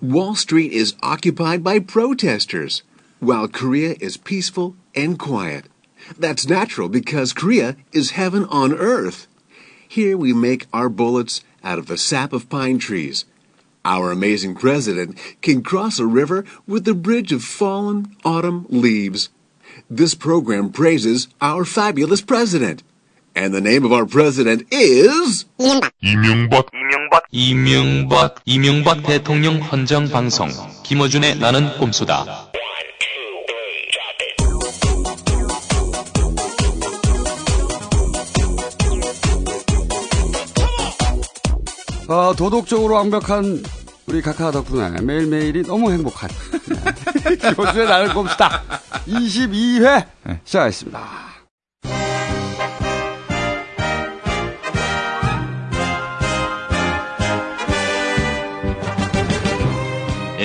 Wall Street is occupied by protesters, while Korea is peaceful and quiet. That's natural because Korea is heaven on earth. Here we make our bullets out of the sap of pine trees. Our amazing president can cross a river with a bridge of fallen autumn leaves. This program praises our fabulous president. And the name of our president is 이명박 이명박 이명박 대통령 헌정 방송 김어준의 나는 꼼수다. 어, 도덕적으로 완벽한 우리 카카 덕분에 매일매일이 너무 행복한 네. 김호준의 나를 꼼수다 22회 시작하겠습니다.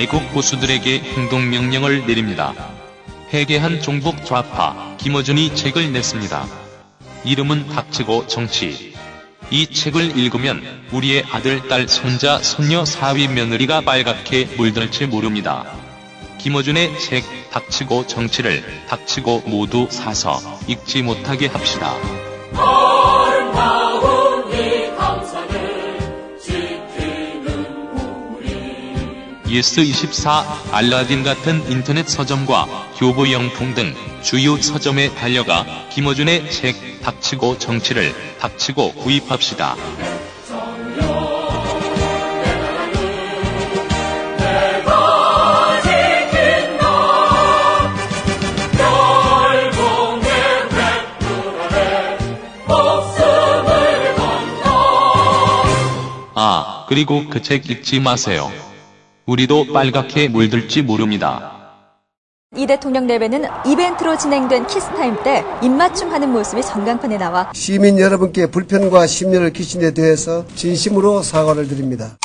애국 보수들에게 행동명령을 내립니다. 회개한 종북 좌파 김어준이 책을 냈습니다. 이름은 닥치고 정치. 이 책을 읽으면 우리의 아들, 딸, 손자, 손녀, 사위, 며느리가 빨갛게 물들지 모릅니다. 김어준의 책 닥치고 정치를 닥치고 모두 사서 읽지 못하게 합시다. 예스24, 알라딘 같은 인터넷 서점과 교보영풍 등 주요 서점에 달려가 김어준의 책 닥치고 정치를 닥치고 구입합시다. 아, 그리고 그책 읽지 마세요. 우리도 빨갛게 물들지 모릅니다. 이 대통령 내외는 이벤트로 진행된 키스타임 때 입맞춤 하는 모습이 전광판에 나와 시민 여러분께 불편과 심려를 끼친 데 대해서 진심으로 사과를 드립니다.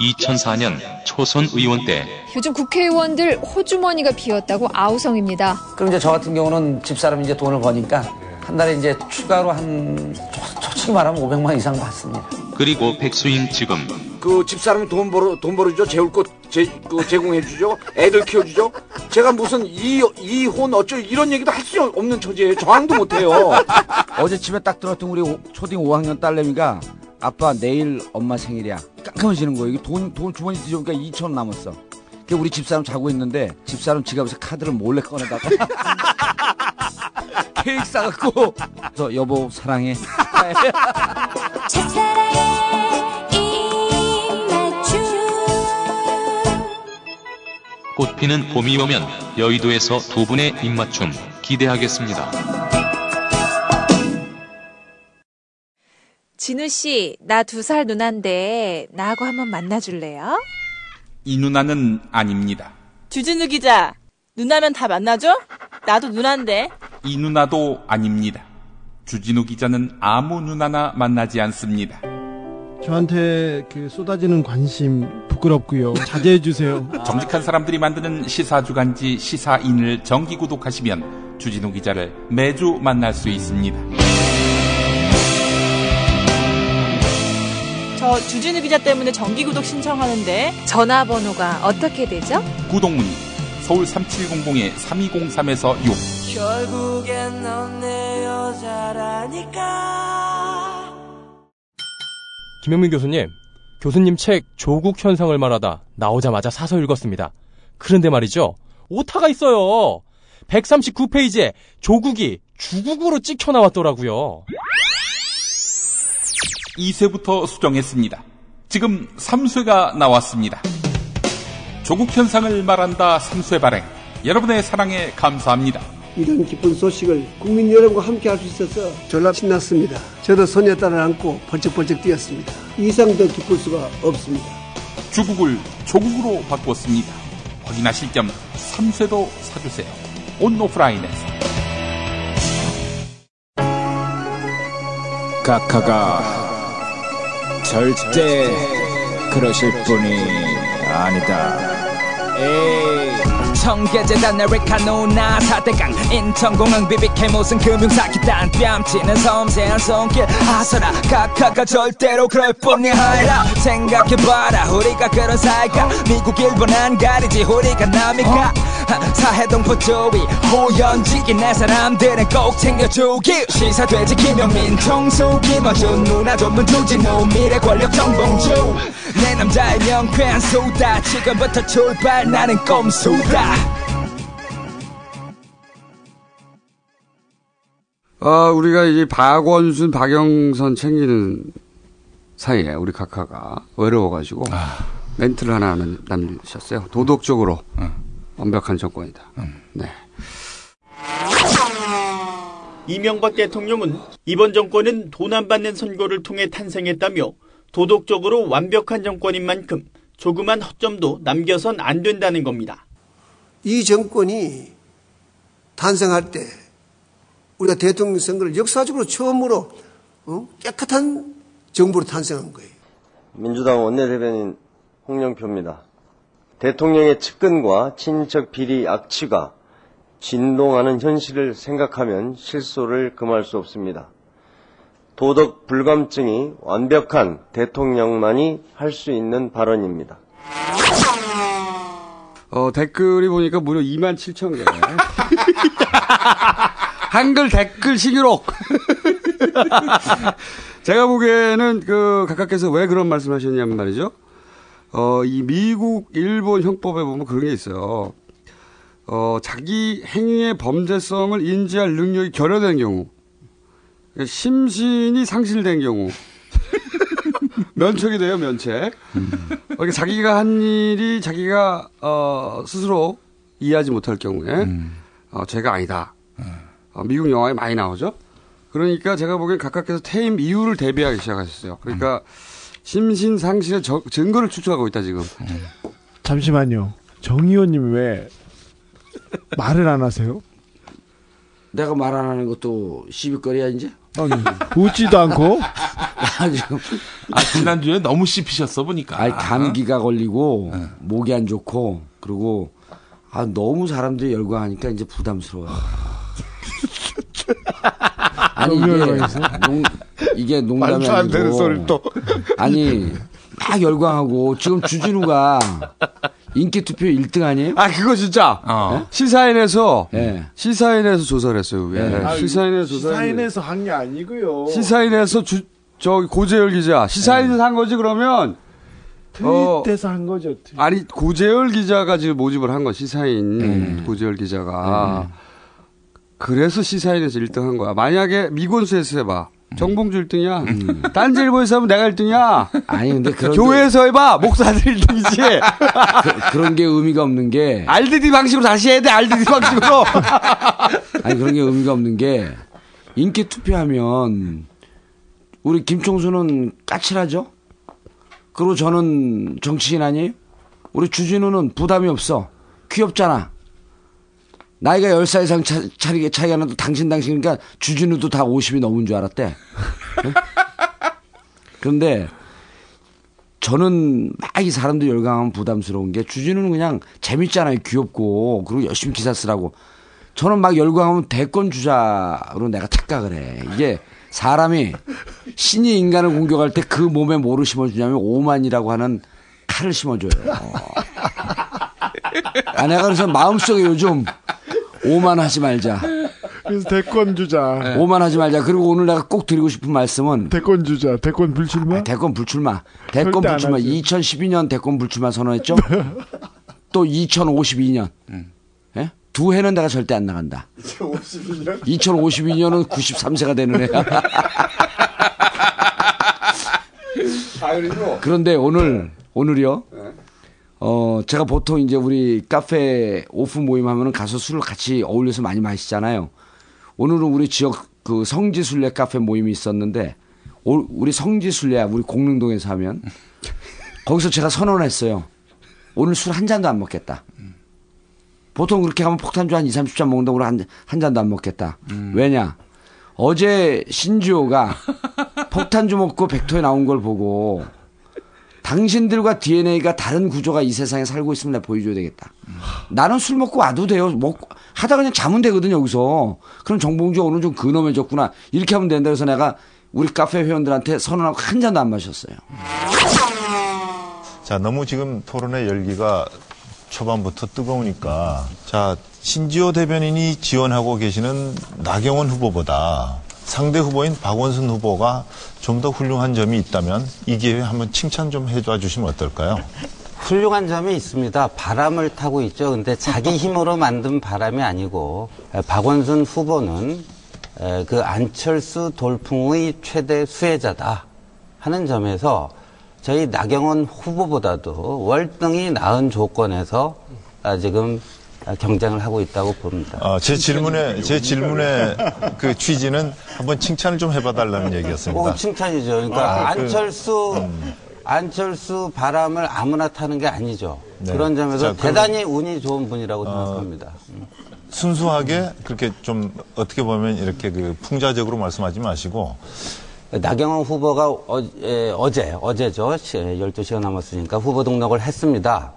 2004년 초선 의원 때 요즘 국회의원들 호주머니가 비었다고 아우성입니다. 그럼 이제 저 같은 경우는 집사람이 이제 돈을 버니까 한 달에 이제 추가로 한 솔직히 말하면 500만 원 이상 받습니다. 그리고 백수인 지금. 그 집사람이 돈 벌어 돈 벌어주죠? 재울 것 제, 그 제공해주죠? 애들 키워주죠? 제가 무슨 이 이혼 어쩌 이런 얘기도 할 수 없는 처지예요. 저항도 못해요. 어제 집에 딱 들었던 우리 오- 초딩 5학년 딸내미가 아빠 내일 엄마 생일이야. 깜깜해지는 거예요. 돈, 돈 주머니 뒤져보니까 2천 원 남았어. 그 우리 집사람 자고 있는데 집사람 지갑에서 카드를 몰래 꺼내다가 케이크 싸갖고 그래서 여보 사랑해 꽃피는 봄이 오면 여의도에서 두 분의 입맞춤 기대하겠습니다. 진우 씨, 나 두 살 누나인데 나하고 한번 만나줄래요? 이 누나는 아닙니다. 주진우 기자, 누나면 다 만나줘? 나도 누난데. 이 누나도 아닙니다. 주진우 기자는 아무 누나나 만나지 않습니다. 저한테 그 쏟아지는 관심 부끄럽고요. 자제해 주세요. 정직한 사람들이 만드는 시사주간지 시사인을 정기 구독하시면 주진우 기자를 매주 만날 수 있습니다. 저 주진우 기자 때문에 정기구독 신청하는데. 전화번호가 어떻게 되죠? 구독 문의 서울 3700-3203에서 6 결국엔 넌 내 여자라니까 김영민 교수님, 교수님 책 조국 현상을 말하다 나오자마자 사서 읽었습니다. 그런데 말이죠. 오타가 있어요. 139페이지에 조국이 주국으로 찍혀 나왔더라고요. 2쇄부터 수정했습니다. 지금 3쇄가 나왔습니다. 조국 현상을 말한다 3쇄 발행. 여러분의 사랑에 감사합니다. 이런 기쁜 소식을 국민 여러분과 함께 할 수 있어서 졸라 신났습니다. 저도 소녀딸을 안고 벌쩍벌쩍 뛰었습니다. 이상 더 기쁠 수가 없습니다. 주국을 조국으로 바꿨습니다. 확인하실 겸 3쇄도 사주세요. 온오프라인에서. 카카가 절대 그러실 분이 아니다. 청계재단 에리카노나 사대강 인천공항 비비케 무슨 금융사기단 뺨치는 섬세한 손길 아서라 각하가 절대로 그럴 뿐이 아니라 생각해봐라. 우리가 그런 사이가 미국 일본 안 가리지. 우리가 남이가 사해동 포조위 호연지기. 내 사람들은 꼭 챙겨주기. 시사돼지 김영민 청소 김어준 누나 전문 조진호 미래 권력 정봉주. 내 남자의 명쾌한 수다. 지금부터 출발. 나는 꼼수다 어, 우리가 이제 박원순, 박영선 챙기는 사이에 우리 각하가 외로워가지고 멘트를 하나 남- 남기셨어요. 도덕적으로 완벽한 정권이다. 네. 이명박 대통령은 이번 정권은 돈 안 받는 선거를 통해 탄생했다며 도덕적으로 완벽한 정권인 만큼 조그만 허점도 남겨선 안 된다는 겁니다. 이 정권이 탄생할 때 우리가 대통령 선거를 역사적으로 처음으로 어? 깨끗한 정부로 탄생한 거예요. 민주당 원내대변인 홍영표입니다. 대통령의 측근과 친인척 비리 악취가 진동하는 현실을 생각하면 실소를 금할 수 없습니다. 도덕 불감증이 완벽한 대통령만이 할 수 있는 발언입니다. 어, 댓글이 보니까 무려 2만 7천 개. 한글 댓글 신기록. 제가 보기에는 그 각하께서 왜 그런 말씀 하셨냐면 말이죠. 어, 이 미국, 일본 형법에 보면 그런 게 있어요. 어, 자기 행위의 범죄성을 인지할 능력이 결여된 경우, 심신이 상실된 경우, 면책이 돼요, 면책. 그러니까 자기가 한 일이 자기가 어, 스스로 이해하지 못할 경우에 어, 죄가 아니다. 어, 미국 영화에 많이 나오죠. 그러니까 제가 보기엔 각각께서 퇴임 이유를 대비하기 시작하셨어요. 그러니까 심신 상실의 저- 증거를 추적하고 있다 지금. 잠시만요. 정 의원님 왜 말을 안 하세요? 내가 말 안 하는 것도 시비거리야 이제? 아니 웃지도 않고 나 지금 아, 지난주에 너무 씹히셨어 보니까. 아니 감기가 걸리고 목이 안 좋고 그리고 아 너무 사람들이 열광하니까 이제 부담스러워. 아니 이게? 농, 이게 농담이 말도 안 되는 아니고. 아니 막 열광하고 지금 주진우가 인기 투표 1등 아니에요? 아 그거 진짜 시사인에서 네. 시사인에서 조사를 했어요. 그게. 아, 시사인에서 조사. 시사인에서 한 게 아니고요. 시사인에서 주, 저 고재열 기자 시사인에서 한 거지 그러면 어, 트윗에서 한 거죠. 트윗. 아니 고재열 기자가 지금 모집을 한 거 시사인 고재열 기자가 그래서 시사인에서 1등 한 거야. 만약에 미곤수에서 해봐. 정봉주 1등이야. 딴지 일보에서 하면 내가 1등이야. 아니 근데 그런 교회에서 해봐. 목사들 1등이지. 그, 런게 의미가 없는 게 RDD 방식으로 다시 해야 돼. RDD 방식으로. 아니 그런 게 의미가 없는 게 인기 투표하면 우리 김총수는 까칠하죠. 그리고 저는 정치인 아니에요? 우리 주진우는 부담이 없어. 귀엽잖아. 나이가 10살 이상 차, 차리게 차이가 나도 당신 당신이니까 주진우도 다 50이 넘은 줄 알았대. 응? 그런데 저는 막 이 사람들 열광하면 부담스러운 게 주진우는 그냥 재밌잖아요. 귀엽고 그리고 열심히 기사 쓰라고. 저는 막 열광하면 대권 주자로 내가 착각을 해. 이게 사람이 신이 인간을 공격할 때 그 몸에 뭐를 심어주냐면 오만이라고 하는 칼을 심어줘요. 아, 내가 그래서 마음속에 요즘 오만하지 말자. 그래서 대권 주자. 오만하지 말자. 그리고 오늘 내가 꼭 드리고 싶은 말씀은 대권 주자. 대권 불출마? 대권 불출마. 대권 불출마. 하죠. 2012년 대권 불출마 선언했죠? 또 2052년. 예? 두 해는 내가 절대 안 나간다. 52년? 2052년은 93세가 되는 애야. 그런데 오늘, 오늘이요? 어, 제가 보통 이제 우리 카페 오프 모임 하면은 가서 술을 같이 어울려서 많이 마시잖아요. 오늘은 우리 지역 그 성지순례 카페 모임이 있었는데, 오- 우리 성지순례야, 우리 공릉동에서 하면. 거기서 제가 선언했어요. 오늘 술 한 잔도 안 먹겠다. 보통 그렇게 하면 폭탄주 한 2, 30잔 먹는다 오늘 한, 한 잔도 안 먹겠다. 왜냐? 어제 신지호가 폭탄주 먹고 백토에 나온 걸 보고 당신들과 DNA가 다른 구조가 이 세상에 살고 내가 보여줘야 되겠다. 나는 술 먹고 와도 돼요. 먹고 하다가 그냥 자면 되거든 여기서. 그럼 정봉주 오늘 좀 근엄해졌구나. 이렇게 하면 된다. 그래서 내가 우리 카페 회원들한테 선언하고 한 잔도 안 마셨어요. 자, 너무 지금 토론의 열기가 초반부터 뜨거우니까 자, 신지호 대변인이 지원하고 계시는 나경원 후보보다 상대 후보인 박원순 후보가 좀 더 훌륭한 점이 있다면 이 기회에 한번 칭찬 좀 해줘 주시면 어떨까요? 훌륭한 점이 있습니다. 바람을 타고 있죠. 근데 자기 힘으로 만든 바람이 아니고 에, 박원순 후보는 에, 그 안철수 돌풍의 최대 수혜자다 하는 점에서 저희 나경원 후보보다도 월등히 나은 조건에서 아, 지금 아, 경쟁을 하고 있다고 봅니다. 어, 제 질문에 제 질문의 그 취지는 한번 칭찬을 좀 해봐달라는 얘기였습니다. 오, 칭찬이죠. 그러니까 아, 그, 안철수 안철수 바람을 아무나 타는 게 아니죠. 네. 그런 점에서 자, 대단히 운이 좋은 분이라고 생각합니다. 순수하게 그렇게 좀 어떻게 보면 이렇게 그 풍자적으로 말씀하지 마시고 나경원 후보가 어제, 어제, 어제죠. 12시가 남았으니까 후보 등록을 했습니다.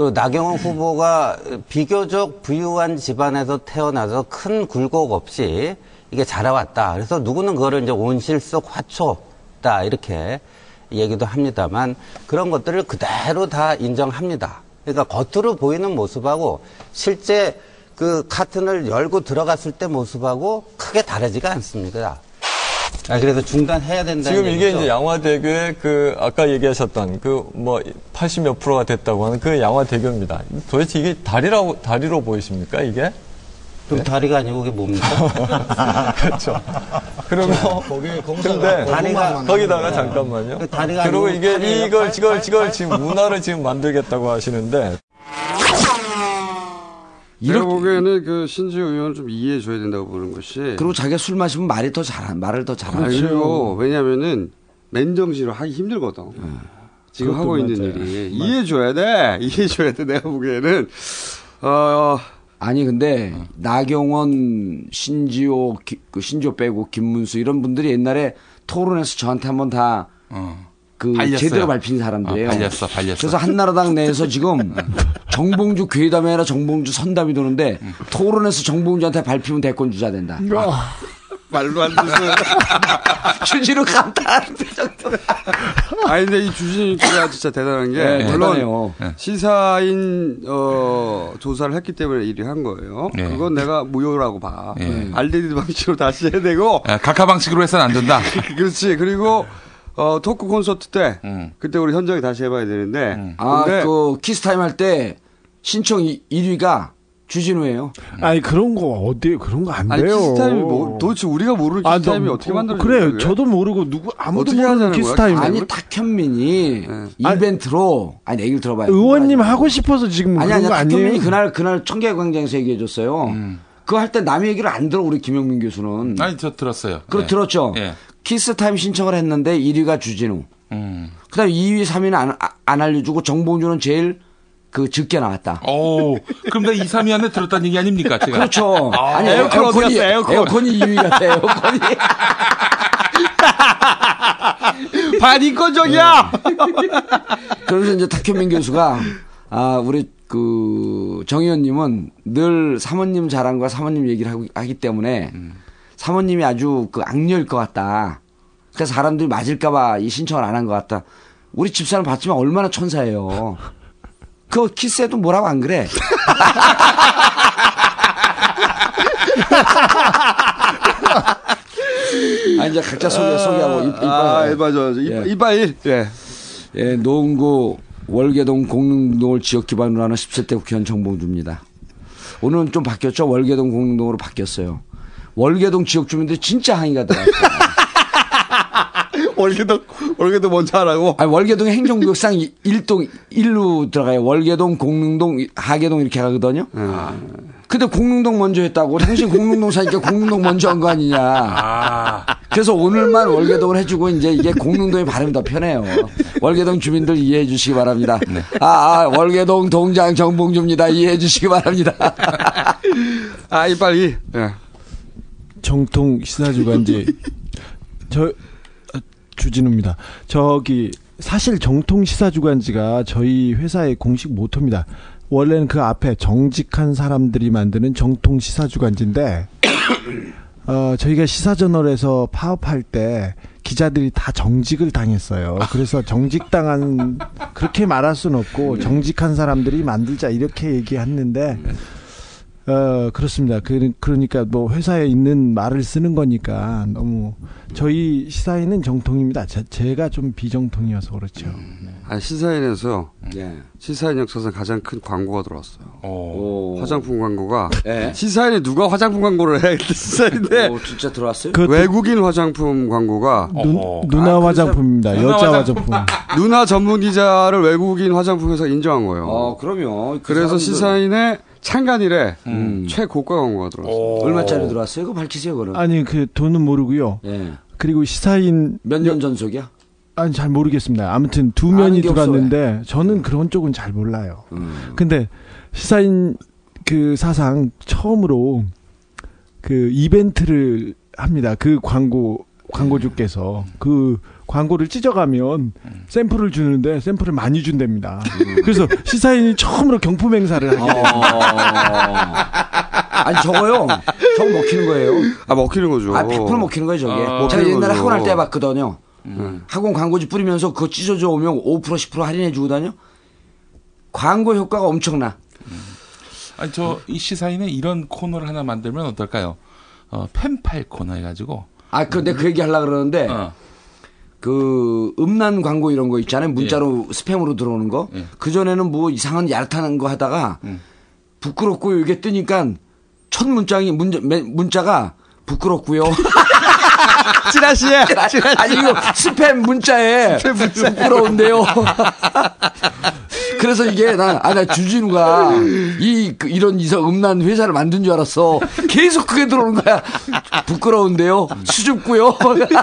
그 나경원 후보가 비교적 부유한 집안에서 태어나서 큰 굴곡 없이 이게 자라왔다. 그래서 누구는 그거를 이제 온실 속 화초다. 이렇게 얘기도 합니다만 그런 것들을 그대로 다 인정합니다. 그러니까 겉으로 보이는 모습하고 실제 그 카튼을 열고 들어갔을 때 모습하고 크게 다르지가 않습니다. 아, 그래서 중단해야 된다는 지금 이게 얘기죠. 이제 양화대교의 그 아까 얘기하셨던 그 뭐 80 몇 프로가 됐다고 하는 그 양화대교입니다. 도대체 이게 다리라고 다리로 보이십니까 이게? 그럼 다리가 아니고 그게 뭡니까? 그렇죠. 그러면 근데 다리가 거기다가 잠깐만요. 그 다리가 그리고 이게? 이걸 팔, 이걸 팔, 이걸 팔? 지금 문화를 지금 만들겠다고 하시는데 제가 보기에는 그 신지호 의원을 좀 이해해 줘야 된다고 보는 것이. 그리고 자기가 술 마시면 말이 더 잘, 말을 더 잘하죠. 아, 왜냐면은 맨정신으로 하기 힘들거든. 지금 그것도 하고 있는 맞아요. 일이 맞- 이해해 줘야 돼. 이해해 줘야 돼. 내가 보기에는 어 아니 근데 나경원, 신지호, 기- 그 신지호 빼고 김문수 이런 분들이 옛날에 토론에서 저한테 한번 다 그 발렸어요. 제대로 밟힌 사람들이에요. 어, 발렸어, 발렸어. 그래서 한나라당 내에서 지금 정봉주 괴담이 아니라 정봉주 선담이 도는데 토론에서 정봉주한테 밟히면 대권 주자 된다. 말도 안 되는 주지로 감탄 아니 근데 이 주진우 씨가 진짜 대단한 게 네, 물론 대단해요. 시사인 어, 조사를 했기 때문에 일이 한 거예요. 네. 그건 내가 무효라고 봐. 네. 알데디 방식으로 다시 해야 되고 아, 각하 방식으로 해서는 안 된다. 그렇지. 그리고 어, 토크 콘서트 때 그때 우리 현장에 다시 해봐야 되는데 아, 근데 그 키스타임 할 때 신청 1위가 주진우예요. 아니 그런 거 어디 그런 거안 아니, 돼요. 키스타임이 뭐, 도대체 우리가 모르는 아, 키스타임이 너- 어떻게 어, 만들어진 그래요. 거예요? 저도 모르고 누구 아무도 모르는 하자는 거야? 키스타임. 아니 탁현민이 이벤트로 아니 얘기를 들어봐요. 의원님 하고 싶어서 지금 아니 그런 아니 거 탁현민이? 그날 그날 청계광장에서 얘기해 줬어요. 그거 할 때 남의 얘기를 안 들어 우리 김영민 교수는. 아니 저 들었어요. 그거 예. 들었죠. 예. 키스타임 신청을 했는데 1위가 주진우. 그다음 2위, 3위는 안, 아- 안 알려주고 정봉주는 제일 그 적게 나왔다. 오, 그럼 내가 2, 3위 안에 들었다는 얘기 아닙니까? 제가? 그렇죠. 아, 아니 에어컨 에어컨이 에어컨. 에어컨이 2위 같아. 에어컨이. 반인권적이야. 그래서 이제 탁현민 교수가 아 우리 그 정의원님은 늘 사모님 자랑과 사모님 얘기를 하기 때문에 사모님이 아주 그 악녀일 것 같다. 그래서 사람들이 맞을까봐 이 신청을 안 한 것 같다. 우리 집사람 봤지만 얼마나 천사예요. 그 키스에도 뭐라고 안 그래? 아 이제 각자 소개 소개하고 이- 이빨 아, 예, 맞아. 이- 이빨 예. 예, 노원구 월계동 공릉동을 지역 기반으로 하는 17대 국회의원 정봉주입니다. 오늘은 좀 바뀌었죠. 월계동 공릉동으로 바뀌었어요. 월계동 지역 주민들이 진짜 항의가 들어왔어요. 월계동 월계동 먼저 하라고. 아니, 월계동 행정구역상 1동 1로 들어가요. 월계동, 공릉동, 하계동 이렇게 가거든요. 근데 공릉동 먼저 했다고. 당신 공릉동 사니까 공릉동 먼저 한 거 아니냐. 그래서 오늘만 월계동을 해주고 이제 이게 공릉동의 발음이 더 편해요. 월계동 주민들 이해해 주시기 바랍니다. 아, 아, 월계동 동장 정봉주입니다. 이해해 주시기 바랍니다. 아, 이빨 이. 예. 정통 시사주간지 저 아, 주진우입니다. 저기 사실 정통 시사주간지가 저희 회사의 공식 모토입니다. 원래는 그 앞에 정직한 사람들이 만드는 정통 시사주간지인데 어, 저희가 시사저널에서 파업할 때 기자들이 다 정직을 당했어요. 그래서 정직당한 그렇게 말할 수는 없고 정직한 사람들이 만들자 이렇게 얘기했는데 어 그렇습니다. 그, 그러니까 뭐 회사에 있는 말을 쓰는 거니까 너무 저희 시사인은 정통입니다. 제, 제가 좀 비정통이어서 그렇죠. 아니, 시사인에서 네. 시사인 역사상 가장 큰 광고가 들어왔어요. 오. 화장품 광고가 네. 시사인에 누가 화장품 광고를 해 시사인데 오, 진짜 들어왔어요? 그- 외국인 화장품 광고가 눈, 누나 화장품입니다. 누나 여자 화장품. 화장품. 누나 전문 기자를 외국인 화장품 회사 인정한 거예요. 어, 그럼요. 그 그래서 사람들- 시사인의 창간일에 음. 최고가 광고가 들어왔어요. 얼마짜리 들어왔어요? 그거 밝히세요, 그럼. 아니 그 돈은 모르고요. 예. 그리고 시사인 몇 년 전속이야? 아니 잘 모르겠습니다. 아무튼 두 면이 들어왔는데 저는 그런 쪽은 잘 몰라요. 음. 근데 시사인 그 사상 처음으로 그 이벤트를 합니다. 그 광고 광고주께서 그 광고를 찢어가면 샘플을 주는데 샘플을 많이 준답니다. 그래서 시사인이 처음으로 경품 행사를 하게 됩니다. 아니, 저거요. 저거 먹히는 거예요. 아, 먹히는 거죠. 아, 100% 먹히는 거예요, 저게. 아, 제가 먹히는 옛날에. 학원 할때 해봤거든요. 음. 학원 광고지 뿌리면서 그거 찢어져 오면 5% 10% 할인해 주거든요. 광고 효과가 엄청나. 아니 저 이 시사인에 이런 코너를 하나 만들면 어떨까요? 어, 펜팔 코너 해가지고. 아, 근데 그 얘기 하려고 그러는데, 어. 그, 음란 광고 이런 거 있잖아요. 문자로 예. 스팸으로 들어오는 거. 그전에는 뭐 이상한 얄탄한 거 하다가, 음. 부끄럽고 이게 뜨니까, 첫 문장이, 문자, 맨- 문자가, 부끄럽고요. 찌라시에. 아니, 이거 스팸 문자에, 부끄러운데요. 그래서 이게 난, 아, 나 주진우가 이, 그 이런 이상 음란 회사를 만든 줄 알았어. 계속 그게 들어오는 거야. 부끄러운데요. 수줍고요.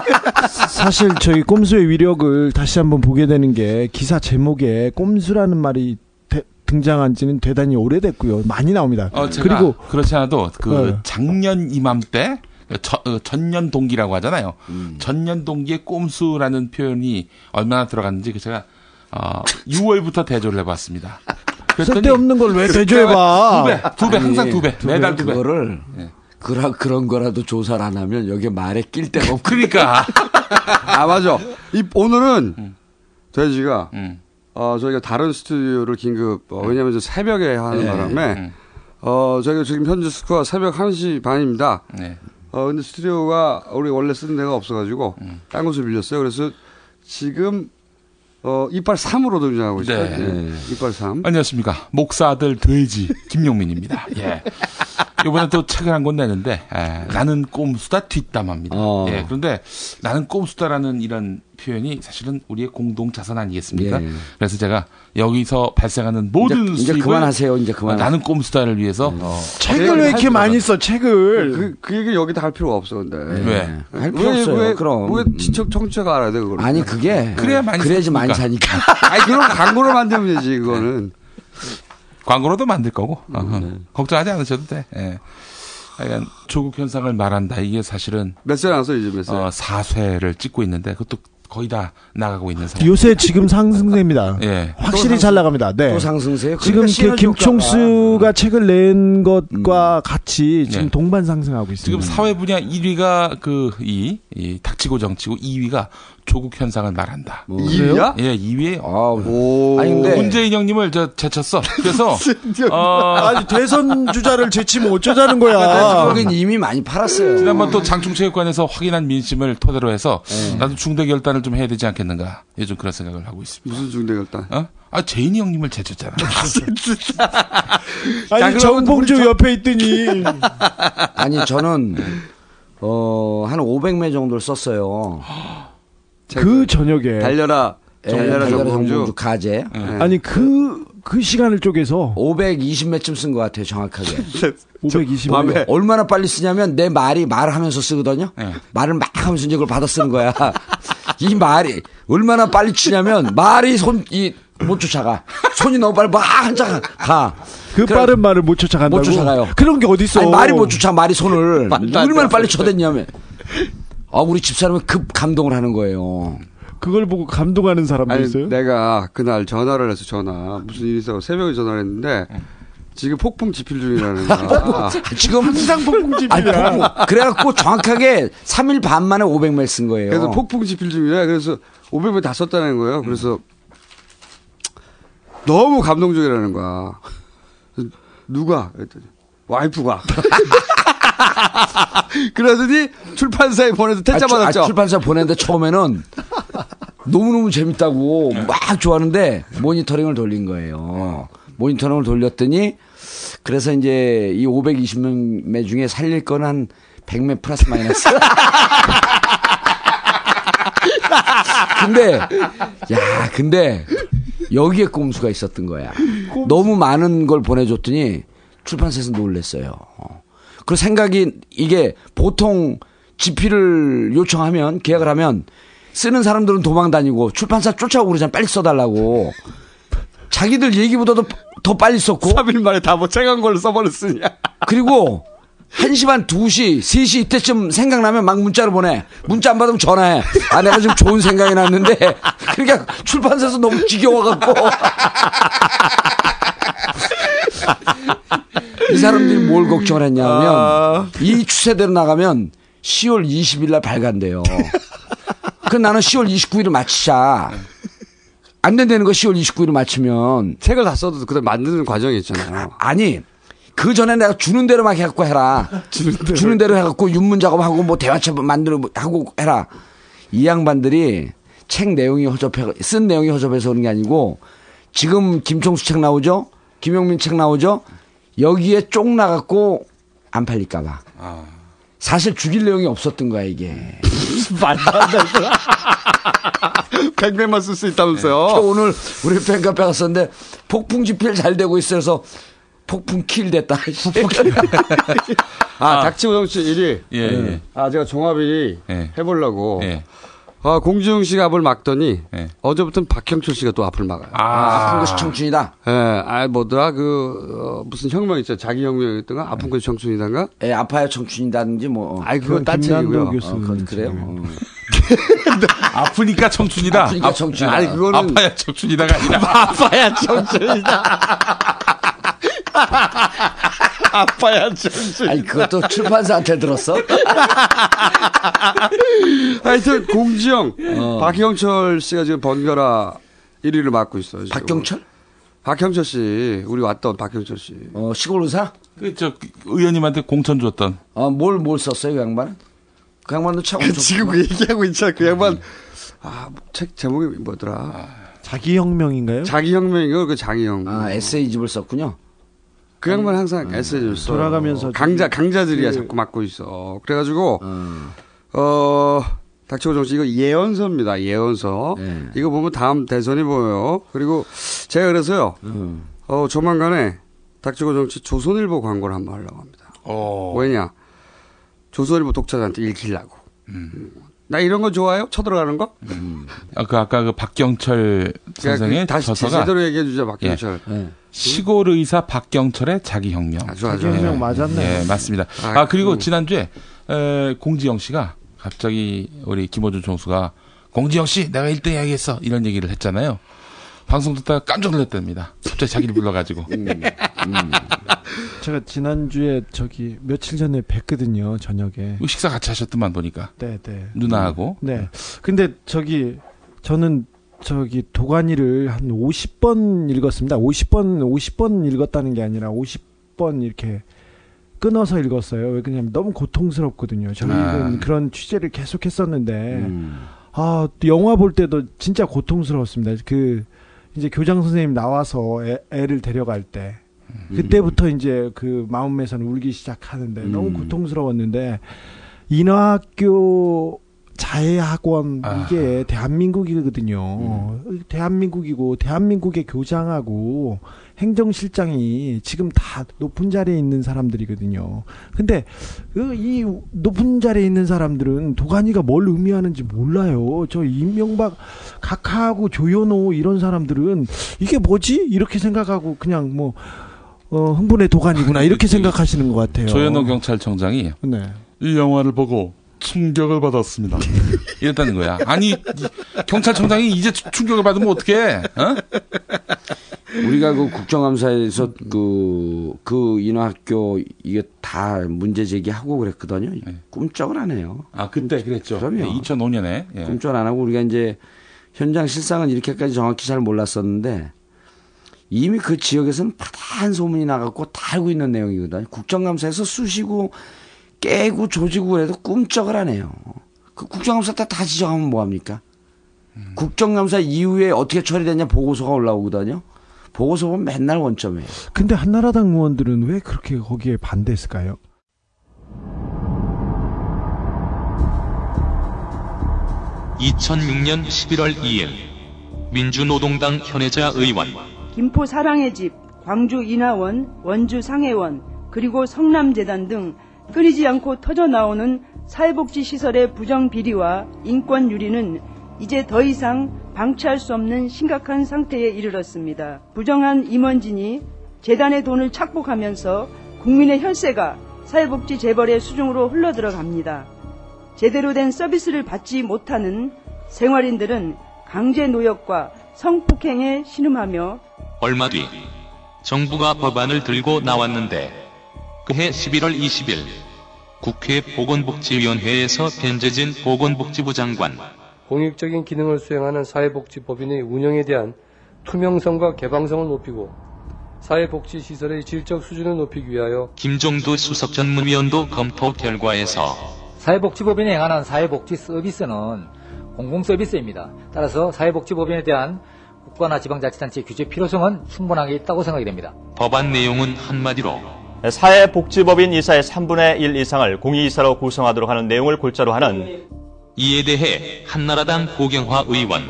사실 저희 꼼수의 위력을 다시 한번 보게 되는 게 기사 제목에 꼼수라는 말이 대- 등장한 지는 대단히 오래됐고요. 많이 나옵니다. 어, 제가 그리고 그렇지 않아도 그 네. 작년 이맘때 저- 어, 전년 동기라고 하잖아요. 음. 전년 동기의 꼼수라는 표현이 얼마나 들어갔는지 그 제가 어, 6월부터 대조를 해봤습니다. 쓸데없는 걸 왜 대조해봐. 두 배, 두 배, 항상 두 배, 매달 두 배. 그거를 그라, 그런 거라도 조사를 안 하면 여기 말에 낄 데가 없고. 그러니까. 아, 맞아. 이, 오늘은, 음. 돼지가, 어, 저희가 다른 스튜디오를 긴급, 어, 왜냐면 저 새벽에 하는 네. 바람에, 음. 어, 저희가 지금 현재 스코어 새벽 1시 반입니다. 네. 어, 근데 스튜디오가 우리 원래 쓰는 데가 없어가지고, 음. 딴 곳을 빌렸어요. 그래서 지금, 어, 이빨 3으로 등장하고 있어요. 네. 네. 이빨 3. 안녕하십니까. 목사들 돼지 김용민입니다. 예. 이번에 또 책을 한 권 내는데 에, 나는 꼼수다 뒷담화입니다. 어. 예. 그런데 나는 꼼수다라는 이런 표현이 사실은 우리의 공동 자산 아니겠습니까? 예. 그래서 제가 여기서 발생하는 모든 이제 수입을 그만하세요, 이제 그만. 나는 꼼수다를 위해서 책을 왜 이렇게 많이 써, 책을. 그, 그 얘기를 여기다 할 필요가 없어, 근데. 왜? 할 필요 없어요, 왜, 그럼. 왜 지적 청취자가 알아야 돼, 그걸? 아니, 그게. 그래야 많이 그래야지 많이 사니까. 아니, 그럼 광고를 만들면 되지, 그거는. 광고로도 만들 거고 음. 네. 걱정하지 않으셔도 돼. 예. 하여간 조국 현상을 말한다. 이게 사실은 몇살 나서 이제 몇 살? 어, 4쇄를 찍고 있는데 그것도 거의 다 나가고 있는 상황. 요새 지금 상승세입니다. 예. 확실히 잘 나갑니다. 네. 또 상승세요? 지금 그러니까 그 시너지 김총수가 책을 낸 것과 같이 지금 네. 동반 상승하고 있습니다. 지금 사회 분야 1위가 그이 이 닥치고 정치고 2위가 조국 현상을 말한다. 뭐. 그래요? 예, 2위에 오. 아니, 근데. 문재인 형님을 저 제쳤어. 그래서 어, 아니 대선 주자를 제치면 어쩌자는 거야. 거긴 이미 많이 팔았어요. 지난번 또 장충체육관에서 확인한 민심을 토대로 해서 네. 나도 중대 결단을 좀 해야 되지 않겠는가. 요즘 그런 생각을 하고 있습니다. 무슨 중대결단? 어? 아 재인이 형님을 제쳤잖아. 아니 정봉주 옆에 있더니 아니, 저는, 어, 한 500매 정도를 썼어요. 그 저녁에 달려라. 예, 달려라 달려라 정봉주. 정봉주 가제. 네. 아니 그 그 시간을 쪼개서 520매쯤 쓴 것 같아요, 정확하게. 520. 밤에 얼마나 빨리 쓰냐면 내 말이 말하면서 쓰거든요. 네. 말을 막 하면서 이제 그걸 받아 쓰는 거야. 이 말이 얼마나 빨리 치냐면 말이 손 이 못 쫓아가. 손이 너무 빨리 막 한장 가. 그 빠른 말을 못 쫓아간다고. 못 쫓아가요. 그런 게 어디 있어? 아니, 말이 못 쫓아 말이 손을 얼마나 돼. 빨리 쳐댔냐면. 아 우리 집사람은 급 감동을 하는 거예요. 그걸 보고 감동하는 사람도 아니, 있어요? 내가 그날 전화를 해서 전화 무슨 일이 있어 새벽에 전화를 했는데 지금 폭풍 집필 중이라는 거야. 지금 항상 폭풍 아니, 폭풍. 그래갖고 정확하게 3일 반 만에 500매를 쓴 거예요. 그래서 폭풍 집필 중이라 그래서 500매 다 썼다는 거예요. 그래서 너무 감동적이라는 거야. 누가? 그랬더니 와이프가. 그러더니 출판사에 보내서 퇴짜 아, 출- 받았죠. 아, 출판사 보냈는데 처음에는 너무너무 재밌다고 막 좋아하는데 모니터링을 돌린 거예요. 모니터링을 돌렸더니 그래서 이제 이 520매 중에 살릴 거는 한 100매 플러스 마이너스. 근데 야 근데 여기에 꼼수가 있었던 거야. 너무 많은 걸 보내줬더니 출판사에서 놀랬어요. 어. 그 생각이 이게 보통 지필을 요청하면 계약을 하면 쓰는 사람들은 도망 다니고 출판사 쫓아오고 그러잖아. 빨리 써달라고. 자기들 얘기보다도 더 빨리 썼고. 3일 만에 다뭐 책한 걸로 써버렸으냐. 그리고 1시 반, 2시, 3시 이때쯤 생각나면 막 문자를 보내. 문자 안 받으면 전화해. 아, 내가 지금 좋은 생각이 났는데. 그러니까 출판사에서 너무 지겨워갖고. 이 사람들이 뭘 걱정을 했냐면, 이 추세대로 나가면 10월 20일 날 발간돼요. 그 나는 10월 29일을 마치자. 안 된다는 거 10월 29일을 맞추면. 책을 다 써도 그다음 만드는 과정이 있잖아요. 아니, 그 전에 내가 주는 대로 막 해갖고 해라. 주는 대로. 해갖고 윤문 작업하고 뭐 대화책 만들어 하고 해라. 이 양반들이 책 내용이 허접해, 쓴 내용이 허접해서 그런 게 아니고 지금 김총수 책 나오죠? 김용민 책 나오죠? 여기에 쪽 나갖고 안 팔릴까봐. 사실 죽일 내용이 없었던 거야, 이게. 말도 안 돼. 100매만 쓸 수 있다면서요. 저 오늘 우리 팬카페 갔었는데 폭풍 집필 잘 되고 있어서 폭풍 킬 됐다. 아, 닥치고 정치 1위. 예, 예. 아, 제가 종합 1위 예. 해보려고. 예. 아, 공지영 씨가 앞을 막더니 어제부터는 박형철 씨가 또 앞을 막아요. 아 픈 것이 청춘이다. 예, 아, 뭐더라, 그, 어, 무슨 혁명 있죠. 자기 혁명이었던가? 아픈 것이 청춘이단가? 예, 아파야 청춘이다든지 뭐. 아이, 그건 딴 책이고요. 어, 그건 그래요. 어. 아프니까 청춘이다. 아프니까 청춘이다. 아니, 그거는 아파야 청춘이다가 아니라 아파야 청춘이다. 청춘. 아니, 그것도 출판사한테 들었어? 하여튼, 공지영, 박형철 씨가 지금 번갈아 1위를 맡고 있어요. 지금. 박경철? 박형철 씨, 우리 왔던 박형철 씨. 어, 시골 의사? 그, 저, 의원님한테 공천 줬던. 어, 뭘, 뭘 썼어요, 그 양반은? 그 양반도 참. 그 지금 그 얘기하고 있잖아. 그 양반. 아, 책 제목이 뭐더라? 자기혁명인가요? 자기혁명인가? 그 자기혁명. 아, 에세이 집을 썼군요. 그 양반 항상 에세이를 써. 돌아가면서 강자, 강자들이야 그- 자꾸 맡고 있어. 그래가지고, 어, 닥치고 정치 이거 예언서입니다. 예언서. 이거 보면 다음 대선이 보여요. 그리고 제가 그래서요, 어, 조만간에 닥치고 정치 조선일보 광고를 한번 하려고 합니다. 왜냐? 조선일보 독자들한테 읽히려고. 음. 나 이런 거 좋아요? 쳐들어가는 거? 아, 그 아까 그 박경철 선생의 그 다시 저서가 제대로 얘기해 주자, 박경철. 예. 시골 의사 박경철의 자기 혁명. 좋아, 좋아. 자기 혁명 맞았네. 예, 맞습니다. 아, 아, 그리고 음. 지난주에 에, 공지영 씨가 갑자기 우리 김호준 총수가 공지영 씨 내가 1등 해야겠어 이런 얘기를 했잖아요. 방송 듣다가 깜짝 놀랐답니다. 갑자기 자기를 불러가지고. 제가 지난주에 저기 며칠 전에 뵀거든요, 저녁에. 식사 같이 하셨더만 보니까. 네, 네. 누나하고. 네. 근데 저기 저는 저기 도가니를 한 50번 읽었습니다. 50번 50번 읽었다는 게 아니라 50번 이렇게 끊어서 읽었어요. 왜 그냐면 너무 고통스럽거든요. 저는 아. 그런 취재를 계속 했었는데 아, 또 영화 볼 때도 진짜 고통스러웠습니다. 그 이제 교장 선생님 나와서 애, 애를 데려갈 때 그때부터 이제 그 마음에서는 울기 시작하는데 너무 고통스러웠는데 인하학교 자해학원 이게 대한민국이거든요. 대한민국이고 대한민국의 교장하고 행정실장이 지금 다 높은 자리에 있는 사람들이거든요. 근데 그이 높은 자리에 있는 사람들은 도가니가 뭘 의미하는지 몰라요. 저 이명박 각하하고 조현호 이런 사람들은 이게 뭐지? 이렇게 생각하고 그냥 뭐 어, 흥분의 도가니구나 이렇게 생각하시는 것 같아요. 조현호 경찰청장이 네. 이 영화를 보고 충격을 받았습니다. 이랬다는 거야. 아니 경찰청장이 이제 충격을 받으면 어떡해? 어? 우리가 그 국정감사에서 그, 그 인하학교 이게 다 문제 제기하고 그랬거든요. 꿈쩍을 안 해요. 아, 그때 그랬죠. 그럼요. 네, 2005년에. 예. 꿈쩍 안 하고 우리가 이제 현장 실상은 이렇게까지 정확히 잘 몰랐었는데 이미 그 지역에서는 파다한 소문이 나갖고 다 알고 있는 내용이거든요. 국정감사에서 쑤시고 깨고 조지고 해도 꿈쩍을 안 해요. 그 국정감사 때 다 지정하면 뭐합니까? 국정감사 이후에 어떻게 처리됐냐 보고서가 올라오거든요. 보고서 보면 맨날 원점이에요. 근데 한나라당 의원들은 왜 그렇게 거기에 반대했을까요? (2006년 11월 2일) 민주노동당 현혜자 의원 김포 사랑의 집, 광주 인하원, 원주 상해원, 그리고 성남재단 등 끊이지 않고 터져 나오는 사회복지 시설의 부정 비리와 인권 유리는 이제 더 이상 방치할 수 없는 심각한 상태에 이르렀습니다. 부정한 임원진이 재단의 돈을 착복하면서 국민의 혈세가 사회복지 재벌의 수중으로 흘러들어갑니다. 제대로 된 서비스를 받지 못하는 생활인들은 강제 노역과 성폭행에 신음하며 얼마 뒤 정부가 법안을 들고 나왔는데 그해 11월 20일 국회 보건복지위원회에서 변재진 보건복지부 장관 공익적인 기능을 수행하는 사회복지법인의 운영에 대한 투명성과 개방성을 높이고 사회복지시설의 질적 수준을 높이기 위하여 김종두 수석 전문위원도 검토 결과에서 사회복지법인이 행하는 사회복지 서비스는 공공서비스입니다. 따라서 사회복지법인에 대한 국가나 지방자치단체의 규제 필요성은 충분하게 있다고 생각이 됩니다. 법안 내용은 한마디로 사회복지법인 이사의 3분의 1 이상을 공익이사로 구성하도록 하는 내용을 골자로 하는 이에 대해 한나라당 고경화 의원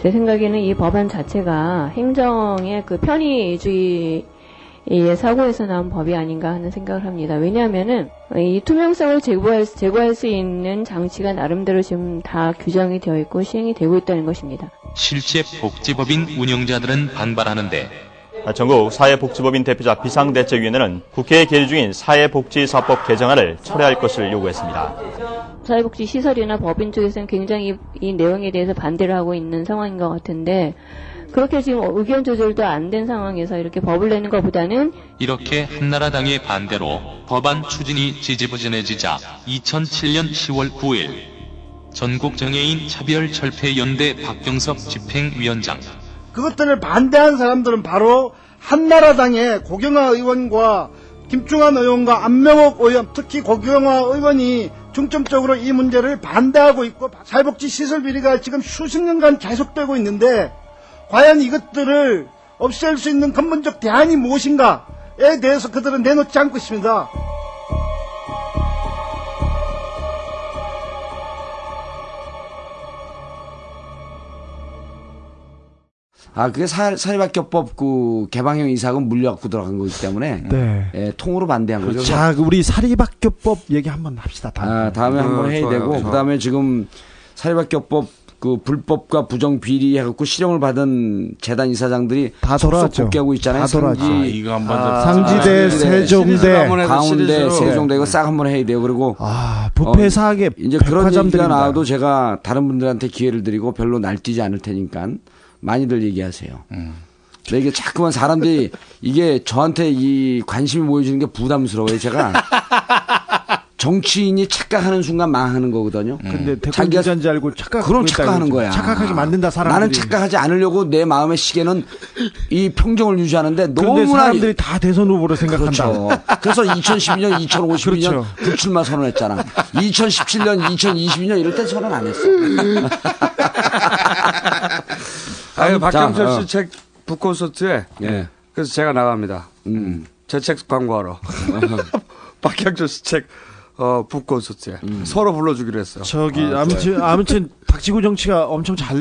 제 생각에는 이 법안 자체가 행정의 그 편의주의의 사고에서 나온 법이 아닌가 하는 생각을 합니다. 왜냐하면은 이 투명성을 제고할, 제고할 수 있는 장치가 나름대로 지금 다 규정이 되어 있고 시행이 되고 있다는 것입니다. 실제 복지법인 운영자들은 반발하는데 전국 사회복지법인 대표자 비상대책위원회는 국회에 계류 중인 사회복지사법 개정안을 철회할 것을 요구했습니다. 사회복지 시설이나 법인 쪽에서는 굉장히 이 내용에 대해서 반대를 하고 있는 상황인 것 같은데 그렇게 지금 의견 조절도 안 된 상황에서 이렇게 법을 내는 것보다는 이렇게 한나라당의 반대로 법안 추진이 지지부진해지자 2007년 10월 9일 전국정예인 차별철폐연대 박경석 집행위원장 그것들을 반대한 사람들은 바로 한나라당의 고경화 의원과 김충환 의원과 안명옥 의원, 특히 고경화 의원이 중점적으로 이 문제를 반대하고 있고 사회복지 시설 비리가 지금 수십 년간 계속되고 있는데 과연 이것들을 없앨 수 있는 근본적 대안이 무엇인가에 대해서 그들은 내놓지 않고 있습니다. 아, 그게 사, 사회학교법 그 개방형 이사금 물려갖고 들어간 거기 때문에 네. 예, 통으로 반대한 거죠. 자, 우리 사립학교법 얘기 한번 합시다. 다음에, 아, 다음에 한번 해야 좋아요, 되고 좋아요. 그다음에 지금 사립학교법 그 불법과 부정 비리 해갖고 실형을 받은 재단 이사장들이 다 돌아왔죠. 복귀하고 있잖아요. 다 돌아왔죠. 상지, 아, 이거 한번 좀 상지대, 세종대, 가운데. 세종대 이거 싹 한번 해야 돼요. 그리고 아, 부패 사학의 이제 그런 얘기가. 나와도 제가 다른 분들한테 기회를 드리고 별로 날뛰지 않을 테니까 많이들 얘기하세요. 근데 이게 자꾸만 사람들이 이게 저한테 이 관심이 모여지는 게 부담스러워요. 제가 정치인이 착각하는 순간 망하는 거거든요. 근데 대권 주자인지 알고 착각 그럼 착각하는 거야. 착각하게 만든다 사람들이. 나는 착각하지 않으려고 내 마음의 시계는 이 평정을 유지하는데 너무나 사람들이 다 대선 후보로 생각한다. 그렇죠. 그래서 2012년, 2052년 그렇죠. 불출마 선언했잖아. 2017년, 2022년 이럴 때 선언 안 했어. 아유, 자, 박경철 어. 씨책 북콘서트에 예. 그래서 제가 나갑니다. 음. 제책 광고하러. 박경철 씨책 어, 북콘서트에 서로 불러주기로 했어요. 저기 아, 아무튼 좋아요. 아무튼 박지구 정치가 엄청 잘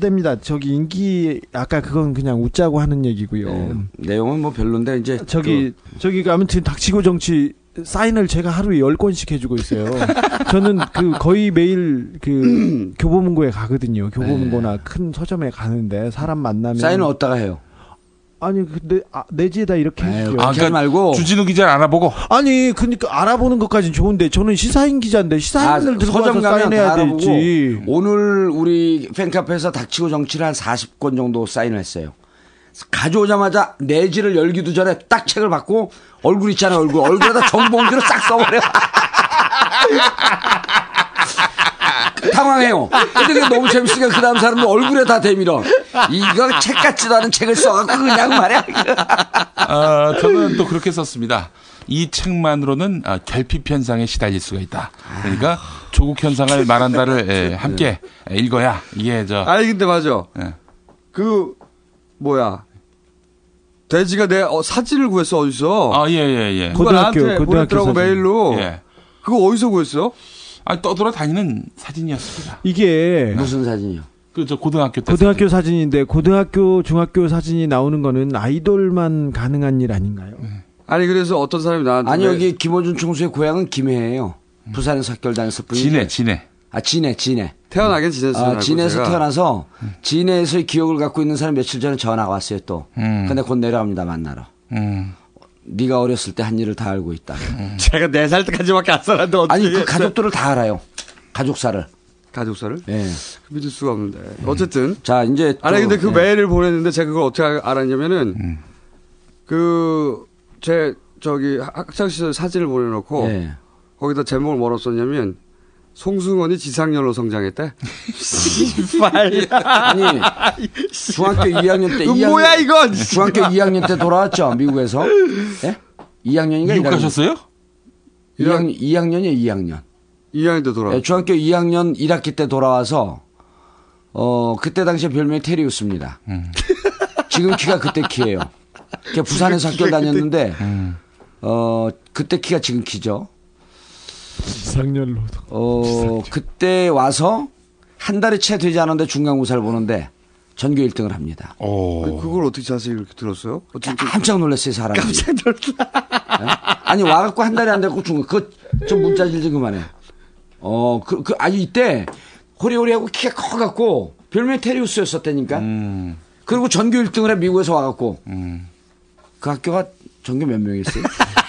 됩니다. 저기 인기 아까 그건 그냥 웃자고 하는 얘기고요. 네. 내용은 뭐 별론데 이제 저기 저기 아무튼 닥치고 정치 사인을 제가 하루에 10권씩 해주고 있어요. 저는 그 거의 매일 그 교보문고에 가거든요. 교보문고나 큰 서점에 가는데 사람 만나면 사인은 어디다가 해요? 아니 근데 아, 내지에다 이렇게 해주죠. 아, 그러니까 주진우 기자를 알아보고 아니 그러니까 알아보는 것까지는 좋은데 저는 시사인 기자인데 시사인을 아, 들고 다 사인해야 되지. 오늘 우리 팬카페에서 닥치고 정치를 한 40권 정도 사인을 했어요. 가져오자마자 내지를 열기도 전에 딱 책을 받고 얼굴 있잖아요 얼굴 얼굴에다 정봉지로 싹 써버려. 당황해요. 근데 그게 너무 재밌으니까 그 다음 사람도 얼굴에 다 대밀어. 이거 책 같지도 않은 책을 써갖고 그냥 말이야. 아, 저는 또 그렇게 썼습니다. 이 책만으로는 아, 결핍 현상에 시달릴 수가 있다. 그러니까 조국 현상을 말한다를 예, 함께 읽어야 이게 저 아니 근데 맞아. 예. 그 뭐야 돼지가 내 어, 사진을 구했어 어디서? 아, 예, 예, 예. 그거 나한테 보냈더라고 메일로. 예. 그거 어디서 구했어? 아, 떠돌아 다니는 사진이었습니다. 이게 무슨 사진이요? 그저 고등학교 때 고등학교 사진 인데 고등학교 중학교 사진이 나오는 거는 아이돌만 가능한 일 아닌가요? 아니 그래서 어떤 사람이 나한테 아니 여기 김호준 총수의 고향은 김해예요. 부산에서 학교를 다녔을 뿐이지. 진해, 진해. 아 진해, 진해. 태어나긴 진해에서 아, 진해에서 제가. 태어나서 진해에서의 기억을 갖고 있는 사람 며칠 전에 전화가 왔어요 또. 음. 근데 곧 내려갑니다 만나러. 음. 네가 어렸을 때 한 일을 다 알고 있다. 제가 네 살 때까지밖에 안 살았는데 어떻게 아니 그 가족들을 다 알아요. 가족사를. 가족사를? 예. 믿을 수가 없는데. 어쨌든. 자 이제 아니 또, 근데 그 예. 메일을 보냈는데 제가 그걸 어떻게 알았냐면은 음. 그제 저기 학창 시절 사진을 보내놓고 예. 거기다 제목을 뭐라 썼냐면 송승헌이 지상렬로 성장했대. 아니 중학교 2학년 때 이거 2학년, 뭐야, 이건? 중학교 2학년 때 돌아왔죠 미국에서. 예? 2학년인가 미국 가셨어요? 2학년 2학년이에요 2학년. 2학년 때 돌아. 예, 중학교 2학년 1학기 때 돌아와서 어 그때 당시에 별명이 테리우스입니다. 음. 지금 키가 그때 키예요. 걔 부산에서 학교를 다녔는데 음. 어 그때 키가 지금 키죠. 지상렬로. 어 그때 와서 한 달이 채 되지 않았는데 중간고사를 보는데 전교 1등을 합니다. 그- 그걸 어떻게 자세히 이렇게 들었어요? 어떻게 깜짝 놀랐어요 사람이. 깜짝 놀라. 아니 와갖고 한 달이 안 됐고 중간 그 좀 문자질 좀 그만해. 어 그 그 아니 이때 호리호리하고 키가 커갖고 별명이 테리우스였었다니까. 음. 그리고 전교 1등을 해 미국에서 와갖고 그 학교가 전교 몇 명이었어요?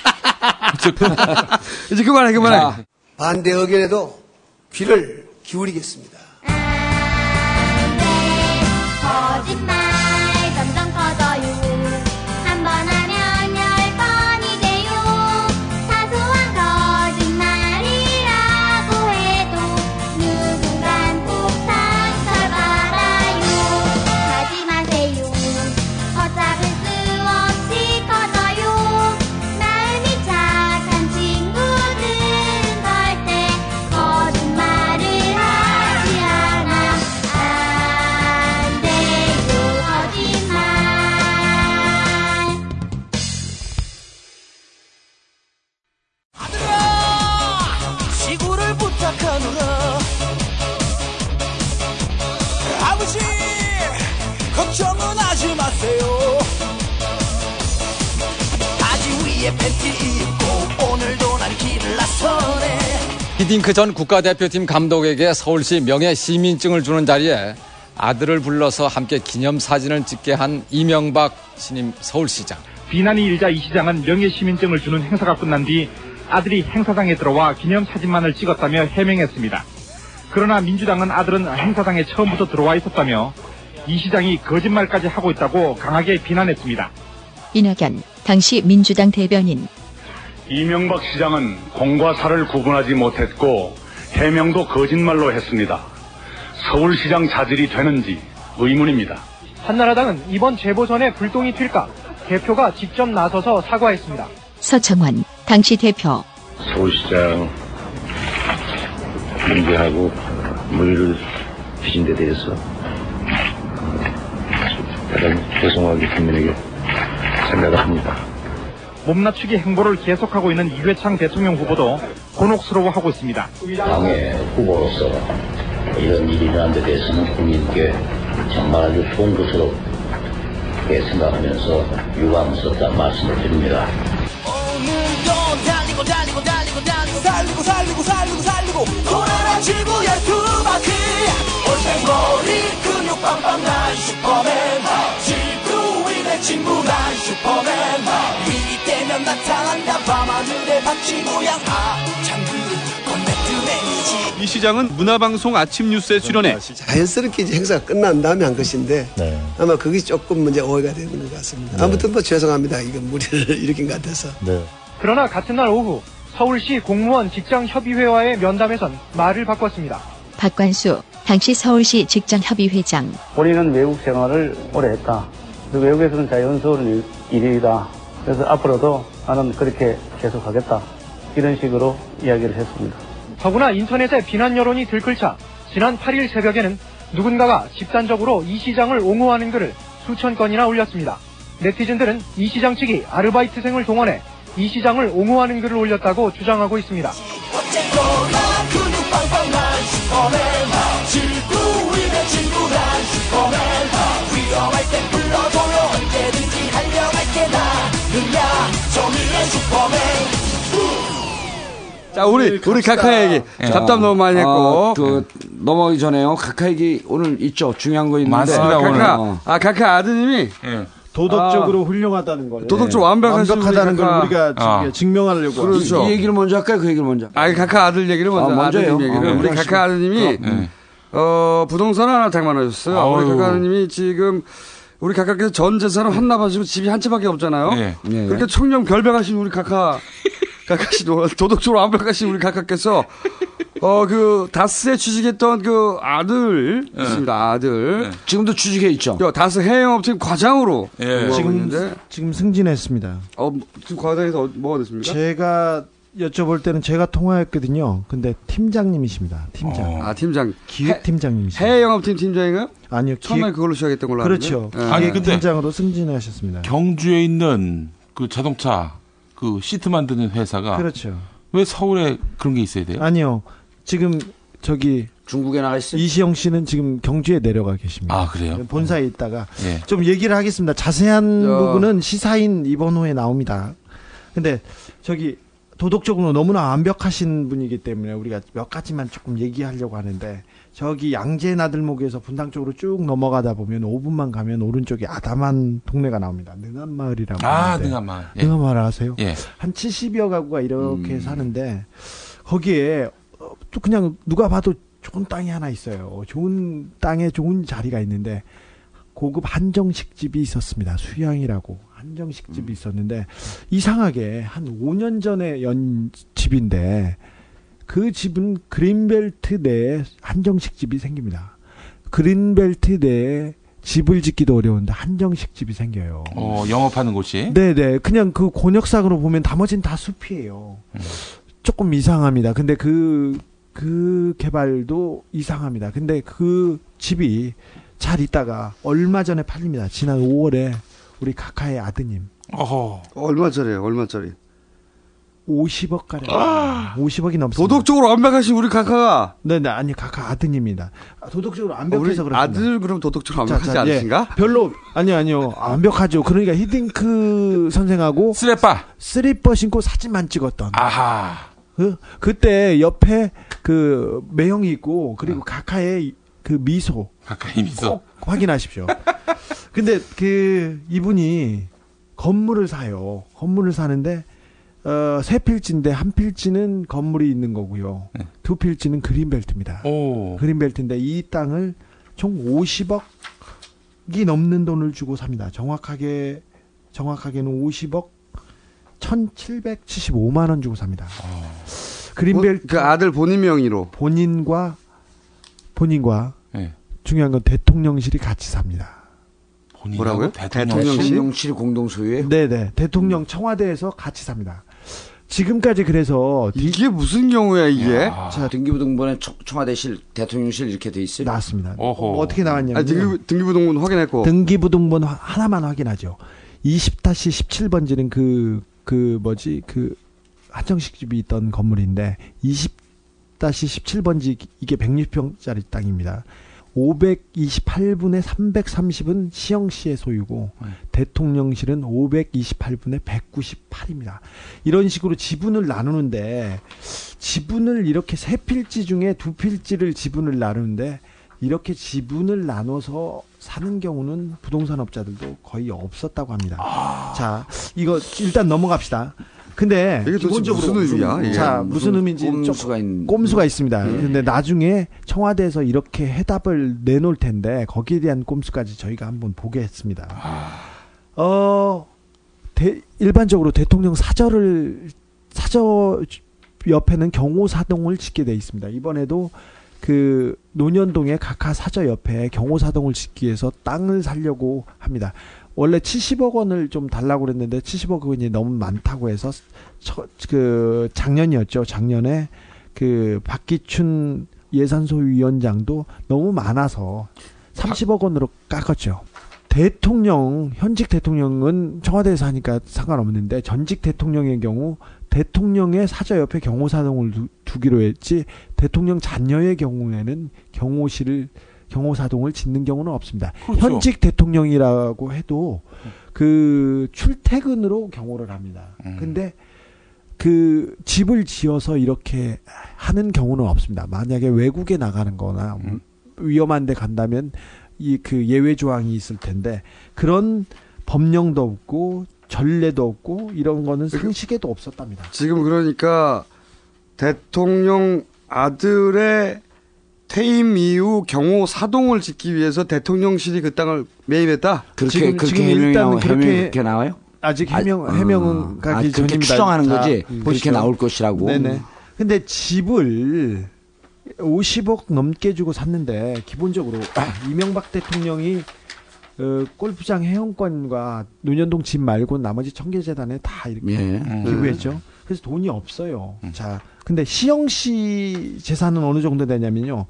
이제 그만해 그만해. 반대 의견에도 귀를 기울이겠습니다. 거짓말 팬티 입고 오늘도 난 길을 나서네 히딩크 전 국가대표팀 감독에게 서울시 명예 시민증을 주는 자리에 아들을 불러서 함께 기념사진을 찍게 한 이명박 신임 서울시장. 비난이 일자 이 시장은 명예시민증을 주는 행사가 끝난 뒤 아들이 행사장에 들어와 기념사진만을 찍었다며 해명했습니다. 그러나 민주당은 아들은 행사장에 처음부터 들어와 있었다며 이 시장이 거짓말까지 하고 있다고 강하게 비난했습니다. 이낙연 당시 민주당 대변인 이명박 시장은 공과 사를 구분하지 못했고 해명도 거짓말로 했습니다. 서울시장 자질이 되는지 의문입니다. 한나라당은 이번 재보선에 불똥이 튈까 대표가 직접 나서서 사과했습니다. 서청원 당시 대표 서울시장 문제하고 무리를 빚은 데 대해서 가장 죄송하게 국민에게 생각을 합니다. 몸맞추기 행보를 계속하고 있는 이회창 대통령 후보도 곤혹스러워하고 있습니다. 당의 후보로서 이런 일이 일어난 데 대해서는 국민께 정말 아주 송구스럽게 생각하면서 유감스럽다 말씀을 드립니다. 오늘도 달리고 달리고 달리고 달리고 살리고 살리고 살리고 살리고 코로나 지구의 두 바퀴 올빼머리 근육 빵빵 난 슈퍼맨 친구난 슈퍼맨 위기 때면 나타난다 밤하늘의 박쥐 모양 아참 그 이 시장은 문화방송 아침 뉴스에 출연해 자연스럽게 이제 행사가 끝난 다음에 한 것인데 네. 아마 그게 조금 문제 오해가 되는 것 같습니다. 네. 아무튼 뭐 죄송합니다. 이건 무리를 일으킨 것 같아서. 네. 그러나 같은 날 오후 서울시 공무원 직장협의회와의 면담에선 말을 바꿨습니다. 박관수 당시 서울시 직장협의회장 본인은 외국 생활을 오래 했다. 외국에서는 자연스러운 일- 일이다. 그래서 앞으로도 나는 그렇게 계속하겠다. 이런 식으로 이야기를 했습니다. 더구나 인터넷에 비난 여론이 들끓자 지난 8일 새벽에는 누군가가 집단적으로 이 시장을 옹호하는 글을 수천 건이나 올렸습니다. 네티즌들은 이 시장 측이 아르바이트생을 동원해 이 시장을 옹호하는 글을 올렸다고 주장하고 있습니다. 나는야 정의의 슈퍼맨 자, 우리, 우리 카카 얘기. 답답 너무 많이 했고. 어, 그 넘어가기 전에요. 카카 얘기 오늘 있죠. 중요한 거 있는데. 많습니다, 어, 오늘. 어. 아, 카카 아드님이. 도덕적으로 훌륭하다는 걸. 도덕적으로 완벽하신 완벽하다는 우리 걸 카카. 우리가 아. 증명하려고. 그렇죠. 이 얘기를 먼저 할까요? 그 얘기를 먼저. 아, 카카 아들 얘기를 먼저. 아, 먼저요? 아드님 얘기를. 아, 우리 먼저 카카 아드님이. 네. 어, 부동산 하나 장만하셨어요. 우리. 카카 아드님이 지금, 우리 카카께서 전 재산을 헌납하시고 집이 한 채밖에 없잖아요. 네. 네. 그렇게 청렴 결백하신 우리 카카, 카카씨, 도덕적으로 완벽하신 우리 카카께서, 어, 그, 다스에 취직했던 그 아들, 네. 있습니다. 아들. 지금도 취직해 있죠. 다스 해영업팀 과장으로. 예. 지금 있는데, 지금 승진했습니다. 어, 지금 과장에서 어- 뭐가 됐습니까? 제가 여쭤볼 때는 제가 통화했거든요. 근데 팀장님이십니다. 팀장. 아, 팀장. 기획팀장님이십니다. 해외 영업팀 팀장인가요? 아니요. 처음에 기획- 그걸로 시작했던 걸로 그렇죠. 예. 아니, 근데- 팀장으로 승진하셨습니다. 경주에 있는 그 자동차 그 시트 만드는 회사가 그렇죠. 왜 서울에 그런 게 있어야 돼요? 아니요. 지금 저기 중국에 나가 있어요. 이시영 씨는 지금 경주에 내려가 계십니다. 아, 그래요? 본사에 있다가 예. 좀 얘기를 하겠습니다. 자세한 야. 부분은 시사인 이번 후에 나옵니다. 근데 저기 도덕적으로 너무나 완벽하신 분이기 때문에 우리가 몇 가지만 조금 얘기하려고 하는데 저기 양재 나들목에서 분당 쪽으로 쭉 넘어가다 보면 5분만 가면 오른쪽에 아담한 동네가 나옵니다. 능암마을이라고. 아, 하는데. 능암마을. 예. 능암마을 아세요? 예. 한 70여 가구가 이렇게 음. 사는데 거기에 어, 또 그냥 누가 봐도 좋은 땅이 하나 있어요. 좋은 땅에 좋은 자리가 있는데 고급 한정식 집이 있었습니다. 수양이라고 한정식 집이 있었는데 이상하게 한 5년 전에 연 집인데 그 집은 그린벨트 내에 한정식 집이 생깁니다. 그린벨트 내에 집을 짓기도 어려운데 한정식 집이 생겨요. 어, 영업하는 곳이. 네네. 그냥 그 곤역상으로 보면 나머지는 다 숲이에요. 조금 이상합니다. 근데 그, 그 개발도 이상합니다. 근데 그 집이 잘 있다가 얼마 전에 팔립니다. 지난 5월에 우리 카카의 아드님. 어허. 얼마짜리예요? 얼마짜리? 50억 가량. 아! 50억이 넘습니다. 도덕적으로 완벽하신 우리 가카가. 네 네. 아니, 가카 아드님입니다. 아, 도덕적으로 완벽해서 우리 그렇습니다. 아들 그럼 도덕적으로 자, 완벽하지 자, 예. 않으신가? 별로 아니요 아니요 완벽하죠. 그러니까 히딩크 선생하고 스레빠 스리퍼 신고 사진만 찍었던. 아하. 그 그때 옆에 그 매형이 있고 그리고 가카의 그 미소 가카의 미소. 꼭 확인하십시오. 근데 그 이분이 건물을 사요. 건물을 사는데 어, 세 필지인데 한 필지는 건물이 있는 거고요. 두 필지는 그린벨트입니다. 오. 그린벨트인데 이 땅을 총 50억이 넘는 돈을 주고 삽니다. 정확하게 정확하게는 50억 1,775만 원 주고 삽니다. 그린벨트 그 아들 본인 명의로 본인과 본인과 네. 중요한 건 대통령실이 같이 삽니다. 뭐라고요? 대통령실? 대통령실 공동 소유예요? 네네. 대통령 청와대에서 같이 삽니다. 지금까지 그래서 이게 무슨 경우야 이게? 자, 등기부등본에 청- 청와대실, 대통령실 이렇게 돼 있어요. 나왔습니다. 어허. 어, 떻게 나왔냐면 아, 등기부, 등기부등본 확인했고. 등기부등본 하- 하나만 확인하죠. 20-17번지는 그, 그 뭐지, 그 한정식 집이 있던 건물인데 20-17번지 이게 160평짜리 땅입니다. 528분의 330은 시영시의 소유고 대통령실은 528분의 198입니다. 이런 식으로 지분을 나누는데 지분을 이렇게 세 필지 중에 두 필지를 지분을 나누는데 이렇게 지분을 나눠서 사는 경우는 부동산 업자들도 거의 없었다고 합니다. 자, 이거 일단 넘어갑시다. 근데 기본적으로 무슨 의미야, 이게? 자 무슨 의미인지 좀 꼼수가 있는 꼼수가 있습니다. 근데 나중에 청와대에서 이렇게 해답을 내놓을 텐데 거기에 대한 꼼수까지 저희가 한번 보겠습니다. 어 대- 일반적으로 대통령 사절을 사저 옆에는 경호 사동을 짓게 돼 있습니다. 이번에도 그 논현동의 각하 사저 옆에 경호 사동을 짓기 위해서 땅을 살려고 합니다. 원래 70억 원을 좀 달라고 그랬는데 70억 원이 너무 많다고 해서 처- 그 작년이었죠. 작년에 그 박기춘 예산소위원장도 너무 많아서 30억 원으로 깎았죠. 대통령 현직 대통령은 청와대에서 하니까 상관없는데 전직 대통령의 경우 대통령의 사저 옆에 경호사동을 두, 두기로 했지 대통령 자녀의 경우에는 경호실을 경호사동을 짓는 경우는 없습니다. 그렇죠. 현직 대통령이라고 해도 그 출퇴근으로 경호를 합니다. 근데 그 집을 지어서 이렇게 하는 경우는 없습니다. 만약에 외국에 나가는 거나 위험한 데 간다면 이 그 예외 조항이 있을 텐데 그런 법령도 없고 전례도 없고 이런 거는 상식에도 없었답니다. 지금 그러니까 대통령 아들의 퇴임 이후 경호 사동을 짓기 위해서 대통령실이 그 땅을 매입했다. 그렇게 지금- 그렇게 지금 해명이 일단은 나와, 그렇게- 그렇게 나와요? 아직 해명 해명은 가기 아, 그렇게. 추정하는 자, 거지. 그렇게 보시죠. 나올 것이라고. 네네. 근데 집을 50억 넘게 주고 샀는데 기본적으로 이명박 대통령이 어, 골프장 회원권과 논현동 집 말고 나머지 청계재단에 다 이렇게 예. 기부했죠. 그래서 돈이 없어요. 자, 근데 시영 씨 재산은 어느 정도 되냐면요.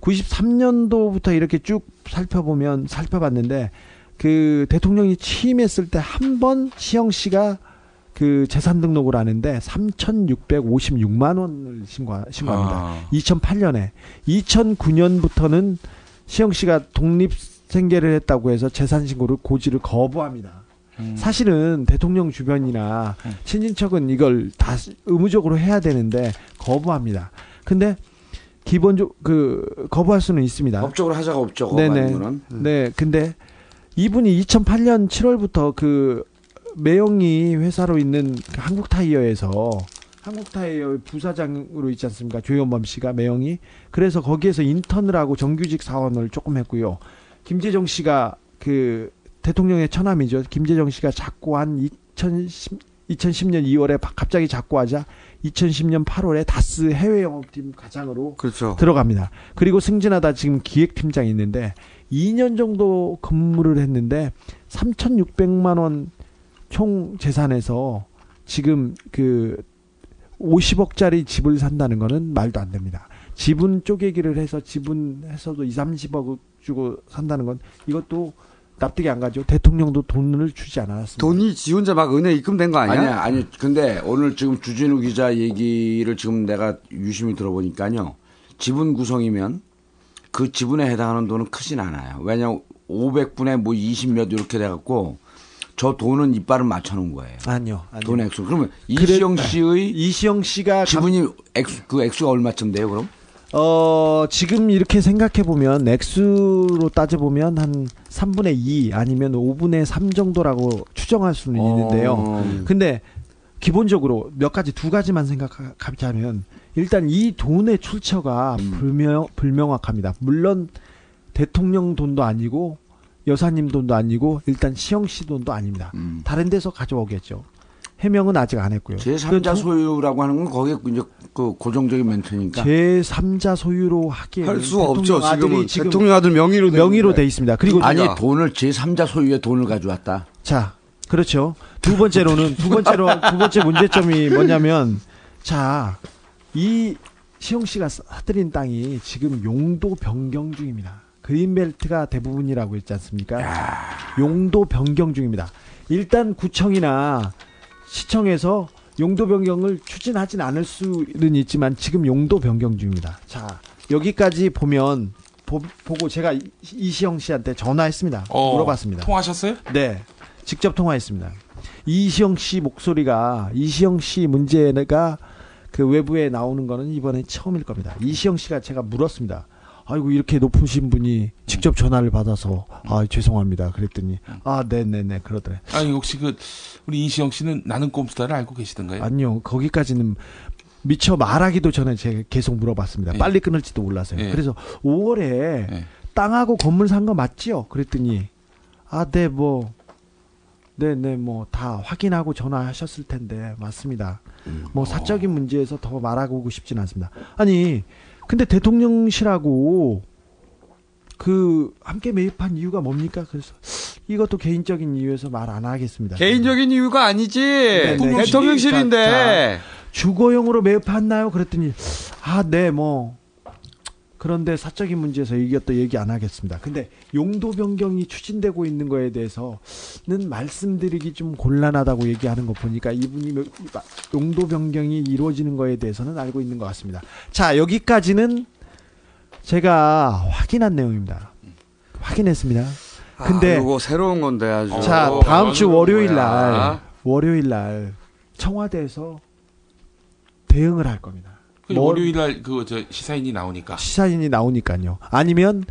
93년도부터 이렇게 쭉 살펴보면 살펴봤는데 그 대통령이 취임했을 때 한 번 시영 씨가 그 재산 등록을 하는데 3,656만 원을 신고, 신고합니다. 아. 2008년에 2009년부터는 시영 씨가 독립 생계를 했다고 해서 재산 신고를 고지를 거부합니다. 사실은 대통령 주변이나 친인척은 이걸 다 의무적으로 해야 되는데 거부합니다. 근데 기본적 그 거부할 수는 있습니다. 법적으로 하자가 없죠. 네네. 거는. 네, 근데 이분이 2008년 7월부터 그 매영이 회사로 있는 그 한국타이어에서 한국타이어 부사장으로 있지 않습니까? 조현범 씨가 매영이 그래서 거기에서 인턴을 하고 정규직 사원을 조금 했고요. 김재정 씨가 그 대통령의 처남이죠. 김재정 씨가 자꾸 한 2010, 2010년 2월에 갑자기 자꾸 하자 2010년 8월에 다스 해외 영업팀 과장으로 그렇죠. 들어갑니다. 그리고 승진하다 지금 기획팀장이 있는데 2년 정도 근무를 했는데 3,600만 원 총 재산에서 지금 그 50억짜리 집을 산다는 거는 말도 안 됩니다. 지분 쪼개기를 해서 지분해서도 2, 30억 주고 산다는 건 이것도 납득이 안 가죠. 대통령도 돈을 주지 않았습니다. 돈이 지 혼자 막 은행 입금된 거 아니야? 아니야, 아니. 근데 오늘 지금 주진우 기자 얘기를 지금 내가 유심히 들어보니까요. 지분 구성이면 그 지분에 해당하는 돈은 크진 않아요. 왜냐면 500분에 뭐 20몇 이렇게 돼갖고 저 돈은 이빨을 맞춰놓은 거예요. 아니요. 아니요. 돈 액수. 그러면 그래- 이시영 씨의 이시영 씨가 지분이 액수 그 액수가 얼마쯤 돼요? 그럼? 어, 지금 이렇게 생각해 보면 액수로 따져 보면 한 3분의 2 아니면 5분의 3 정도라고 추정할 수는 어. 있는데요. 근데 기본적으로 몇 가지 두 가지만 생각하자면 일단 이 돈의 출처가 음. 불명 불명확합니다. 물론 대통령 돈도 아니고 여사님 돈도 아니고 일단 시영 씨 돈도 아닙니다. 음. 다른 데서 가져오겠죠. 해명은 아직 안 했고요. 제3자 소유라고 하는 건 거기에 이제 그 고정적인 멘트니까. 제3자 소유로 하기에 할 수가 없죠. 지금은 대통령 아들 명의로 돼 명의로. 돼 있습니다. 그리고 아니 누가- 돈을 제3자 소유의 돈을 가져왔다. 자, 그렇죠. 두 번째로는 두 번째로 두 번째 문제점이 뭐냐면 자, 이 시영 씨가 사들인 땅이 지금 용도 변경 중입니다. 그린벨트가 대부분이라고 했지 않습니까? 용도 변경 중입니다. 일단 구청이나 시청에서 용도 변경을 추진하진 않을 수는 있지만 지금 용도 변경 중입니다. 자, 여기까지 보면 보, 고 제가 이- 이시영 씨한테 전화했습니다. 어, 물어봤습니다. 통화하셨어요? 네. 직접 통화했습니다. 이시영 씨 목소리가 이시영 씨 문제가 그 외부에 나오는 거는 이번에 처음일 겁니다. 이시영 씨가 제가 물었습니다. 아이고 이렇게 높으신 분이 직접 전화를 받아서 아 죄송합니다. 그랬더니 아 네네네 그러더래. 아니 혹시 그 우리 이시영 씨는 나는 꼼수다를 알고 계시던가요? 아니요 거기까지는 미처 말하기도 전에 제가 계속 물어봤습니다. 예. 빨리 끊을지도 몰라서요. 예. 그래서 5월에 땅하고 건물 산 거 맞지요? 그랬더니 아 네 뭐 네 네 뭐 다 확인하고 전화하셨을 텐데 맞습니다. 뭐 사적인 문제에서 더 말하고 싶진 않습니다. 아니 근데 대통령실하고 그 함께 매입한 이유가 뭡니까? 그래서 이것도 개인적인 이유에서 말 안 하겠습니다. 개인적인 이유가 아니지. 네, 네. 대통령실인데. 자, 자, 주거용으로 매입했나요? 그랬더니 아, 네, 뭐 그런데 사적인 문제에서 이것도 얘기 안 하겠습니다. 근데 용도 변경이 추진되고 있는 거에 대해서는 말씀드리기 좀 곤란하다고 얘기하는 거 보니까 이분이 몇- 용도 변경이 이루어지는 거에 대해서는 알고 있는 것 같습니다. 자, 여기까지는 제가 확인한 내용입니다. 확인했습니다. 근데 아, 이거 새로운 건데 아주. 자, 어, 다음 주 월요일. 날 월요일 날 청와대에서 대응을 할 겁니다. 그 뭘- 월요일 날그 저 시사인이 나오니까 시사인이 나오니까요. 아니면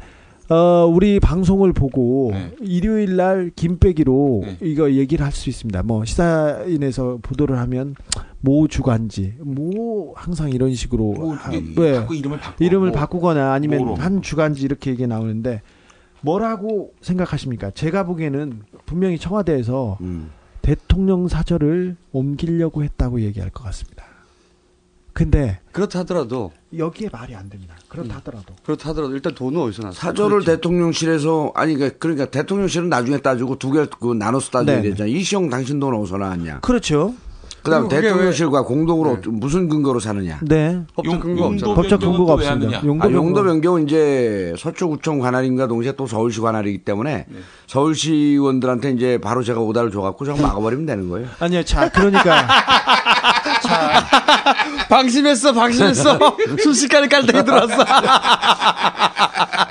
어 우리 방송을 보고 네. 일요일 날 김빼기로 이거 얘기를 할 수 있습니다. 뭐 시사인에서 보도를 하면 모 주간지 뭐 항상 이런 식으로 하- 이- 네. 이름을 바꿔. 이름을 뭐, 바꾸거나 아니면 뭐로. 한 주간지 이렇게 얘기 나오는데 뭐라고 생각하십니까? 제가 보기에는 분명히 청와대에서 대통령 사절을 옮기려고 했다고 얘기할 것 같습니다. 근데 그렇다 하더라도 여기에 말이 안 됩니다. 그렇다 하더라도 그렇다 하더라도 일단 돈은 어디서 났어? 사절을 대통령실에서 아니 그러니까, 그러니까 대통령실은 나중에 따지고 두개 그 나눠서 따져야 네. 되잖아. 이시영 당신 돈 어디서 나왔냐? 그렇죠. 그다음 그리고 그게 대통령실과 공동으로 무슨 근거로 사느냐? 네. 법적 근거 없잖아. 법적 근거가 없습니다. 용도 아, 변경. 용도 변경은 이제 서초구청 관할인가 동시에 또 서울시 관할이기 때문에 서울시 의원들한테 이제 바로 제가 오다를 줘갖고 저거 막아버리면 되는 거예요. 아니요, 자 그러니까 방심했어, 방심했어. 순식간에 깔때기 들어왔어.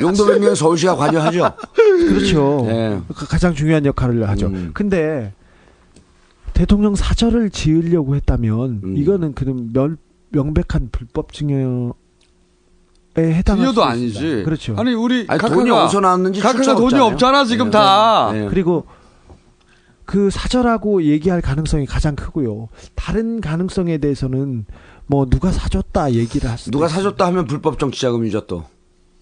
용도 변경은 서울시가 관여하죠. 그렇죠. 네. 가- 가장 중요한 역할을 하죠. 근데 대통령 사절을 지으려고 했다면 이거는 그럼 명, 명백한 불법 증여 에 해당할 증여도 수 아니지. 있습니다. 그렇죠. 아니, 우리 아니, 돈이 어디서 나왔는지 각하가 돈이 없잖아요. 없잖아, 지금 네. 다. 네. 그리고 그 사절하고 얘기할 가능성이 가장 크고요. 다른 가능성에 대해서는 뭐 누가 사줬다 얘기를 할 수도 누가. 사줬다 하면 불법 정치자금이죠 또.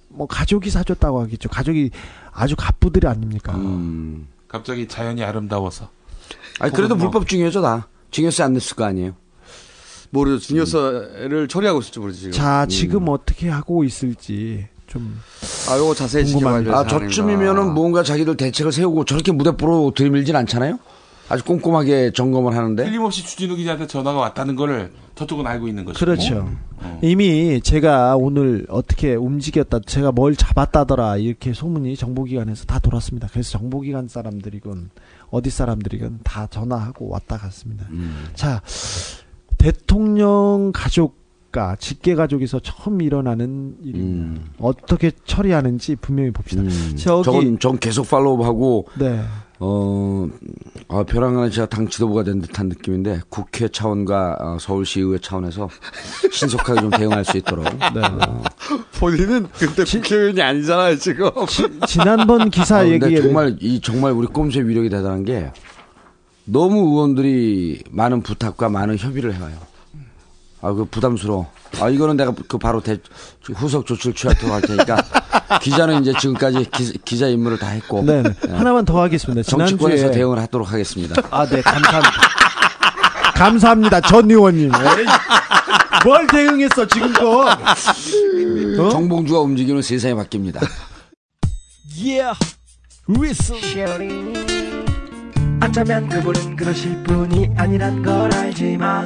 뭐 가족이 사줬다고 하겠죠. 가족이 아주 갑부들이 아닙니까? 음. 갑자기 자연이 아름다워서. 아니 그래도 뭐- 불법 증여죠 다. 증여세 안 냈을 거 아니에요. 모르죠. 증여세를 처리하고 있을지 모르지, 지금. 자, 지금 어떻게 하고 있을지 좀 아, 요거 자세히 지켜봐야 될 아. 저쯤이면은 뭔가 자기들 대책을 세우고 저렇게 무대포로 들이밀진 않잖아요. 아주 꼼꼼하게 점검을 하는데. 틀림없이 주진우 기자한테 전화가 왔다는 거를 저쪽은 알고 있는 거죠. 그렇죠. 이미 제가 오늘 어떻게 움직였다, 제가 뭘 잡았다더라 이렇게 소문이 정보기관에서 다 돌았습니다. 그래서 정보기관 사람들이건 어디 사람들이건 다 전화하고 왔다 갔습니다. 자, 대통령 가족과 직계 가족에서 처음 일어나는 일입니다. 어떻게 처리하는지 분명히 봅시다. 저기 저건 전 계속 팔로우하고 네. 어, 아, 벼랑간에 제가 당 지도부가 된 듯한 느낌인데 국회 차원과 어, 서울시의회 차원에서 신속하게 좀 대응할 수 있도록. 네. 어, 본인은 그때 국회의원이 아니잖아요, 지금. 지 난번 기사 아, 얘기에 정말 이 정말 우리 꼼수의 위력이 대단한 게 너무 의원들이 많은 부탁과 많은 협의를 해와요. 아, 그 부담스러워. 아, 이거는 내가 그 바로 대, 후속 조치를 취하도록 할 테니까 기자는 이제 지금까지 기, 자 임무를 다 했고. 네, 네. 하나만 더 하겠습니다. 정치권에서 지난주에 대응을 하도록 하겠습니다. 아, 네, 감사합니다. 감사합니다, 전 의원님. 에이, 뭘 대응했어, 지금껏? 어? 정봉주가 움직이는 세상이 바뀝니다. Yeah, whistle. 어쩌면 그분은 그러실 분이 아니란 걸 알지만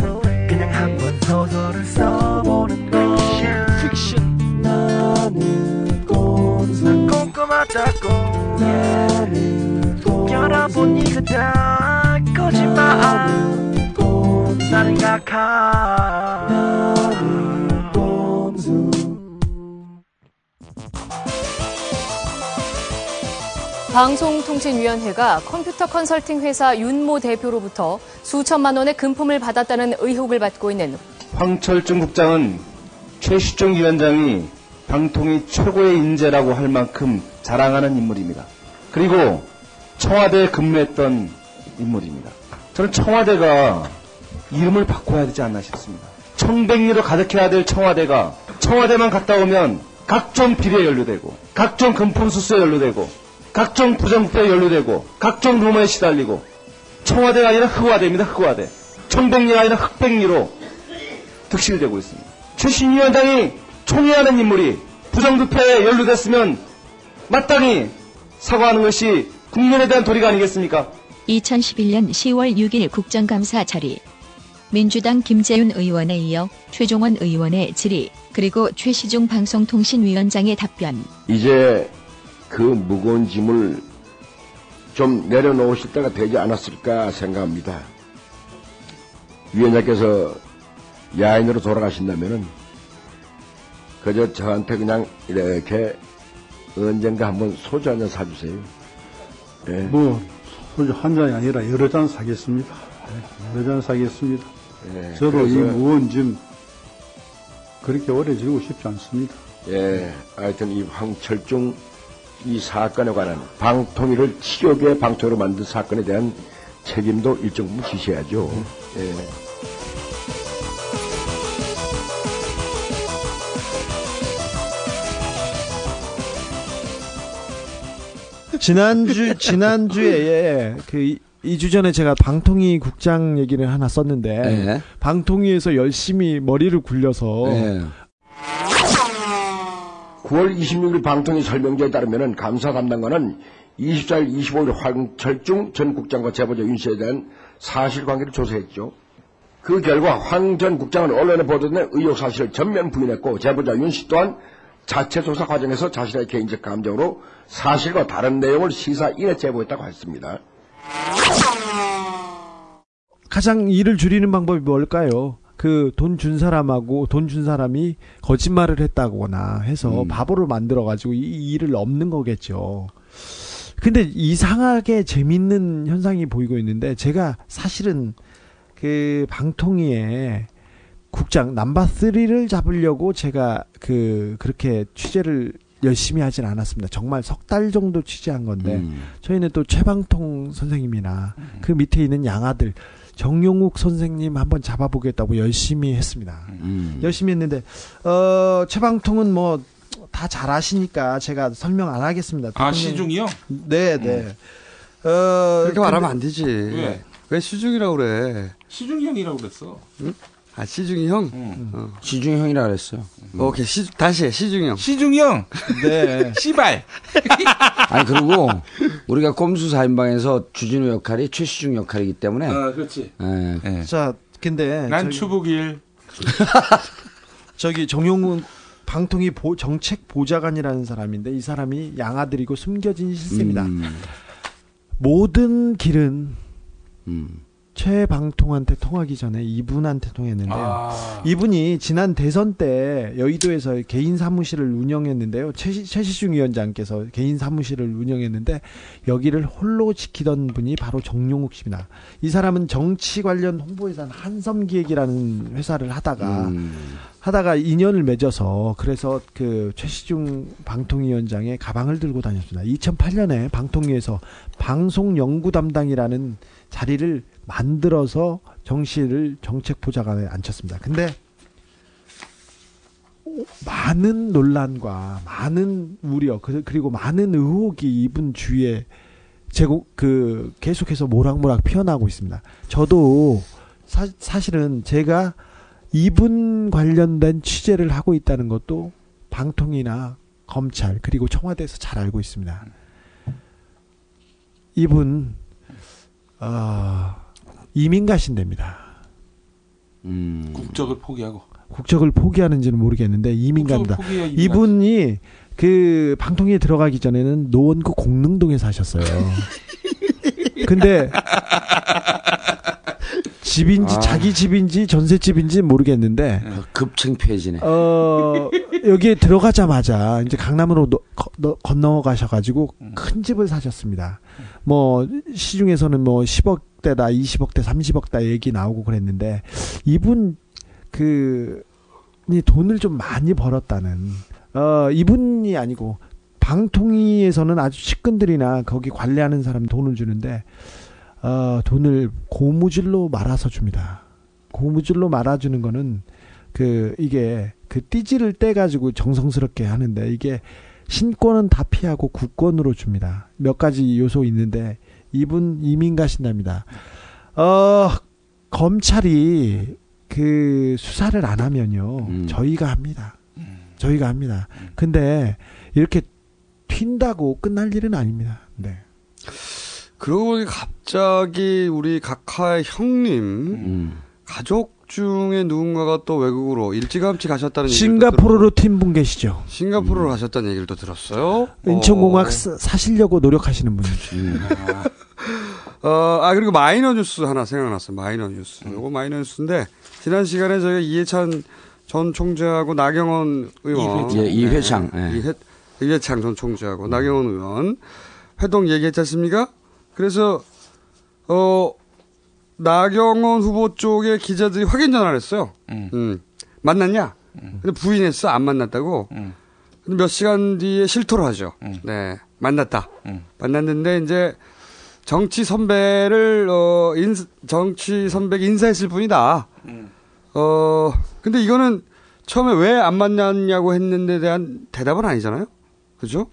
그냥 한번 소설을 써보는 거 픽션 나는 꼼수 여러분이 그다 거짓말 나는 각하 방송통신위원회가 컴퓨터 컨설팅 회사 윤모 대표로부터 수천만 원의 금품을 받았다는 의혹을 받고 있는 황철중 국장은 최시중 위원장이 방통위 최고의 인재라고 할 만큼 자랑하는 인물입니다. 그리고 청와대에 근무했던 인물입니다. 저는 청와대가 이름을 바꿔야 되지 않나 싶습니다. 청백리로 가득해야 될 청와대가 청와대만 갔다 오면 각종 비리에 연루되고 각종 금품 수수에 연루되고 각종 부정부에 연루되고 각종 루머에 시달리고 청와대가 아니라 흑화대입니다. 흑화대. 청백리가 아니라 흑백리로 득실되고 있습니다. 최신 위원장이 총회하는 인물이 부정부패에 연루됐으면 마땅히 사과하는 것이 국민에 대한 도리가 아니겠습니까? 2011년 10월 6일 국정감사 자리. 민주당 김재윤 의원에 이어 최종원 의원의 질의, 그리고 최시중 방송통신위원장의 답변. 이제 그 무거운 짐을 좀 내려놓으실 때가 되지 않았을까 생각합니다. 위원장께서 야인으로 돌아가신다면은 그저 저한테 그냥 이렇게 언젠가 한번 소주 한 잔 사주세요. 예. 뭐 소주 한 잔이 아니라 여러 잔 사겠습니다. 네, 여러 잔 사겠습니다. 예, 저도 이 무거운 짐 그렇게 오래 지고 싶지 않습니다. 예, 하여튼 이 황철중 이 사건에 관한 방통위를 치욕의 방통위로 만든 사건에 대한 책임도 일정 부분 지셔야죠. 예. 지난주 지난주에 그 2주 전에 제가 방통위 국장 얘기를 하나 썼는데 네. 방통위에서 열심히 머리를 굴려서 네. 9월 26일 방통위 설명지에 따르면 감사 담당관은 24일, 25일 황철중 전 국장과 제보자 윤 씨에 대한 사실관계를 조사했죠. 그 결과 황 전 국장은 언론에 보도된 의혹 사실을 전면 부인했고 제보자 윤 씨 또한 자체 조사 과정에서 자신의 개인적 감정으로 사실과 다른 내용을 시사인에 제보했다고 했습니다. 가장 일을 줄이는 방법이 뭘까요? 그 돈 준 사람하고 돈 준 사람이 거짓말을 했다거나 해서 음. 바보를 만들어 가지고 이 일을 없는 거겠죠. 근데 이상하게 재밌는 현상이 보이고 있는데 제가 사실은 그 방통위에 국장 남바 3를 잡으려고 제가 그 그렇게 취재를 열심히 하진 않았습니다. 정말 석 달 정도 취재한 건데 음. 저희는 또 최방통 선생님이나 그 밑에 있는 양아들 정용욱 선생님 한번 잡아보겠다고 열심히 했습니다. 음. 열심히 했는데 어 최방통은 뭐 다잘 아시니까 제가 설명 안 하겠습니다. 아, 시중이요? 네, 네. 어, 그렇게 말하면 근데- 안 되지. 왜? 왜 시중이라고 그래? 시중이 형이라고 그랬어. 응? 아, 시중이 형? 어. 시중이 형이라 그랬어요. 오케이, 시, 다시 해, 시중이 형. 시중이 형. 네. 씨발. 아니 그리고 우리가 꼼수 4인방에서 주진우 역할이 최시중 역할이기 때문에 어, 그렇지. 예. 자, 근데 난 저기- 추북일. 저기 정용훈 방통위 보- 정책 보좌관이라는 사람인데 이 사람이 양아들이고 숨겨진 실세입니다. 음. 모든 길은 음. 최방통한테 통하기 전에 이분한테 통했는데요. 아. 이분이 지난 대선 때 여의도에서 개인 사무실을 운영했는데요. 최시, 최시중 위원장께서 개인 사무실을 운영했는데 여기를 홀로 지키던 분이 바로 정용욱 씨입니다. 이 사람은 정치 관련 홍보회사 한섬기획이라는 회사를 하다가 음. 하다가 인연을 맺어서 그래서 그 최시중 방통위원장의 가방을 들고 다녔습니다. 2008년에 방통위에서 방송 연구 담당이라는 자리를 만들어서 정 씨를 정책 보좌관에 앉혔습니다. 근데 많은 논란과 많은 우려 그- 그리고 많은 의혹이 이분 주위에 제고 그 계속해서 모락모락 피어나고 있습니다. 저도 사, 사실은 제가 이분 관련된 취재를 하고 있다는 것도 방통이나 검찰 그리고 청와대에서 잘 알고 있습니다. 이분 어, 이민 가신답니다. 음. 국적을 포기하고. 국적을 포기하는지는 모르겠는데 이민 이민 이분이 그 방통위에 들어가기 전에는 노원구 공릉동에 사셨어요. 근데 집인지 아. 자기 집인지 전셋집인지 모르겠는데 급창피해지네. 어 여기에 들어가자마자 이제 강남으로 노- 거- 너- 건너가셔가지고 음. 큰 집을 사셨습니다. 뭐 시중에서는 뭐 10억 대다, 20억대, 30억대 얘기 나오고 그랬는데 이분 그이 돈을 좀 많이 벌었다는 어, 이분이 아니고 방통위에서는 아주 측근들이나 거기 관리하는 사람 돈을 주는데 어, 돈을 고무줄로 말아서 줍니다. 고무줄로 말아주는 거는 그 이게 그 띠지를 떼 가지고 정성스럽게 하는데 이게 신권은 다 피하고 국권으로 줍니다. 몇 가지 요소 있는데 이분 이민 가신답니다. 어 검찰이 그 수사를 안 하면요 저희가 합니다. 저희가 합니다. 근데 이렇게 튄다고 끝날 일은 아닙니다. 네. 그러고 보니 갑자기 우리 각하의 형님 음. 가족 중에 누군가가 또 외국으로 일찌감치 가셨다는 싱가포르로 팀 분 계시죠. 싱가포르로 가셨다는 얘기를 또 들었어요. 인천공학 어. 사- 사시려고 노력하시는 분이죠. 어, 아, 그리고 마이너 뉴스 하나 생각났어요. 마이너 뉴스. 요거 마이너 뉴스인데, 지난 시간에 저희가 이해찬 전 총재하고 나경원 의원. 이회창. 예, 이회창. 예. 이회, 이회 창 전 총재하고 나경원 의원 회동 얘기했지 않습니까? 그래서, 어, 나경원 후보 쪽에 기자들이 확인 전화를 했어요. 음. 만났냐? 근데 부인했어. 안 만났다고. 근데 몇 시간 뒤에 실토를 하죠. 네. 만났다. 만났는데 이제 정치 선배를 어 인, 정치 선배가 인사했을 뿐이다. 어 근데 이거는 처음에 왜 안 만났냐고 했는데 대한 대답은 아니잖아요. 그죠?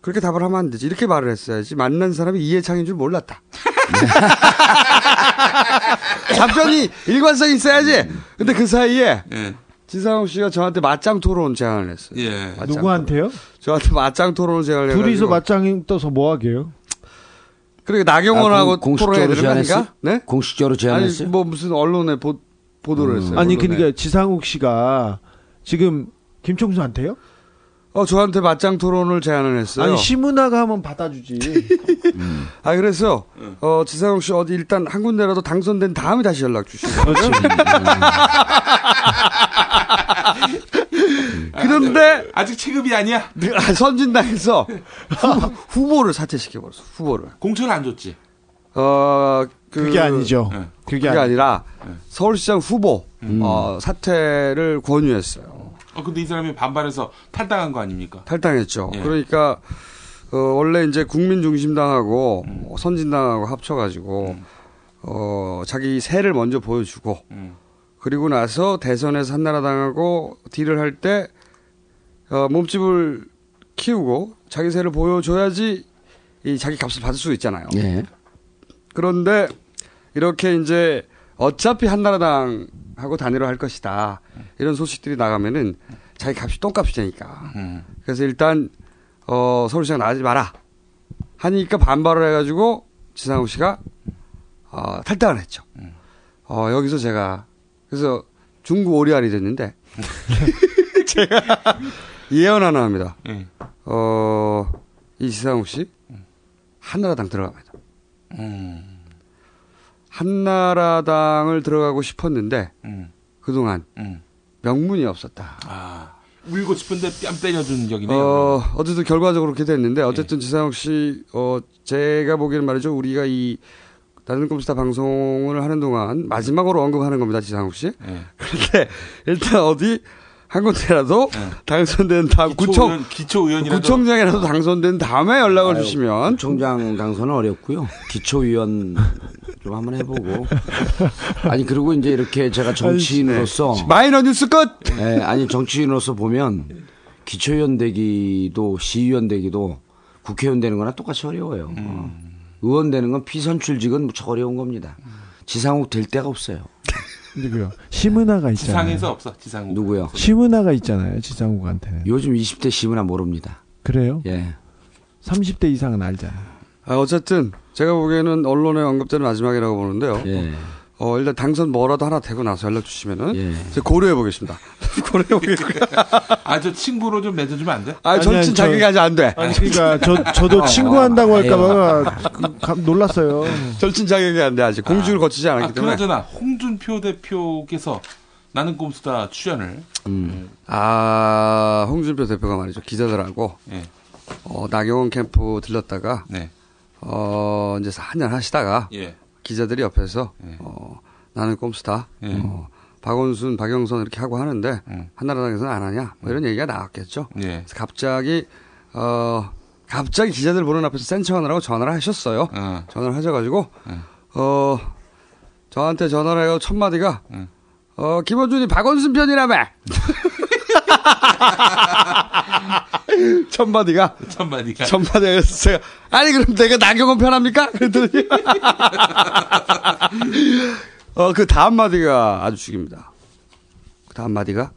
그렇게 답을 하면 안 되지. 이렇게 말을 했어야지. 만난 사람이 이해창인 줄 몰랐다. 답변이 일관성 있어야지. 근데 그 사이에 지상욱 씨가 저한테 맞짱 토론 제안을 했어요. 예. 맞짱 누구한테요? 토론. 저한테 맞짱 토론을 제안을 해가지고. 둘이서 맞짱이 떠서 뭐 하게요? 그러니까 나경원하고 아, 공- 공식적으로? 아닌가? 네? 공식적으로 제안했어요? 아니, 뭐 무슨 언론에 보, 보도를 했어요. 아니 언론에. 그러니까 지상욱 씨가 지금 김총수한테요? 어 저한테 맞짱 토론을 제안을 했어요. 아니 시문화가 하면 받아주지. 아 그래서 어 지상욱 씨 어디 일단 한 군데라도 당선된 다음에 다시 연락 주시거든요. 그런데 아 직 체급이 아니야. 선진당에서 후, 보 를 사퇴시켜 버렸어. 후보를. 공천을 안 줬지. 어 그, 그게 아니죠. 네. 그게, 그게 아니라 서울시장 후보 음. 어, 사퇴를 권유했어요. 어, 근데 이 사람이 반발해서 탈당한 거 아닙니까? 탈당했죠. 예. 그러니까 어, 원래 이제 국민중심당하고 음. 어, 선진당하고 합쳐가지고 어, 자기 세를 먼저 보여주고 음. 그리고 나서 대선에서 한나라당하고 딜을 할 때 어, 몸집을 키우고 자기 세를 보여줘야지 이 자기 값을 받을 수 있잖아요. 예. 그런데 이렇게 이제 어차피 한나라당 하고 단일화 할 것이다. 이런 소식들이 나가면은 자기 값이 똥값이 되니까. 음. 그래서 일단 어 서울시장 나가지 마라. 하니까 반발을 해가지고 지상욱 씨가 어, 탈당을 했죠. 어 여기서 제가 그래서 중구 오리알이 됐는데 제가 예언 하나 합니다. 예. 어이 지상욱 씨 한나라당 들어갑니다. 음. 한나라당을 들어가고 싶었는데 음. 그동안 음. 명분이 없었다. 아. 울고 싶은데 뺨 때려준 격이네요. 어, 어쨌든 결과적으로 그렇게 됐는데 어쨌든 지상욱 씨, 어, 제가 보기에는 말이죠. 우리가 이 나는 꼼스타 방송을 하는 동안 마지막으로 언급하는 겁니다. 지상욱 씨. 예. 그런데 일단 어디 한 군데라도 당선된 다음 구청 네. 기초의원, 기초 의원이라도 구청장이라도 당선된 다음에 연락을 아유, 주시면 총장 당선은 어렵고요. 기초위원 좀 한번 해보고. 아니 그리고 이제 이렇게 제가 정치인으로서 마이너 뉴스 끝. 네, 아니 정치인으로서 보면 기초위원 되기도 시의원 되기도 국회의원 되는 거나 똑같이 어려워요. 어. 의원 되는 건 피선출직은 무척 어려운 겁니다. 지상욱 될 데가 없어요. 누구요? 시문화가 있잖아요. 지상에서 없어. 지상 누구요? 시문화가 있잖아요. 지상욱한테는. 요즘 20대 시문화 모릅니다. 그래요? 예. 30대 이상은 알잖아요. 아, 어쨌든 제가 보기에는 언론에 언급되는 마지막이라고 보는데요. 예. 어, 일단 당선 뭐라도 하나 되고 나서 연락 주시면은 예. 제가 고려해 보겠습니다. 고려해 보겠고요. 아, 저 친구로 좀 맺어주면 안 돼? 아, 정치 자격이 아직 안 돼. 아니 그러니까 저 저도 친구 한다고 할까봐 그- 감- 놀랐어요. 절친 자격이 안 돼 아직 공주를 거치지 않았기 아, 때문에. 그나저나 홍준표 대표께서 나는 꼼수다 출연을 아, 홍준표 대표가 말이죠. 기자들하고 예. 어, 나경원 캠프 들렀다가 네. 어, 이제 한잔 하시다가 예. 기자들이 옆에서 어, 나는 꼼수다. 예. 어, 박원순, 박영선 이렇게 하고 하는데 한나라당에서는 안 하냐 뭐 이런 얘기가 나왔겠죠. 예. 그래서 갑자기 어 갑자기 기자들 보는 앞에서 센척하느라고 전화를 하셨어요. 전화를 하셔가지고 어 저한테 전화를 해요 첫 마디가 어 김원준이 박원순 편이라며. 첫 마디가 첫 마디가 첫 마디가 그래서 제가 아니 그럼 내가 나경원 편합니까? 그랬더니 어 그 다음 마디가 아주 죽입니다. 그 다음 마디가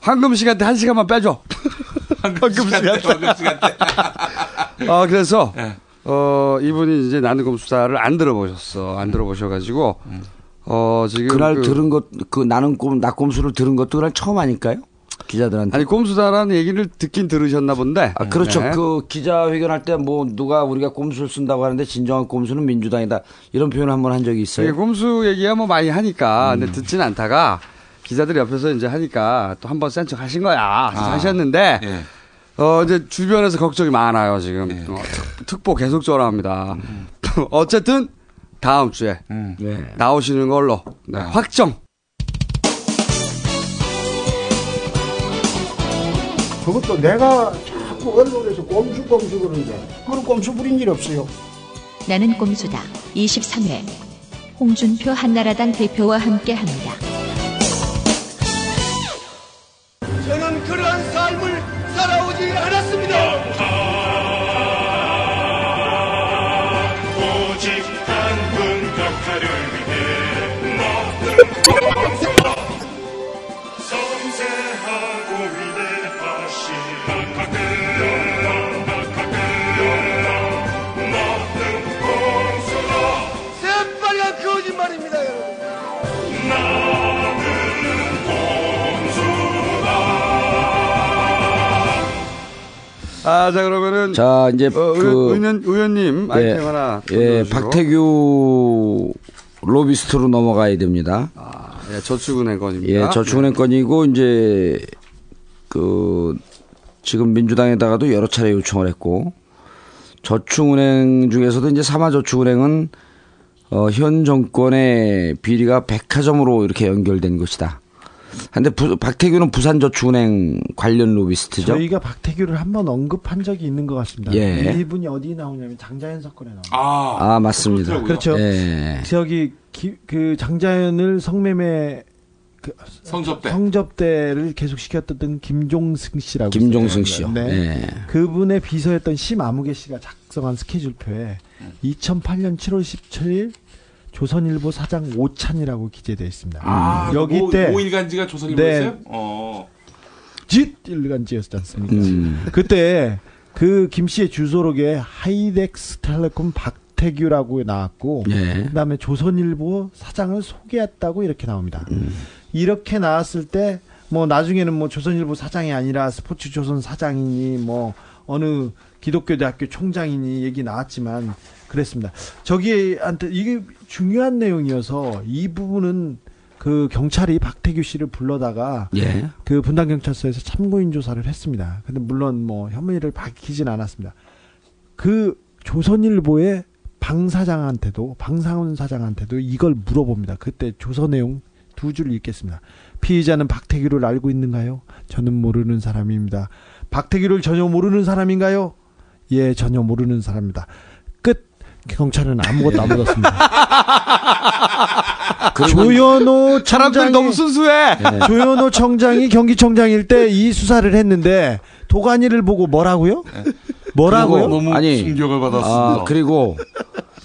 황금 시간대 한 시간만 빼줘. 황금 시간대. 황금 시간대. 아 그래서 예. 어 이분이 이제 나는 검 수사를 안 들어보셨어. 안 들어보셔가지고 어 지금 그날 그- 들은 것, 그 나는 꿈, 낙곰수를 들은 것도 그날 처음 아닐까요? 기자들한테. 아니 꼼수다라는 얘기를 듣긴 들으셨나 본데. 아, 그렇죠. 네. 그 기자회견할 때 뭐 누가 우리가 꼼수를 쓴다고 하는데 진정한 꼼수는 민주당이다. 이런 표현을 한번 한 적이 있어요. 이게 꼼수 얘기야 뭐 많이 하니까 음. 근데 듣진 않다가 기자들이 옆에서 이제 하니까 또 한번 센척 하신 거야. 아. 하셨는데 예. 어 이제 주변에서 걱정이 많아요 지금 예. 어, 특, 보 계속 전화합니다. 어쨌든 다음 주에 음. 네. 나오시는 걸로 네, 아. 확정. 그것도 내가 자꾸 언론에서 꼼수 꼼수 그러는데 그런 꼼수 부린 일 없어요. 나는 꼼수다. 23회 홍준표 한나라당 대표와 함께합니다. 저는 그러한 삶을 살아오지 않았습니다. 아, 자, 그러면은. 자, 이제 어, 그 의원, 의원, 의원님 아이템 하나. 예. 박태규 로비스트로 넘어가야 됩니다. 예, 저축은행 건입니다. 예, 저축은행 건이고 이제 그 지금 민주당에다가도 여러 차례 요청을 했고 저축은행 중에서도 이제 삼화저축은행은 어, 현 정권의 비리가 백화점으로 이렇게 연결된 것이다. 근데 부- 박태규는 부산저축은행 관련 로비스트죠. 저희가 박태규를 한번 언급한 적이 있는 것 같습니다. 예. 이분이 어디 나오냐면 장자연 사건에 나옵니다. 아, 맞습니다. 그렇죠. 예. 저기 기- 그 장자연을 성매매 그 성접대. 성접대를 계속 시켰던 김종승 씨라고 김종승. 씨요. 네. 예. 그분의 비서였던 심아무개 씨가 작성한 스케줄표에 2008년 7월 17일 조선일보 사장 오찬이라고 기재되어 있습니다. 아, 여기 모, 때 모일간지가 조선일보였어요? 네. 어. 짓 일간지였지 않습니까? 음. 그때 그 김 씨의 주소록에 하이덱스 텔레콤 박태규라고 나왔고 예. 그 다음에 조선일보 사장을 소개했다고 이렇게 나옵니다. 음. 이렇게 나왔을 때 뭐 나중에는 뭐 조선일보 사장이 아니라 스포츠 조선 사장이니 뭐 어느 기독교 대학교 총장이니 얘기 나왔지만 그랬습니다. 저기한테 이게 중요한 내용이어서 이 부분은 그 경찰이 박태규 씨를 불러다가 예. 그 분당 경찰서에서 참고인 조사를 했습니다. 근데 물론 뭐 혐의를 밝히진 않았습니다. 그 조선일보의 방 사장한테도 방상훈 사장한테도 이걸 물어봅니다. 그때 조서 내용 두 줄 읽겠습니다. 피의자는 박태규를 알고 있는가요? 저는 모르는 사람입니다. 박태규를 전혀 모르는 사람인가요? 예, 전혀 모르는 사람입니다. 끝. 경찰은 아무것도 안 묻었습니다. 조현호 사람들 청장이 너무 순수해. 네. 조현호 청장이 경기청장일 때 이 수사를 했는데 도가니를 보고 뭐라고요? 뭐라고요? 너무 아니, 충격을 받았습니다. 아, 그리고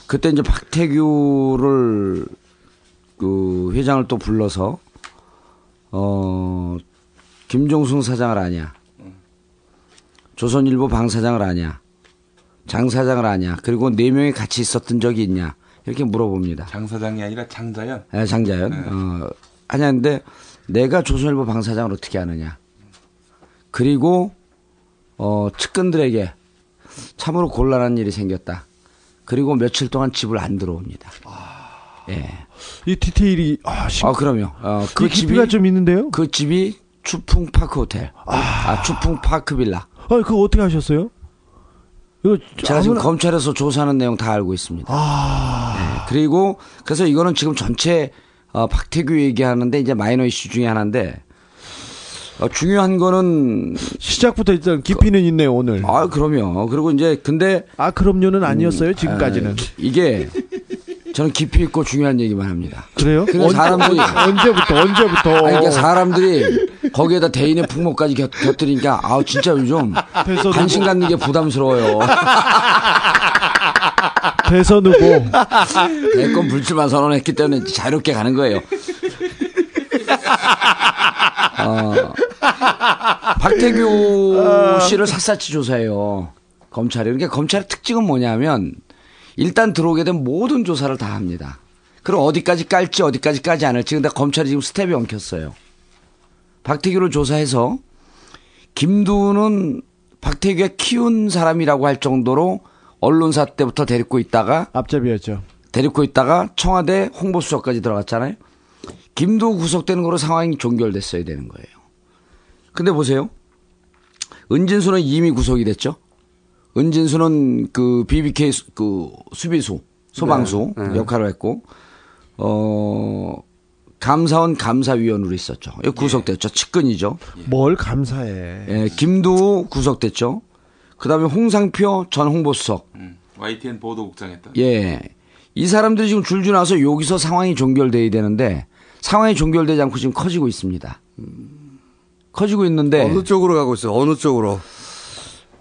그때 이제 박태규를 그 회장을 또 불러서 어 김종승 사장을 아냐, 조선일보 방 사장을 아냐, 장 사장을 아냐, 그리고 네 명이 같이 있었던 적이 있냐 이렇게 물어봅니다. 장 사장이 아니라 장자연. 예, 장자연. 네. 어, 하냐는데 내가 조선일보 방 사장을 어떻게 아느냐. 그리고 어, 측근들에게 참으로 곤란한 일이 생겼다. 그리고 며칠 동안 집을 안 들어옵니다. 예. 이 디테일이 아, 심... 아 그럼요. 어, 그 깊이가 좀 있는데요? 그 집이 추풍 파크 호텔. 아, 추풍 파크 빌라. 아, 그거 어떻게 하셨어요? 이거 제가 지금 아무나- 검찰에서 조사하는 내용 다 알고 있습니다. 아. 네, 그리고 그래서 이거는 지금 전체 어, 박태규 얘기하는데 이제 마이너 이슈 중에 하나인데 어, 중요한 거는 시작부터 일단 깊이는 있네요 오늘. 아 그럼요. 그리고 이제 근데 아 그럼요는 아니었어요 지금까지는. 아, 이게 저는 깊이 있고 중요한 얘기만 합니다. 그래요? 그러니까 사람들이 언제부터 언제부터? 아니, 그러니까 사람들이 거기에다 대인의 풍모까지 곁, 곁들이니까 아 진짜 요즘 관심. 갖는 게 부담스러워요. 대선 후보. 대권 불출마 선언했기 때문에 자유롭게 가는 거예요. 어, 박태규 씨를 샅샅이 조사해요. 검찰이. 그러니까 검찰의 특징은 뭐냐면 일단 들어오게 된 모든 조사를 다 합니다. 그럼 어디까지 깔지 어디까지 까지 않을지 근데 검찰이 지금 스텝이 엉켰어요. 박태규를 조사해서 김두는 박태규가 키운 사람이라고 할 정도로 언론사 때부터 데리고 있다가 앞잡이였죠. 데리고 있다가 청와대 홍보수석까지 들어갔잖아요. 김두 구속되는 거로 상황이 종결됐어야 되는 거예요. 근데 보세요. 은진수는 이미 구속이 됐죠. 은진수는 그 BBK 수- 그 수비수 소방수 네, 네. 역할을 했고 어 감사원 감사위원으로 있었죠. 구속됐죠. 측근이죠. 뭘 감사해. 예, 김두 구속됐죠. 그다음에 홍상표 전 홍보수석. YTN 보도국장 했던. 예. 이 사람들이 지금 줄줄 나서 여기서 상황이 종결돼야 되는데 상황이 종결되지 않고 지금 커지고 있습니다. 커지고 있는데 어느 쪽으로 가고 있어요? 어느 쪽으로?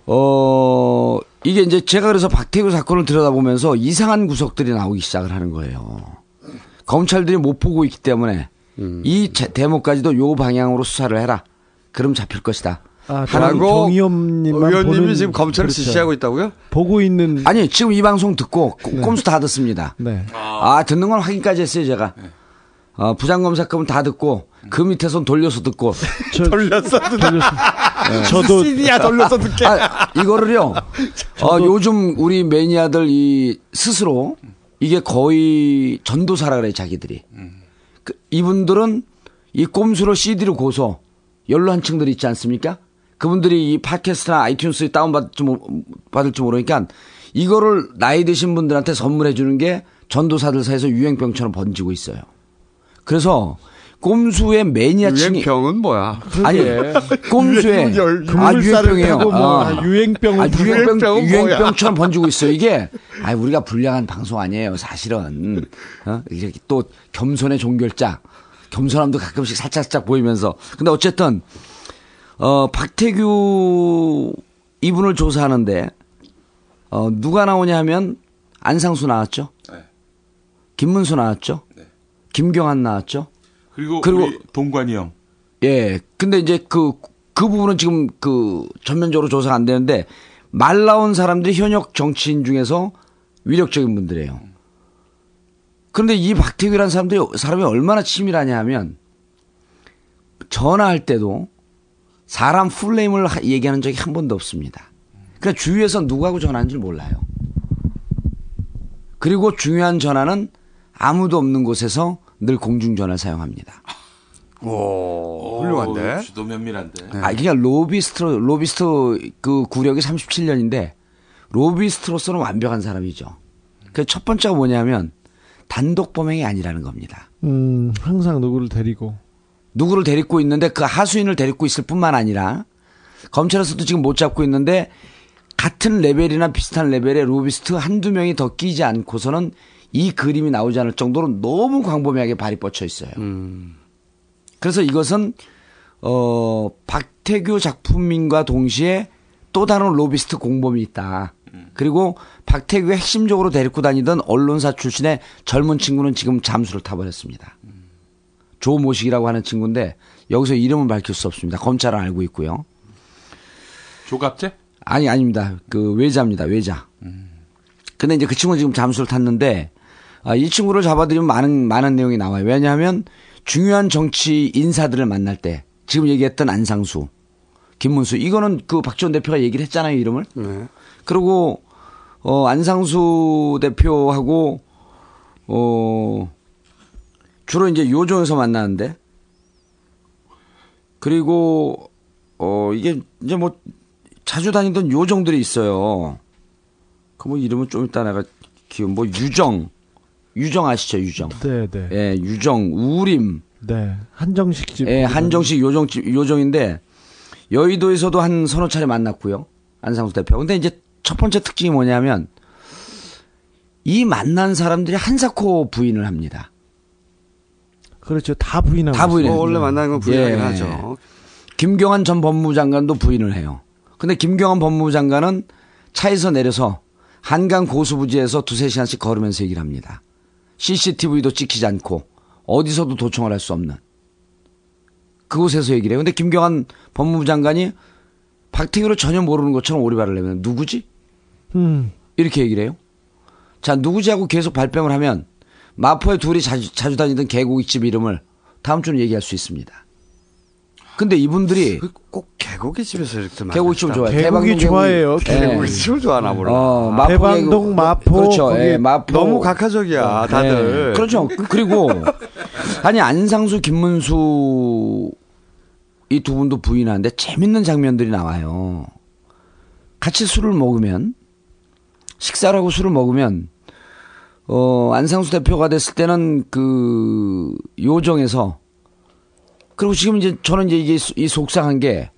어 이게 이제 제가 그래서 박태규 사건을 들여다보면서 이상한 구석들이 나오기 시작을 하는 거예요. 검찰들이 못 보고 있기 때문에 음. 이 제- 대목까지도 요 방향으로 수사를 해라. 그럼 잡힐 것이다. 아, 정의원님만 의원님이 보는 지금 검찰을 그렇죠. 지시하고 있다고요? 보고 있는 아니 지금 이 방송 듣고 꼼- 꼼수 다 듣습니다. 네. 아, 듣는 건 확인까지 했어요, 제가. 어, 부장검사급은 다 듣고, 그 밑에선 돌려서 듣고. 돌려서 돌려서. 저도 CD야 돌려서 듣게. 아, 이거를요, 어, 요즘 우리 매니아들 이 스스로 이게 거의 전도사라 그래, 자기들이. 그, 이분들은 이 꼼수로 CD를 고서 연로한층들이 있지 않습니까? 그분들이 이 팟캐스트나 아이튠스에 다운받을지, 모- 받을지 모르니까 이거를 나이 드신 분들한테 선물해 주는 게 전도사들 사이에서 유행병처럼 번지고 있어요. 그래서 꼼수의 매니아층이 유행병은 뭐야? 아니 열- 아 유행병이에요. 뭐 아. 유행병을 아, 유행병 유행병은 뭐야? 유행병처럼 번지고 있어요. 이게 아 우리가 불량한 방송 아니에요. 사실은 어? 이렇게 또 겸손의 종결자 겸손함도 가끔씩 살짝 살짝 보이면서 근데 어쨌든 어 박태규 이분을 조사하는데 어 누가 나오냐 하면 안상수 나왔죠. 네. 김문수 나왔죠. 김경환 나왔죠. 그리고, 그리고- 동관이 형. 예. 근데 이제 그, 그 부분은 지금 그 전면적으로 조사가 안 되는데 말 나온 사람들이 현역 정치인 중에서 위력적인 분들이에요. 그런데 이 박태규라는 사람들이, 사람이 얼마나 치밀하냐 하면 전화할 때도 사람 풀네임을 하- 얘기하는 적이 한 번도 없습니다. 그러니까 주위에서 누구하고 전화하는지 몰라요. 그리고 중요한 전화는 아무도 없는 곳에서 늘 공중전화를 사용합니다. 오, 훌륭한데. 오, 주도 면밀한데. 아, 그냥 로비스트, 로비스트 그 구력이 37년인데, 로비스트로서는 완벽한 사람이죠. 그 첫 번째가 뭐냐면, 단독 범행이 아니라는 겁니다. 음, 항상 누구를 데리고 누구를 데리고 있는데 그 하수인을 데리고 있을 뿐만 아니라, 검찰에서도 지금 못 잡고 있는데, 같은 레벨이나 비슷한 레벨의 로비스트 한두 명이 더 끼지 않고서는 이 그림이 나오지 않을 정도로 너무 광범위하게 발이 뻗쳐 있어요. 그래서 이것은 어 박태규 작품임과 동시에 또 다른 로비스트 공범이 있다. 그리고 박태규가 핵심적으로 데리고 다니던 언론사 출신의 젊은 친구는 지금 잠수를 타버렸습니다. 조모식이라고 하는 친구인데 여기서 이름은 밝힐 수 없습니다. 검찰은 알고 있고요. 조갑제? 아니 아닙니다. 그 외자입니다. 외자. 근데 이제 그 친구는 지금 잠수를 탔는데 아, 이 친구를 잡아들이면 많은 많은 내용이 나와요. 왜냐하면 중요한 정치 인사들을 만날 때 지금 얘기했던 안상수, 김문수 이거는 그 박지원 대표가 얘기를 했잖아요 이름을. 네. 그리고 어 안상수 대표하고 어 주로 이제 요정에서 만나는데 그리고 어 이게 이제 뭐 자주 다니던 요정들이 있어요. 그 뭐 이름은 좀 이따 내가 기억 뭐 유정 유정 아시죠? 유정. 네, 네. 예, 유정, 우림. 네. 한정식 집. 예, 한정식 요정 요정인데 여의도에서도 한 서너 차례 만났고요. 안상수 대표. 근데 이제 첫 번째 특징이 뭐냐면 이 만난 사람들이 한사코 부인을 합니다. 그렇죠. 다 부인하고. 다 부인해요. 뭐 원래 만나는 건 부인하긴 예. 하죠. 김경환 전 법무부 장관도 부인을 해요. 근데 김경환 법무부 장관은 차에서 내려서 한강 고수부지에서 두세 시간씩 걸으면서 얘기를 합니다. CCTV도 찍히지 않고 어디서도 도청을 할 수 없는 그곳에서 얘기를 해요. 근데 김경환 법무부 장관이 박태규를 전혀 모르는 것처럼 오리발을 내면 누구지? 음. 이렇게 얘기를 해요. 자, 누구지 하고 계속 발뺌을 하면 마포에 둘이 자주, 자주 다니던 개고기집 이름을 다음 주는 얘기할 수 있습니다. 근데 이분들이 꼭 개고기 집에서 이렇게 개고기집을 좋아해요. 개고기 대방동 좋아해요. 개고기. 예. 개고기 집을 좋아하나 몰라. 어, 마포 대방동, 마포, 그렇죠. 거기 예, 마포 너무 각하적이야, 다들. 예, 그렇죠. 그리고 아니 안상수, 김문수 이 두 분도 부인하는데 재밌는 장면들이 나와요. 같이 술을 먹으면 식사를 하고 술을 먹으면 어 안상수 대표가 됐을 때는 그 요정에서 그리고 지금 이제 저는 이제 이게 수- 이 속상한 게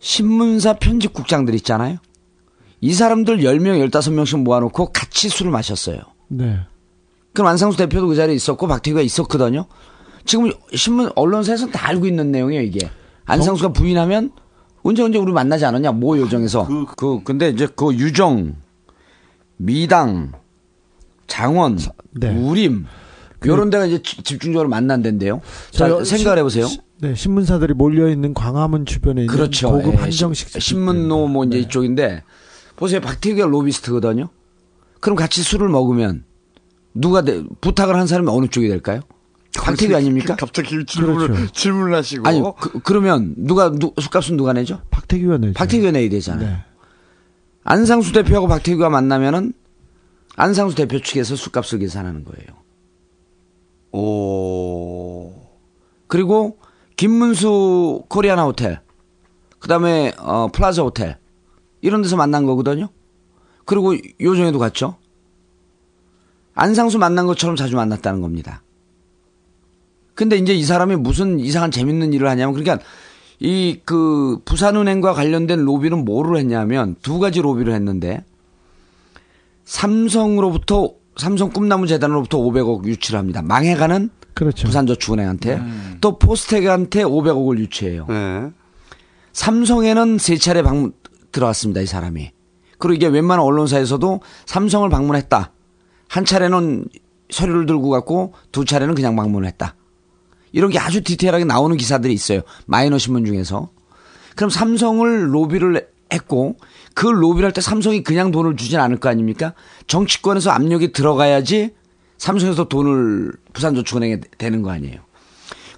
신문사 편집국장들 있잖아요. 이 사람들 10명, 15명씩 모아놓고 같이 술을 마셨어요. 네. 그럼 안상수 대표도 그 자리에 있었고 박태규가 있었거든요. 지금 신문 언론사에서는 다 알고 있는 내용이에요 이게. 안상수가 부인하면 언제 언제 우리 만나지 않았냐 모 요정에서. 그, 근데 이제 그 유정, 미당, 장원, 우림 요런 데가 이제 지- 집중적으로 만난 데인데요. 자저 생각을 해보세요. 시- 네, 신문사들이 몰려 있는 광화문 주변에 있는 그렇죠. 고급 예, 한정식 시- 신문로 뭐 네. 이제 이쪽인데 보세요. 박태규가 로비스트거든요. 그럼 같이 술을 먹으면 누가 돼- 부탁을 한 사람이 어느 쪽이 될까요? 박태규 아닙니까? 갑자기 질문을 그렇죠. 질문을 하시고 아니 그, 러면 누가 누, 술값은 누가 내죠? 박태규가 내죠. 박태규가 내야 되잖아요. 네. 안상수 대표하고 박태규가 만나면은 안상수 대표 측에서 술값을 계산하는 거예요. 오. 그리고 김문수 코리아나 호텔, 그다음에 어, 플라자 호텔 이런 데서 만난 거거든요. 그리고 요정에도 갔죠. 안상수 만난 것처럼 자주 만났다는 겁니다. 근데 이제 이 사람이 무슨 이상한 재밌는 일을 하냐면 그러니까 이 그 부산은행과 관련된 로비는 뭐를 했냐면 두 가지 로비를 했는데 삼성으로부터 삼성 꿈나무 재단으로부터 500억 유치를 합니다. 망해가는 그렇죠. 부산저축은행한테 또 포스텍한테 500억을 유치해요. 네. 삼성에는 세 차례 방문 들어왔습니다. 이 사람이. 그리고 이게 웬만한 언론사에서도 삼성을 방문했다. 한 차례는 서류를 들고 갔고 두 차례는 그냥 방문을 했다. 이런 게 아주 디테일하게 나오는 기사들이 있어요. 마이너 신문 중에서. 그럼 삼성을 로비를 했고 그 로비를 할 때 삼성이 그냥 돈을 주진 않을 거 아닙니까? 정치권에서 압력이 들어가야지 삼성에서 돈을 부산저축은행에 되는 거 아니에요.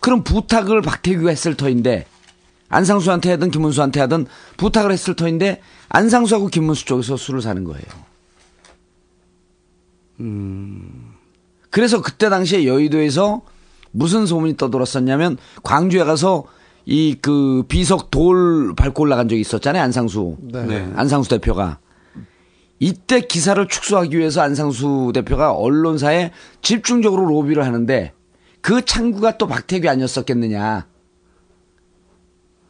그럼 부탁을 박태규가 했을 터인데 안상수한테 하든 김문수한테 하든 부탁을 했을 터인데 안상수하고 김문수 쪽에서 술을 사는 거예요. 그래서 그때 당시에 여의도에서 무슨 소문이 떠돌았었냐면 광주에 가서 이 그 비석 돌 밟고 올라간 적이 있었잖아요 안상수 네. 안상수 대표가 이때 기사를 축소하기 위해서 안상수 대표가 언론사에 집중적으로 로비를 하는데 그 창구가 또 박태규 아니었었겠느냐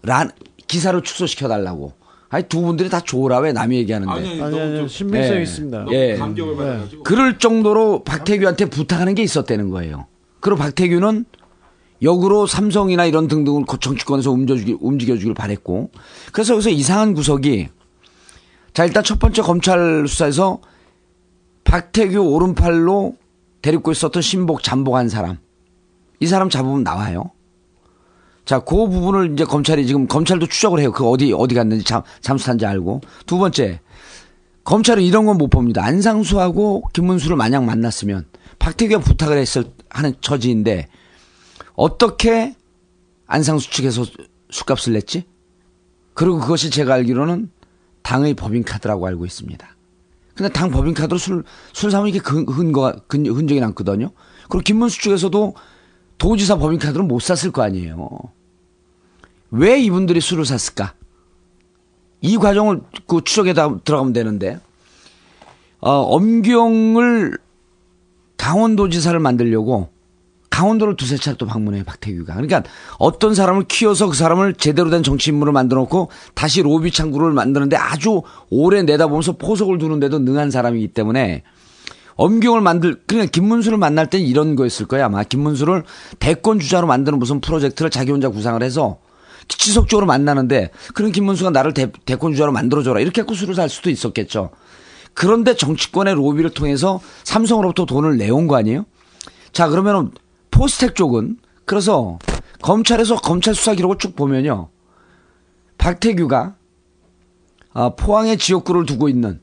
란 기사를 축소시켜 달라고 아니 두 분들이 다 좋으라 왜 남이 얘기하는데 아니, 아니, 신빙성 예. 있습니다. 예. 감격을 받아가지고. 그럴 정도로 박태규한테 부탁하는 게 있었다는 거예요. 그리고 박태규는 역으로 삼성이나 이런 등등을 거- 정치권에서 움직여주길, 움직여주길 바랬고. 그래서 여기서 이상한 구석이 자, 일단 첫 번째 검찰 수사에서 박태규 오른팔로 데리고 있었던 신복 잠복한 사람. 이 사람 잡으면 나와요. 자, 그 부분을 이제 검찰이 지금 검찰도 추적을 해요. 그 어디, 어디 갔는지 잠, 잠수탄지 알고. 두 번째, 검찰은 이런 건 못 봅니다. 안상수하고 김문수를 만약 만났으면 박태규가 부탁을 했을 하는 처지인데 어떻게 안상수 측에서 술값을 냈지? 그리고 그것이 제가 알기로는 당의 법인카드라고 알고 있습니다. 근데 당 법인카드로 술, 술 사면 이게 근, 흔거가, 근, 흔적이 남거든요. 그리고 김문수 쪽에서도 도지사 법인카드를 못 샀을 거 아니에요. 왜 이분들이 술을 샀을까? 이 과정을 그 추적에 다 들어가면 되는데, 어, 엄경을 강원도지사를 만들려고 강원도를 두세 차례 또 방문해요, 박태규가. 그러니까 어떤 사람을 키워서 그 사람을 제대로 된 정치 인물을 만들어 놓고 다시 로비 창구를 만드는데 아주 오래 내다보면서 포석을 두는데도 능한 사람이기 때문에 엄경을 만들, 그러니까 김문수를 만날 땐 이런 거였을 거야, 아마. 김문수를 대권 주자로 만드는 무슨 프로젝트를 자기 혼자 구상을 해서 지속적으로 만나는데 그런 김문수가 나를 대, 대권 주자로 만들어줘라. 이렇게 해고 술을 살 수도 있었겠죠. 그런데 정치권의 로비를 통해서 삼성으로부터 돈을 내온 거 아니에요? 자, 그러면은 포스텍 쪽은 그래서 검찰에서 검찰 수사 기록을 쭉 보면요. 박태규가 아, 포항에 지역구를 두고 있는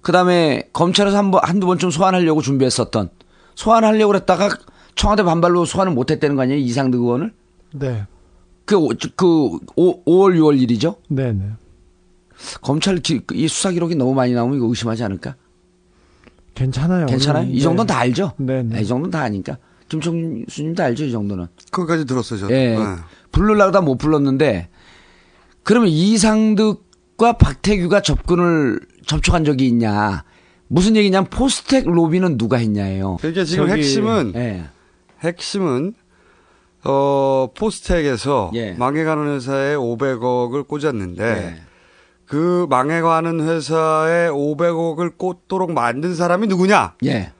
그 다음에 검찰에서 한 번, 한두 번쯤 소환하려고 준비했었던 소환하려고 그랬다가 청와대 반발로 소환을 못 했다는 거 아니에요? 이상득 의원을? 네. 그, 오- 그, 오, 5월, 6월 일이죠? 네네. 검찰 기, 이 수사 기록이 너무 많이 나오면 이거 의심하지 않을까? 괜찮아요. 괜찮아요? 이 네. 정도는 다 알죠? 네네. 이 정도는 다 아니까. 김총수님도 알죠, 이 정도는. 그거까지 들었어요, 저도. 예. 네. 부르려고 다못 불렀는데, 그러면 이상득과 박태규가 접근을, 접촉한 적이 있냐. 무슨 얘기냐면, 포스텍 로비는 누가 했냐예요. 그러니까 지금 저기- 핵심은 예. 핵심은 어 포스텍에서 예. 망해가는 회사에 500억을 꽂았는데 예. 그 망해가는 회사에 500억을 꽂도록 만든 사람이 누구냐? 예.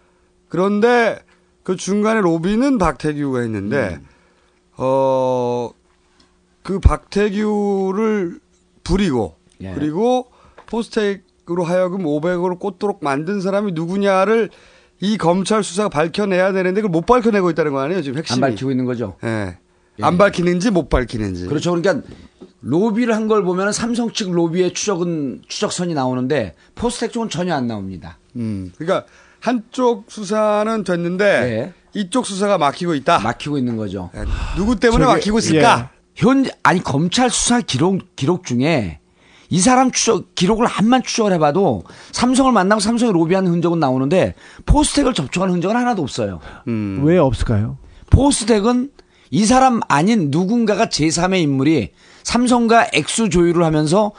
그런데 그 중간에 로비는 박태규가 했는데 음. 어그 박태규를 부리고 예. 그리고 포스텍으로 하여금 500억을 꽂도록 만든 사람이 누구냐를 이 검찰 수사가 밝혀내야 되는데 그걸 못 밝혀내고 있다는 거 아니에요 지금 핵심이 안 밝히고 있는 거죠. 예. 안 밝히는지 못 밝히는지. 그렇죠. 그러니까 로비를 한 걸 보면 삼성 측 로비의 추적은 추적선이 나오는데 포스텍 쪽은 전혀 안 나옵니다. 음. 그러니까 한쪽 수사는 됐는데 이쪽 수사가 막히고 있다. 네. 막히고 있는 거죠. 누구 때문에 저기- 막히고 있을까? 예. 현 아니 검찰 수사 기록 기록 중에 이 사람 추적 기록을 한만 추적을 해봐도 삼성을 만나고 삼성이 로비하는 흔적은 나오는데 포스텍을 접촉하는 흔적은 하나도 없어요. 음. 왜 없을까요? 포스텍은 이 사람 아닌 누군가가 제3의 인물이 삼성과 액수 조율을 하면서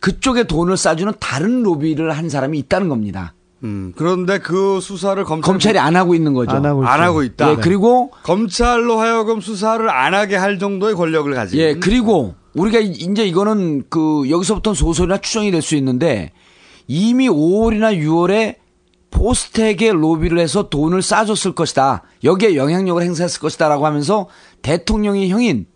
그쪽에 돈을 싸주는 다른 로비를 한 사람이 있다는 겁니다. 음. 그런데 그 수사를 검찰 검찰이 안 하고 있는 거죠. 안 하고, 있다. 예, 그리고 검찰로 하여금 수사를 안 하게 할 정도의 권력을 가지고. 예, 그리고 우리가 이- 이제 이거는 그 여기서부터는 소설이나 추정이 될 수 있는데 이미 5월이나 6월에 포스텍에 로비를 해서 돈을 싸줬을 것이다. 여기에 영향력을 행사했을 것이다라고 하면서 대통령의 형인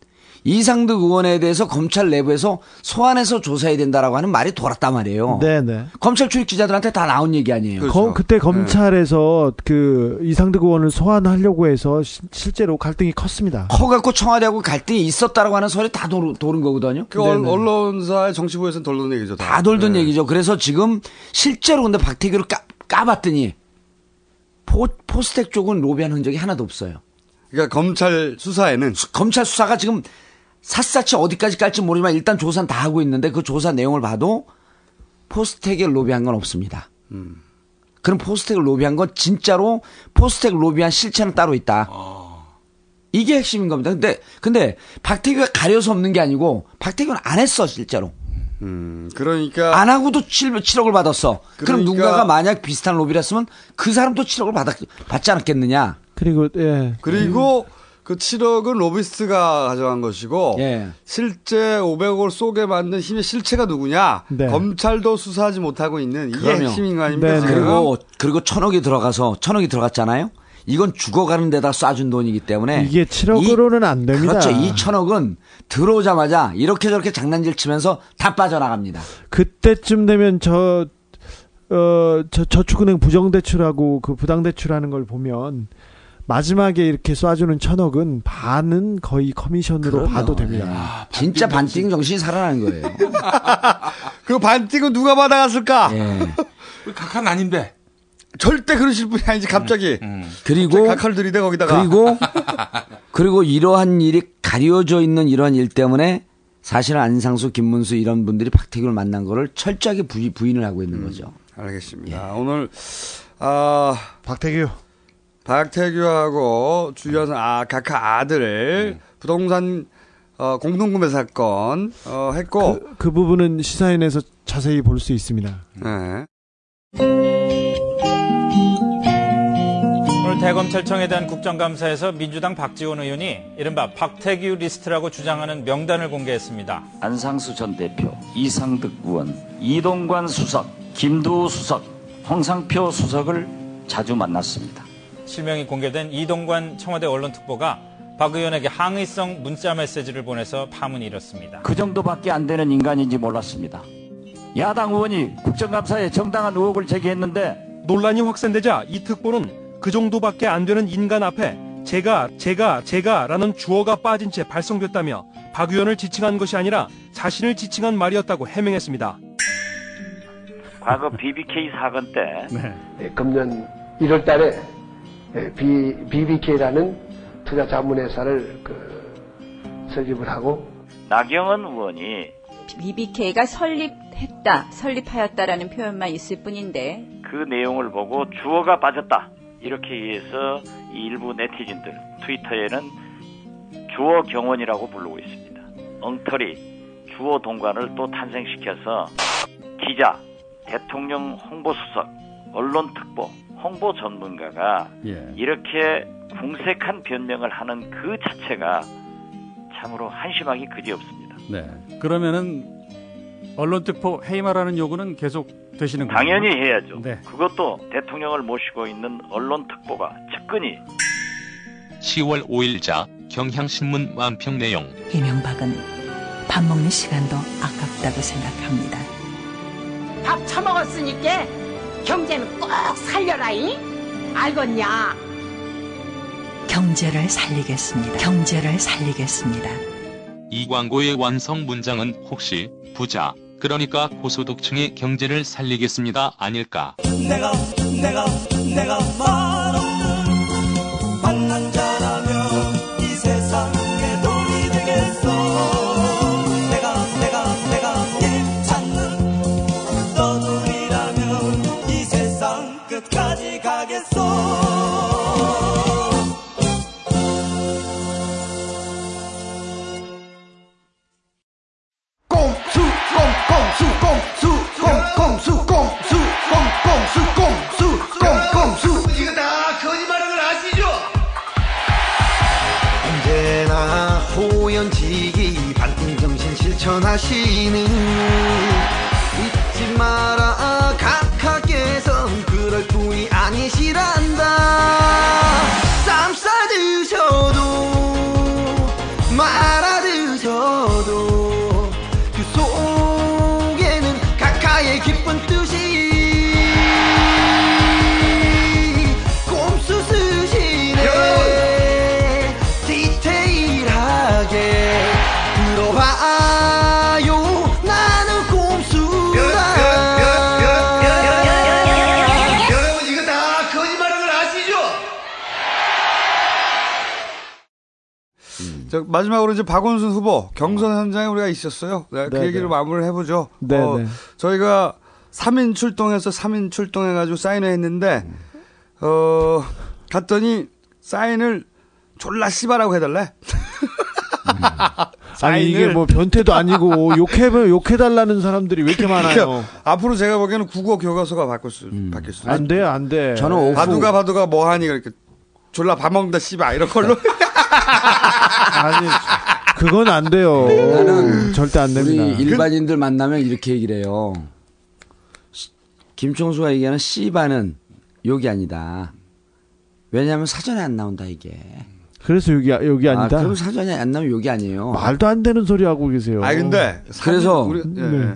이상득 의원에 대해서 검찰 내부에서 소환해서 조사해야 된다라고 하는 말이 돌았단 말이에요. 네네. 검찰 출입 기자들한테 다 나온 얘기 아니에요. 거- 그때 검찰에서 그 이상득 의원을 소환하려고 해서 시- 실제로 갈등이 컸습니다. 커갖고 청와대하고 갈등이 있었다라고 하는 설이 다 도는, 도는 거거든요. 그 언- 언론사의 정치부에서는 돌던 얘기죠. 다, 다 돌던 얘기죠. 그래서 지금 실제로 근데 박태규를 까, 까봤더니 포, 포스텍 쪽은 로비한 흔적이 하나도 없어요. 그러니까 검찰 수사에는 검찰 수사가 지금 샅샅이 어디까지 깔지 모르지만 일단 조사는 다 하고 있는데 그 조사 내용을 봐도 포스텍에 로비한 건 없습니다. 그럼 포스텍을 로비한 건 진짜로 포스텍 로비한 실체는 따로 있다. 이게 핵심인 겁니다. 근데 근데 박태규가 가려서 없는 게 아니고 박태규는 안 했어 실제로. 음, 그러니까 안 하고도 7, 7억을 받았어. 그럼 그러니까- 누군가가 만약 비슷한 로비를 했으면 그 사람도 7억을 받았, 받지 않았겠느냐. 그리고 예. 그리고 그 7억은 로비스트가 가져간 것이고 예. 실제 500억을 쏘게 만든 힘의 실체가 누구냐? 네. 검찰도 수사하지 못하고 있는 이게 그럼요. 핵심인 거 아닙니까? 지금? 그리고 그리고 천억이 들어가서 천억이 들어갔잖아요. 이건 죽어가는 데다 쏴준 돈이기 때문에 이게 7억으로는 안 됩니다. 그렇죠. 이 천억은 들어오자마자 이렇게 저렇게 장난질 치면서 다 빠져나갑니다. 그때쯤 되면 저, 어, 저, 저축은행 부정대출하고 그 부당대출하는 걸 보면 마지막에 이렇게 쏴주는 천억은 반은 거의 커미션으로 그럼요. 봐도 됩니다. 예. 진짜 반띵 정신이 살아나는 거예요. 그 반띵은 누가 받아갔을까? 예. 각하는 아닌데. 절대 그러실 분이 아니지 갑자기. 그리고 각하를 들이대 거기다가. 그리고 그리고 이러한 일이 가려져 있는 이러한 일 때문에 사실은 안상수, 김문수 이런 분들이 박태규를 만난 거를 철저하게 부인, 부인을 하고 있는 거죠. 알겠습니다. 오늘 아 박태규 박태규하고 주연은 아 각하 아들 부동산 어, 공동구매 사건 어, 했고 그, 그 부분은 시사인에서 자세히 볼 수 있습니다. 네. 오늘 대검찰청에 대한 국정감사에서 민주당 박지원 의원이 이른바 박태규 리스트라고 주장하는 명단을 공개했습니다. 안상수 전 대표, 이상득 의원, 이동관 수석, 김두호 수석, 홍상표 수석을 자주 만났습니다. 실명이 공개된 이동관 청와대 언론특보가 박 의원에게 항의성 문자 메시지를 보내서 파문이 일었습니다. 그 정도밖에 안 되는 인간인지 몰랐습니다. 야당 의원이 국정감사에 정당한 의혹을 제기했는데 논란이 확산되자 이 특보는 그 정도밖에 안 되는 인간 앞에 제가, 제가, 제가라는 주어가 빠진 채 발송됐다며 박 의원을 지칭한 것이 아니라 자신을 지칭한 말이었다고 해명했습니다. 과거 BBK 사건 때 예, 금년 1월 달에 예, B, BBK라는 투자 자문회사를 그 설립을 하고 나경원 의원이 BBK가 설립했다, 설립하였다라는 표현만 있을 뿐인데 그 내용을 보고 주어가 빠졌다. 이렇게 해서 이 일부 네티즌들 트위터에는 주어 경원이라고 부르고 있습니다. 엉터리 주어 동관을 또 탄생시켜서 기자, 대통령 홍보수석, 언론특보, 홍보 전문가가 예. 이렇게 궁색한 변명을 하는 그 자체가 참으로 한심하기 그지없습니다. 네. 그러면은 언론특보 해임하라는 요구는 계속 되시는 거예요? 당연히 해야죠. 네. 그것도 대통령을 모시고 있는 언론특보가 측근히 10월 5일자 경향신문 완평 내용 이명박은 밥 먹는 시간도 아깝다고 생각합니다. 밥 처먹었으니까 경제는 꼭 살려라잉 알겠냐 경제를 살리겠습니다. 경제를 살리겠습니다. 이 광고의 완성 문장은 혹시 부자 그러니까 고소득층의 경제를 살리겠습니다 아닐까? 내가 내가 내가 실천하시는 잊지 마라. 각하께선 그럴 뿐이 아니시 자, 마지막으로 이제 박원순 후보 경선 현장에 우리가 있었어요. 네, 그 네, 얘기를 네. 마무리를 해보죠. 네, 어, 네. 저희가 3인 출동해서 3인 출동해가지고 사인회 했는데, 어, 갔더니 사인을 졸라 씨바라고 해달래. 아니 이게 뭐 변태도 아니고 욕해 욕해달라는 사람들이 왜 이렇게 많아요? 그러니까 앞으로 제가 보기에는 국어 교과서가 바뀔 수, 바뀔 수. 안 돼요, 안 돼. 저는 오후- 바두가 바두가 뭐하니 이렇게 졸라 밥 먹는다 씨바 이런 걸로. 아니 그건 안 돼요. 나는 절대 안 됩니다. 우리 일반인들 만나면 이렇게 얘기를 해요. 시- 김총수가 얘기하는 씨바는 욕이 아니다. 왜냐하면 사전에 안 나온다 이게. 그래서 여기 여기 아, 아니다. 그럼 사전에 안 나오면 욕이 아니에요. 말도 안 되는 소리 하고 계세요. 아니 근데 그래서 우리- 예, 예.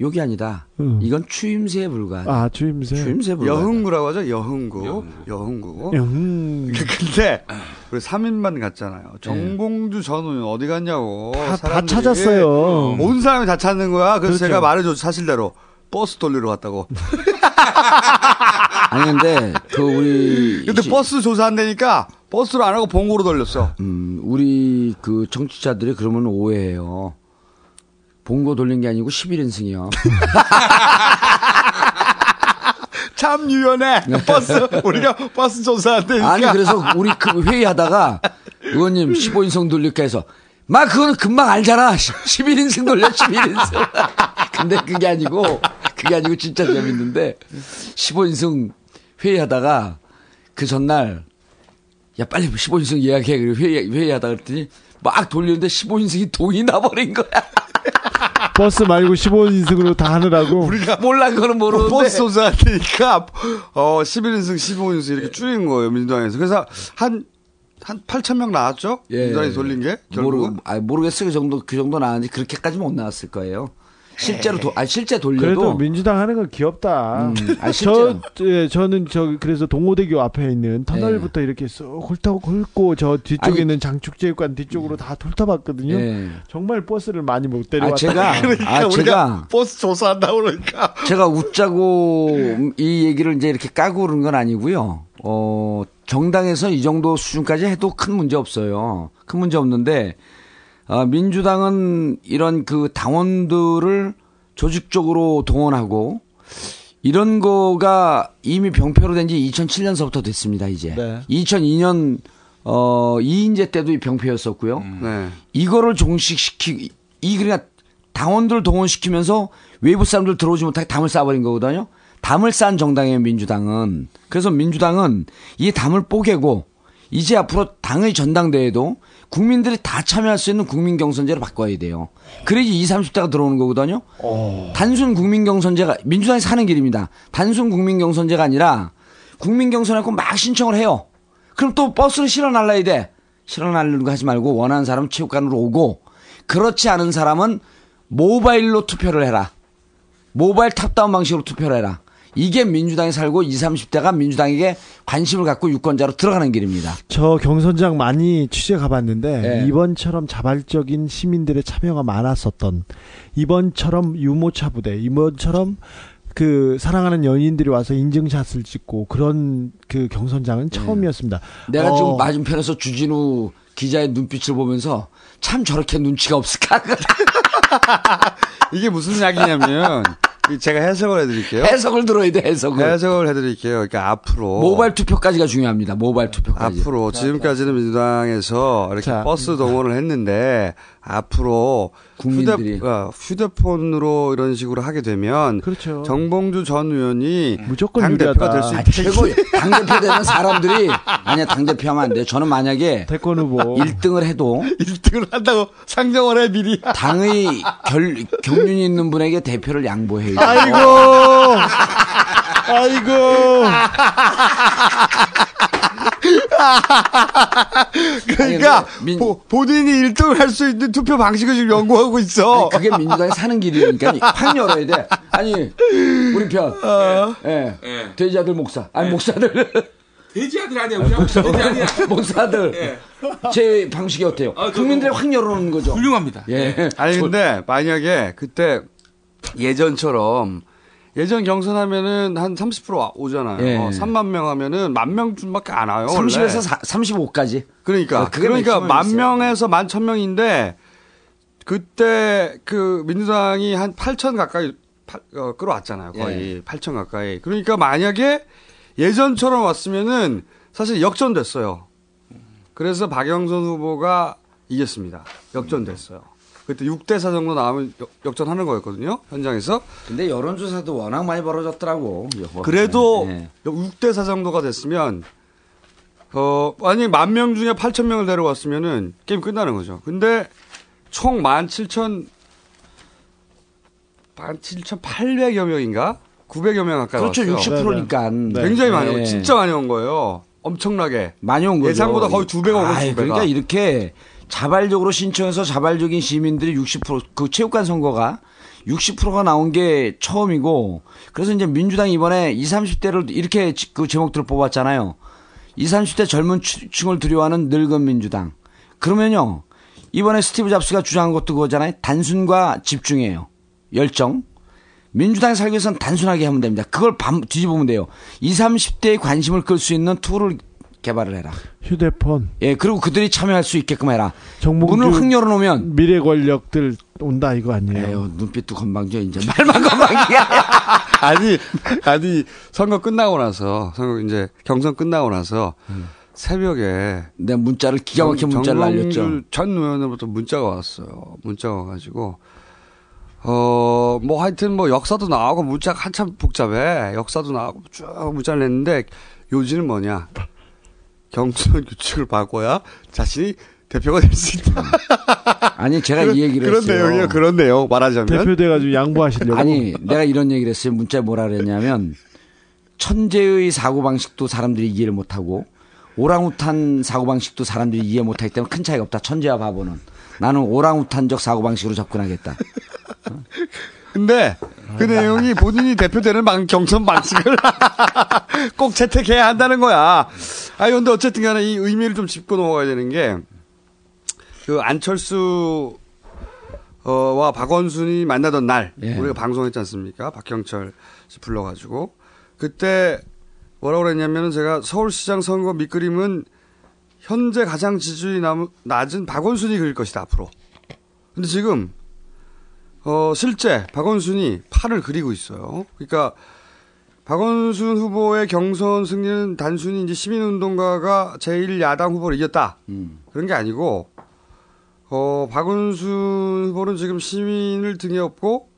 욕이 아니다. 응. 이건 추임새에 불과한. 아 추임새. 추임새 불과. 여흥구라고 하죠. 여흥구. 여흥구. 여흥. 근데 우리 3인만 갔잖아요. 정봉주 전 의원 어디 갔냐고. 다- 다. 찾았어요. 온 사람이 다 찾는 거야. 그래서 그렇죠. 제가 말해줘 사실대로 버스 돌리러 갔다고. 아니 근데 그 우리 근데 버스 조사한다니까 버스로 안 하고 봉고로 돌렸어. 음, 우리 그 정치자들이 그러면 오해해요. 봉고 돌린 게 아니고 11인승이요. 참 유연해. 버스 우리가 버스 조사한다니까. 아니 그래서 우리 그 회의하다가 의원님 15인승 돌릴까 해서 막 그거는 금방 알잖아. 11인승 돌려 11인승. 근데 그게 아니고 그게 아니고 진짜 재밌는데 15인승 회의하다가 그 전날 야 빨리 15인승 예약해 그리고 회의 회의하다 그랬더니 막 돌리는데 15인승이 동이 나버린 거야. 버스 말고 15인승으로 다 하느라고. 우리가 몰라 그거는 모르는데. 버스 조사하니까 어 11인승, 15인승 이렇게 줄인 거예요 민주당에서. 그래서 한 한 8천 명 나왔죠? 민주당이 돌린 게 결국은. 예. 모르, 아, 모르겠어요. 그 정도, 그 정도 나왔는지 그렇게까지 못 나왔을 거예요. 실제로, 도, 아, 실제 돌려도. 그래도 민주당 하는 건 귀엽다. 음, 아, 저, 예, 저는 저, 그래서 동호대교 앞에 있는 터널부터 이렇게 쏙 훑고, 훑고 저 뒤쪽에 네. 아니, 있는 장축제육관 뒤쪽으로 다 훑어봤거든요. 예. 정말 버스를 많이 못 데려왔다. 아, 제가, 그러니까 아, 우리가 제가, 버스 조사한다고 그러니까. 제가 웃자고 이 얘기를 이제 이렇게 까고 그런 건 아니고요. 어, 정당에서 이 정도 수준까지 해도 큰 문제 없어요. 큰 문제 없는데, 어, 민주당은 이런 그 당원들을 조직적으로 동원하고, 이런 거가 이미 병폐로 된 지 2007년서부터 됐습니다, 이제. 네. 2002년, 어, 이인재 때도 이 병폐였었고요. 네. 이거를 종식시키, 이, 그러니까 당원들 동원시키면서 외부 사람들 들어오지 못하게 담을 쌓아버린 거거든요. 담을 쌓은 정당이에요, 민주당은. 그래서 민주당은 이 담을 뽀개고, 이제 앞으로 당의 전당대회도 국민들이 다 참여할 수 있는 국민 경선제로 바꿔야 돼요. 그래야지 20, 30대가 들어오는 거거든요. 단순 국민 경선제가, 민주당이 사는 길입니다. 단순 국민 경선제가 아니라 국민 경선하고 막 신청을 해요. 그럼 또 버스를 실어 날라야 돼. 실어 날리는 거 하지 말고 원하는 사람 은 체육관으로 오고 그렇지 않은 사람은 모바일로 투표를 해라. 모바일 top-down 방식으로 투표를 해라. 이게 민주당이 살고 20, 30대가 민주당에게 관심을 갖고 유권자로 들어가는 길입니다. 저 경선장 많이 취재 가봤는데 네. 이번처럼 자발적인 시민들의 참여가 많았었던 이번처럼 유모차 부대 이번처럼 그 사랑하는 연인들이 와서 인증샷을 찍고 그런 그 경선장은 처음이었습니다. 내가 어, 지금 맞은편에서 주진우 기자의 눈빛을 보면서 참 저렇게 눈치가 없을까? 이게 무슨 이야기냐면 제가 해석을 해드릴게요. 해석을 들어야 돼, 해석을. 해석을 해드릴게요. 그러니까 앞으로 모바일 투표까지가 중요합니다. 모바일 투표까지. 앞으로 지금까지는 민주당에서 이렇게 자, 버스 동원을 했는데 앞으로 국민들이. 휴대, 어, 휴대 폰으로 이런 식으로 하게 되면 그렇죠. 정봉주 전 의원이 무조건 당 대표가 유리하다. 될수 아, 있다. 최고 당대표 되는 사람들이 아니야 당대표 하면 안 돼. 저는 만약에 대권 후보 1등을 해도 1등을 한다고 상정을 해 미리. 당의 결, 경륜이 있는 분에게 대표를 양보해요. 아이고 아이고 그러니까 민- 보- 본인이 1등을 할 수 있는 투표 방식을 지금 연구하고 있어. 아니, 그게 민주당이 사는 길이니까 확 열어야 돼. 아니 우리 편, 예, 돼지 아들 목사, 아니 목사들, 돼지 아들 아니야, 우리 아버지 돼지 아니야. 목사들 제 방식이 어때요? 아, 저- 국민들이 확 열어놓는 거죠. 훌륭합니다. 예, 아니 근데 만약에 그때 예전처럼 예전 경선 하면은 한 30% 오잖아요. 예. 어, 3만 명 하면은 만 명쯤밖에 안 와요. 원래. 30에서 35까지. 그러니까 그게 그러니까 만. 명에서 만 천 명인데 그때 그 민주당이 한 8천 가까이 팔- 어, 끌어왔잖아요. 거의 예. 8천 가까이. 그러니까 만약에 예전처럼 왔으면은 사실 역전됐어요. 그래서 박영선 후보가 이겼습니다. 역전됐어요. 그때 6대 4 정도 나오면 역- 역전하는 거였거든요. 현장에서. 근데 여론조사도 워낙 많이 벌어졌더라고. 그래도 예. 6대 4 정도가 됐으면 어 만약에 만명 중에 8천 명을 데려왔으면은 게임 끝나는 거죠. 근데 총 17,000 17,800여 명인가? 900여 명 가까이 그렇죠. 왔어요. 60%니까. 굉장히 많이 온, 진짜 많이 온 거예요. 엄청나게. 많이 온 거죠. 예상보다 거의 두 배가 배가. 그러니까 이렇게 자발적으로 신청해서 자발적인 시민들이 60%그 체육관 선거가 60%가 나온 게 처음이고 그래서 이제 민주당이 이번에 20, 30대를 이렇게 지- 그 제목들을 뽑았잖아요. 20, 30대 젊은 추- 층을 두려워하는 늙은 민주당. 그러면요. 이번에 스티브 잡스가 주장한 것도 그거잖아요. 단순과 집중이에요. 열정. 민주당이 살기 위해서는 단순하게 하면 됩니다. 그걸 밤 뒤집으면 돼요. 20, 30대의 관심을 끌 수 있는 툴을 개발을 해라. 휴대폰 예, 그리고 그들이 참여할 수 있게끔 해라. 문을 확 열어놓으면 미래 권력들 온다 이거 아니에요? 에휴, 눈빛도 건방져 이제 말만 건방이야. 아니, 아니, 선거 끝나고 나서, 선거 이제 경선 끝나고 나서 새벽에 내 문자를 기가 막힌 문자를 날렸죠. 전 의원으로부터 문자가 왔어요. 문자가 와가지고, 어, 뭐 하여튼 뭐 역사도 나오고 문자가 한참 복잡해. 역사도 나오고 쭉 문자를 냈는데 요지는 뭐냐. 경선 규칙을 바꿔야 자신이 대표가 될 수 있다. 아니 제가 그런- 이 얘기를 그런 했어요. 내용이요, 그런 내용 말하자면 대표 돼가지고 양보하시려고. 아니 내가 이런 얘기를 했어요. 문자에 뭐라 그랬냐면 천재의 사고 방식도 사람들이 이해를 못하고 오랑우탄 사고 방식도 사람들이 이해 못하기 때문에 큰 차이가 없다. 천재와 바보는 나는 오랑우탄적 사고 방식으로 접근하겠다. 근데 그 내용이 본인이 대표되는 방, 경선 방식을 꼭 채택해야 한다는 거야. 아, 근데 어쨌든 간에 이 의미를 좀 짚고 넘어가야 되는 게, 그 안철수, 어, 와 박원순이 만나던 날, 예. 우리가 방송했지 않습니까? 박형철 씨 불러가지고. 그때 뭐라고 그랬냐면은 제가 서울시장 선거 밑그림은 현재 가장 지지율이 남- 낮은 박원순이 그릴 것이다, 앞으로. 근데 지금 어, 실제 박원순이 팔을 그리고 있어요. 그러니까 박원순 후보의 경선 승리는 단순히 이제 시민운동가가 제1야당 후보를 이겼다. 그런 게 아니고, 어, 박원순 후보는 지금 시민을 등에 업고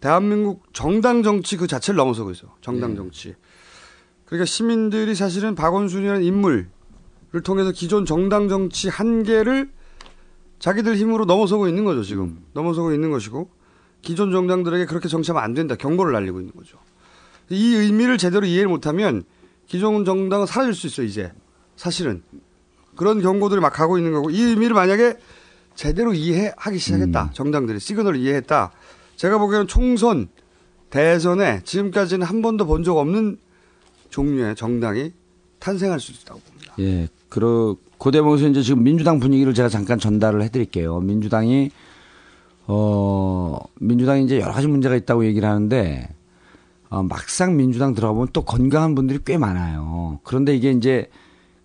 대한민국 정당 정치 그 자체를 넘어서고 있어요. 정당 정치. 그러니까 시민들이 사실은 박원순이라는 인물을 통해서 기존 정당 정치 한계를 자기들 힘으로 넘어서고 있는 거죠, 지금. 넘어서고 있는 것이고, 기존 정당들에게 그렇게 정치하면 안 된다. 경고를 날리고 있는 거죠. 이 의미를 제대로 이해를 못하면 기존 정당은 사라질 수 있어요, 이제. 사실은. 그런 경고들이 막 가고 있는 거고, 이 의미를 만약에 제대로 이해하기 시작했다. 정당들이 시그널을 이해했다. 제가 보기에는 총선, 대선에 지금까지는 한 번도 본 적 없는 종류의 정당이 탄생할 수 있다고 봅니다. 예. 그, 그 대목에서 이제 지금 민주당 분위기를 제가 잠깐 전달을 해드릴게요. 민주당이, 어, 민주당이 이제 여러 가지 문제가 있다고 얘기를 하는데, 어, 막상 민주당 들어가 보면 또 건강한 분들이 꽤 많아요. 그런데 이게 이제,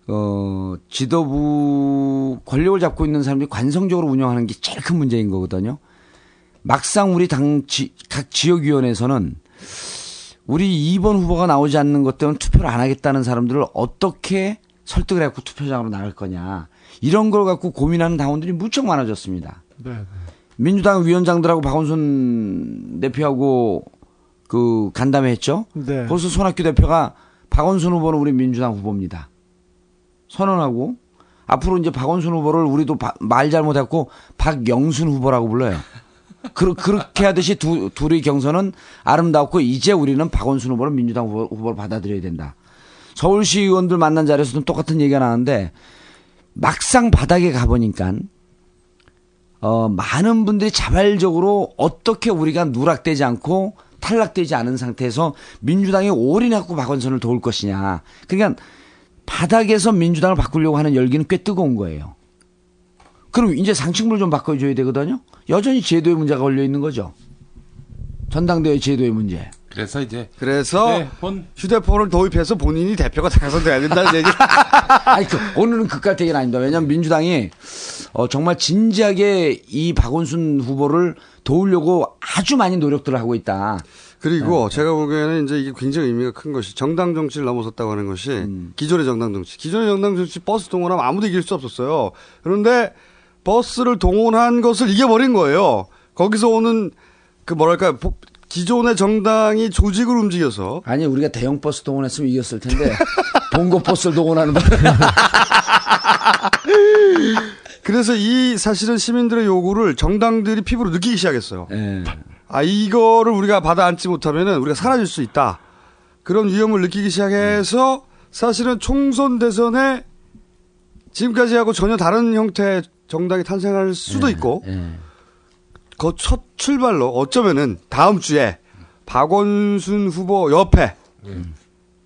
어, 지도부 권력을 잡고 있는 사람들이 관성적으로 운영하는 게 제일 큰 문제인 거거든요. 막상 우리 당, 지, 각 지역위원회에서는 우리 2번 후보가 나오지 않는 것 때문에 투표를 안 하겠다는 사람들을 어떻게 설득을 해갖고 투표장으로 나갈 거냐. 이런 걸 갖고 고민하는 당원들이 무척 많아졌습니다. 네. 민주당 위원장들하고 박원순 대표하고 그 간담회 했죠. 네. 벌써 손학규 대표가 박원순 후보는 우리 민주당 후보입니다. 선언하고 앞으로 이제 박원순 후보를 우리도 바- 말 잘못했고 박영순 후보라고 불러요. 그, 그렇게 하듯이 두, 둘의 경선은 아름답고 이제 우리는 박원순 후보를 민주당 후보, 후보를 받아들여야 된다. 서울시 의원들 만난 자리에서도 똑같은 얘기가 나왔는데 막상 바닥에 가보니까 어, 많은 분들이 자발적으로 어떻게 우리가 누락되지 않고 탈락되지 않은 상태에서 민주당이 올인하고 박원순을 도울 것이냐. 그러니까 바닥에서 민주당을 바꾸려고 하는 열기는 꽤 뜨거운 거예요. 그럼 이제 상식물 좀 바꿔줘야 되거든요. 여전히 제도의 문제가 걸려 있는 거죠. 전당대회 제도의 문제. 그래서 이제 그래서 네, 본- 휴대폰을 도입해서 본인이 대표가 당선돼야 된다는 얘기. 아니, 그, 오늘은 그까지 얘기는 아닙니다. 왜냐하면 민주당이 어, 정말 진지하게 이 박원순 후보를 도우려고 아주 많이 노력들을 하고 있다. 그리고 네. 제가 보기에는 이제 이게 굉장히 의미가 큰 것이 정당 정치를 넘어섰다고 하는 것이 음. 기존의 정당 정치. 기존의 정당 정치 버스 동원하면 아무도 이길 수 없었어요. 그런데 버스를 동원한 것을 이겨버린 거예요. 거기서 오는 그 뭐랄까 보- 기존의 정당이 조직을 움직여서 아니 우리가 대형 버스 동원했으면 이겼을 텐데 봉고 버스를 동원하는 바 그래서 이 사실은 시민들의 요구를 정당들이 피부로 느끼기 시작했어요. 예. 아 이거를 우리가 받아 안지 못하면은 우리가 사라질 수 있다. 그런 위험을 느끼기 시작해서 사실은 총선 대선에 지금까지 하고 전혀 다른 형태의 정당이 탄생할 수도 있고 그 첫 출발로 어쩌면은 다음 주에 박원순 후보 옆에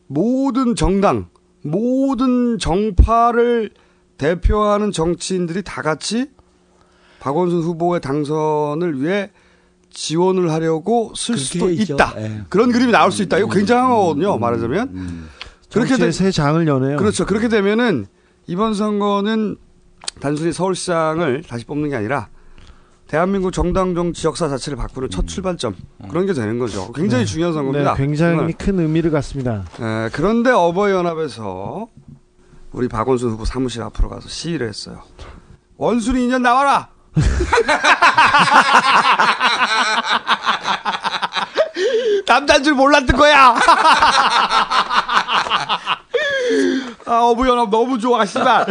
모든 정당, 모든 정파를 대표하는 정치인들이 다 같이 박원순 후보의 당선을 위해 지원을 하려고 쓸 수도 있죠. 있다. 예. 그런 그림이 나올 수 있다. 이거 굉장한 거거든요. 말하자면. 그렇게 정치의 되- 새 장을 여네요. 그렇죠. 그렇게 되면은 이번 선거는 단순히 서울시장을 다시 뽑는 게 아니라 대한민국 정당 정치 역사 자체를 바꾸는 첫 출발점 그런 게 되는 거죠. 굉장히 네. 중요한 선거입니다. 네, 굉장히 정말. 큰 의미를 갖습니다. 에, 그런데 어버이연합에서 우리 박원순 후보 사무실 앞으로 가서 시위를 했어요. 원순이 인연 나와라! 남자인 줄 몰랐던 거야! 아, 어부연합 너무 좋아, 씨발.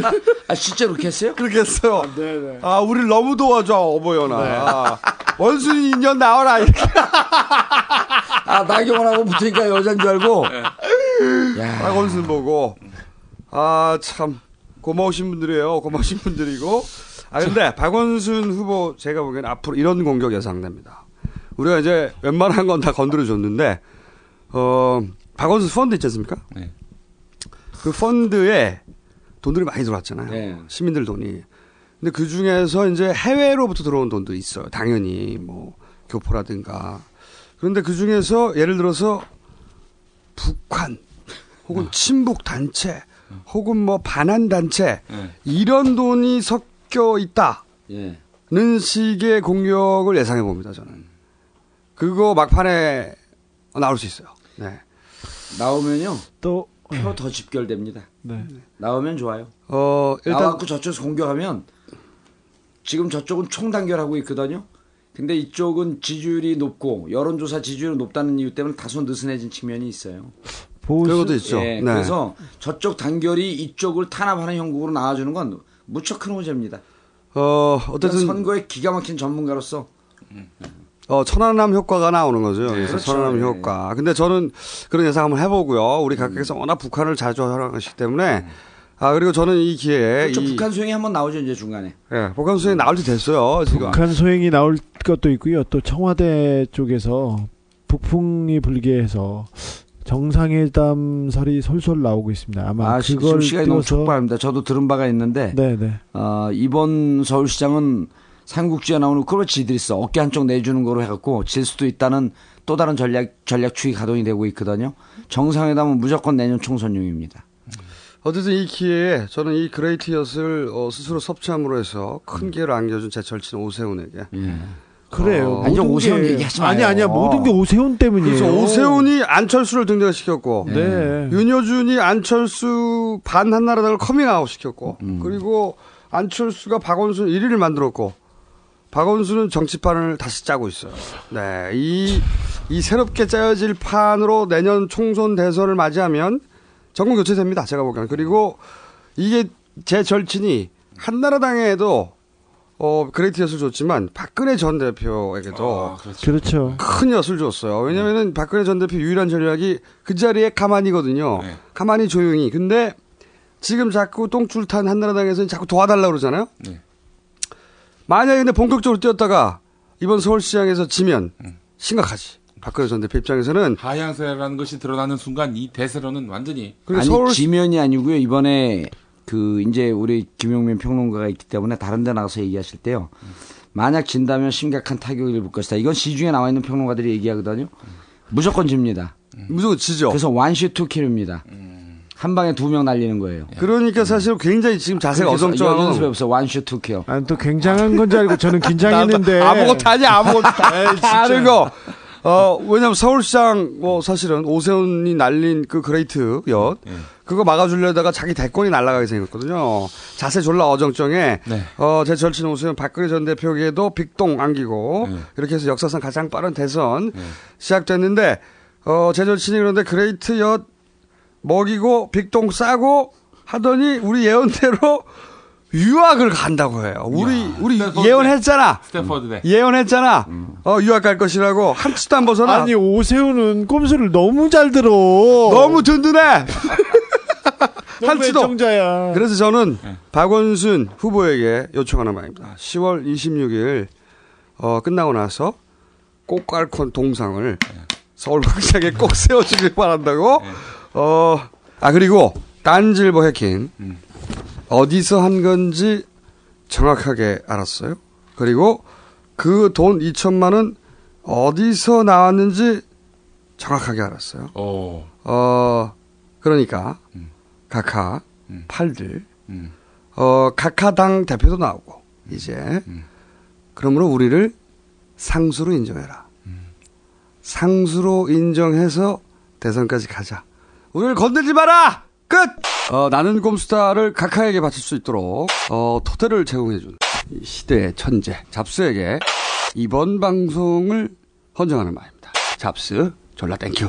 아, 실제로 그렇게 했어요? 그렇게 했어요. 네네. 아, 우리를 너무 도와줘, 어부연합. 원순이 인연 나와라, 이렇게. 아, 나경원하고 붙으니까 여잔 줄 알고. 야. 박원순 보고. 아, 참. 고마우신 분들이에요. 고마우신 분들이고. 아, 근데 박원순 후보 제가 보기엔 앞으로 이런 공격 예상됩니다. 우리가 이제 웬만한 건 다 건드려 줬는데, 어, 박원순 펀드 있지 않습니까? 네. 그 펀드에 돈들이 많이 들어왔잖아요. 네. 시민들 돈이. 근데 그 중에서 이제 해외로부터 들어온 돈도 있어요. 당연히 뭐 교포라든가. 그런데 그 중에서 예를 들어서 북한 혹은 친북 단체 혹은 뭐 반한 단체 네. 이런 돈이 섞여 있다는 예. 식의 공격을 예상해 봅니다. 저는 그거 막판에 나올 수 있어요. 네. 나오면요. 또 표더 집결됩니다. 네. 나오면 좋아요. 어, 일단 나와갖고 저쪽에서 공격하면 지금 저쪽은 총단결하고 있거든요. 근데 이쪽은 지지율이 높고 여론조사 지지율이 높다는 이유 때문에 다소 느슨해진 측면이 있어요. 보수 그런 것도 있죠. 예, 네. 그래서 저쪽 단결이 이쪽을 탄압하는 형국으로 나와주는 건 무척 큰 호재입니다. 어, 어쨌든 선거에 기가 막힌 전문가로서 어, 천안함 효과가 나오는 거죠. 그래서 그렇죠. 천안함 예. 효과. 근데 저는 그런 예상 한번 해보고요. 우리 각각에서 워낙 북한을 자주 활용하시기 때문에. 아, 그리고 저는 이 기회에. 그렇죠. 이, 북한 수행이 한번 나오죠 이제 중간에. 예, 북한 수행이 나올 때 됐어요. 지금. 북한 소행이 나올 것도 있고요. 또 청와대 쪽에서 북풍이 불게 해서 정상회담설이 솔솔 나오고 있습니다. 아마 아, 시- 그걸 지금 시간이 너무 띄워서 촉박합니다. 저도 들은 바가 있는데 네네. 어, 이번 서울시장은 삼국지에 나오는 그걸 지들이 써 어깨 한쪽 내주는 거로 해갖고 질 수도 있다는 또 다른 전략 전략 추이 가동이 되고 있거든요. 정상회담은 무조건 내년 총선용입니다. 어쨌든 이 기회에 저는 이 great 엿을 어, 스스로 섭취함으로 해서 큰 기회를 안겨준 제 절친 오세훈에게. 그래요. 어, 아니, 오세훈 게- 얘기하지 아니 마요. 아니야. 모든 게 오세훈 때문이에요. 그래서 오세훈이 안철수를 등장시켰고, 네. 윤여준이 안철수 반 한나라당을 커밍아웃 시켰고, 음. 그리고 안철수가 박원순 1위를 만들었고, 박원순은 정치판을 다시 짜고 있어요. 네, 이, 이 새롭게 짜여질 판으로 내년 총선 대선을 맞이하면 정권 교체됩니다. 제가 보기에는. 그리고 이게 제 절친이 한나라당에도 어, great 엿을 줬지만 박근혜 전 대표에게도 그렇죠. 큰 엿을 줬어요. 왜냐면은 박근혜 전 대표 유일한 전략이 그 자리에 가만히거든요. 가만히 조용히. 근데 지금 자꾸 똥줄 탄 한나라당에서는 자꾸 도와달라고 그러잖아요. 네. 만약에 근데 본격적으로 뛰었다가 이번 서울시장에서 지면 심각하지. 박근혜 전 대표 입장에서는 하향세라는 것이 드러나는 순간 이 대세로는 완전히 아니 지면이 아니고요. 이번에 그 이제 우리 김용민 평론가가 있기 때문에 다른 데 나가서 얘기하실 때요. 만약 진다면 심각한 타격을 입을 것이다. 이건 시중에 나와 있는 평론가들이 얘기하거든요. 무조건 집니다. 무조건 지죠. 그래서 원시 투킬입니다. 한 방에 두 명 날리는 거예요. 그러니까 사실 굉장히 지금 자세가 그래서 어정쩡. 연습해 보세요. one shot two kill. 아니 또 굉장한 건줄 알고 저는 긴장했는데 아무것도 아니 아무것도. 아는 거. 어 왜냐면 서울시장 뭐 사실은 오세훈이 날린 그 great 엿 그거 막아주려다가 자기 대권이 날아가게 생겼거든요. 자세 졸라 어정쩡해. 네. 어, 제 절친 오세훈 박근혜 전 대표에게도 big 똥 안기고 이렇게 해서 역사상 가장 빠른 대선 시작됐는데 어, 제 절친이 그런데 great 엿 먹이고 빅동 싸고 하더니 우리 예언대로 유학을 간다고 해요. 우리 우리 스탠퍼드 예언했잖아. 스탠퍼드대. 예언했잖아. 어 유학 갈 것이라고 한 치도 안 벗어나. 아니 오세훈은 꼼수를 너무 잘 들어. 너무 든든해. 너무 한치도. 애청자야. 그래서 저는 박원순 후보에게 요청하는 바입니다. 10월 26일 어, 끝나고 나서 꽃갈콘 동상을 서울광장에 꼭 세워주길 바란다고. 어, 아 그리고 딴질보 해킹 어디서 한 건지 정확하게 알았어요. 그리고 그 돈 2천만 원 어디서 나왔는지 정확하게 알았어요. 오. 어, 그러니까, 각하, 팔들, 어, 각하당 대표도 나오고, 이제, 그러므로 우리를 상수로 인정해라. 상수로 인정해서 대선까지 가자. 우리를 건들지 마라! 끝! 어, 나는 꼼수다를 각하에게 바칠 수 있도록, 어, 토대를 제공해준 이 시대의 천재, 잡스에게 이번 방송을 헌정하는 바입니다. 잡스, 졸라 thank you.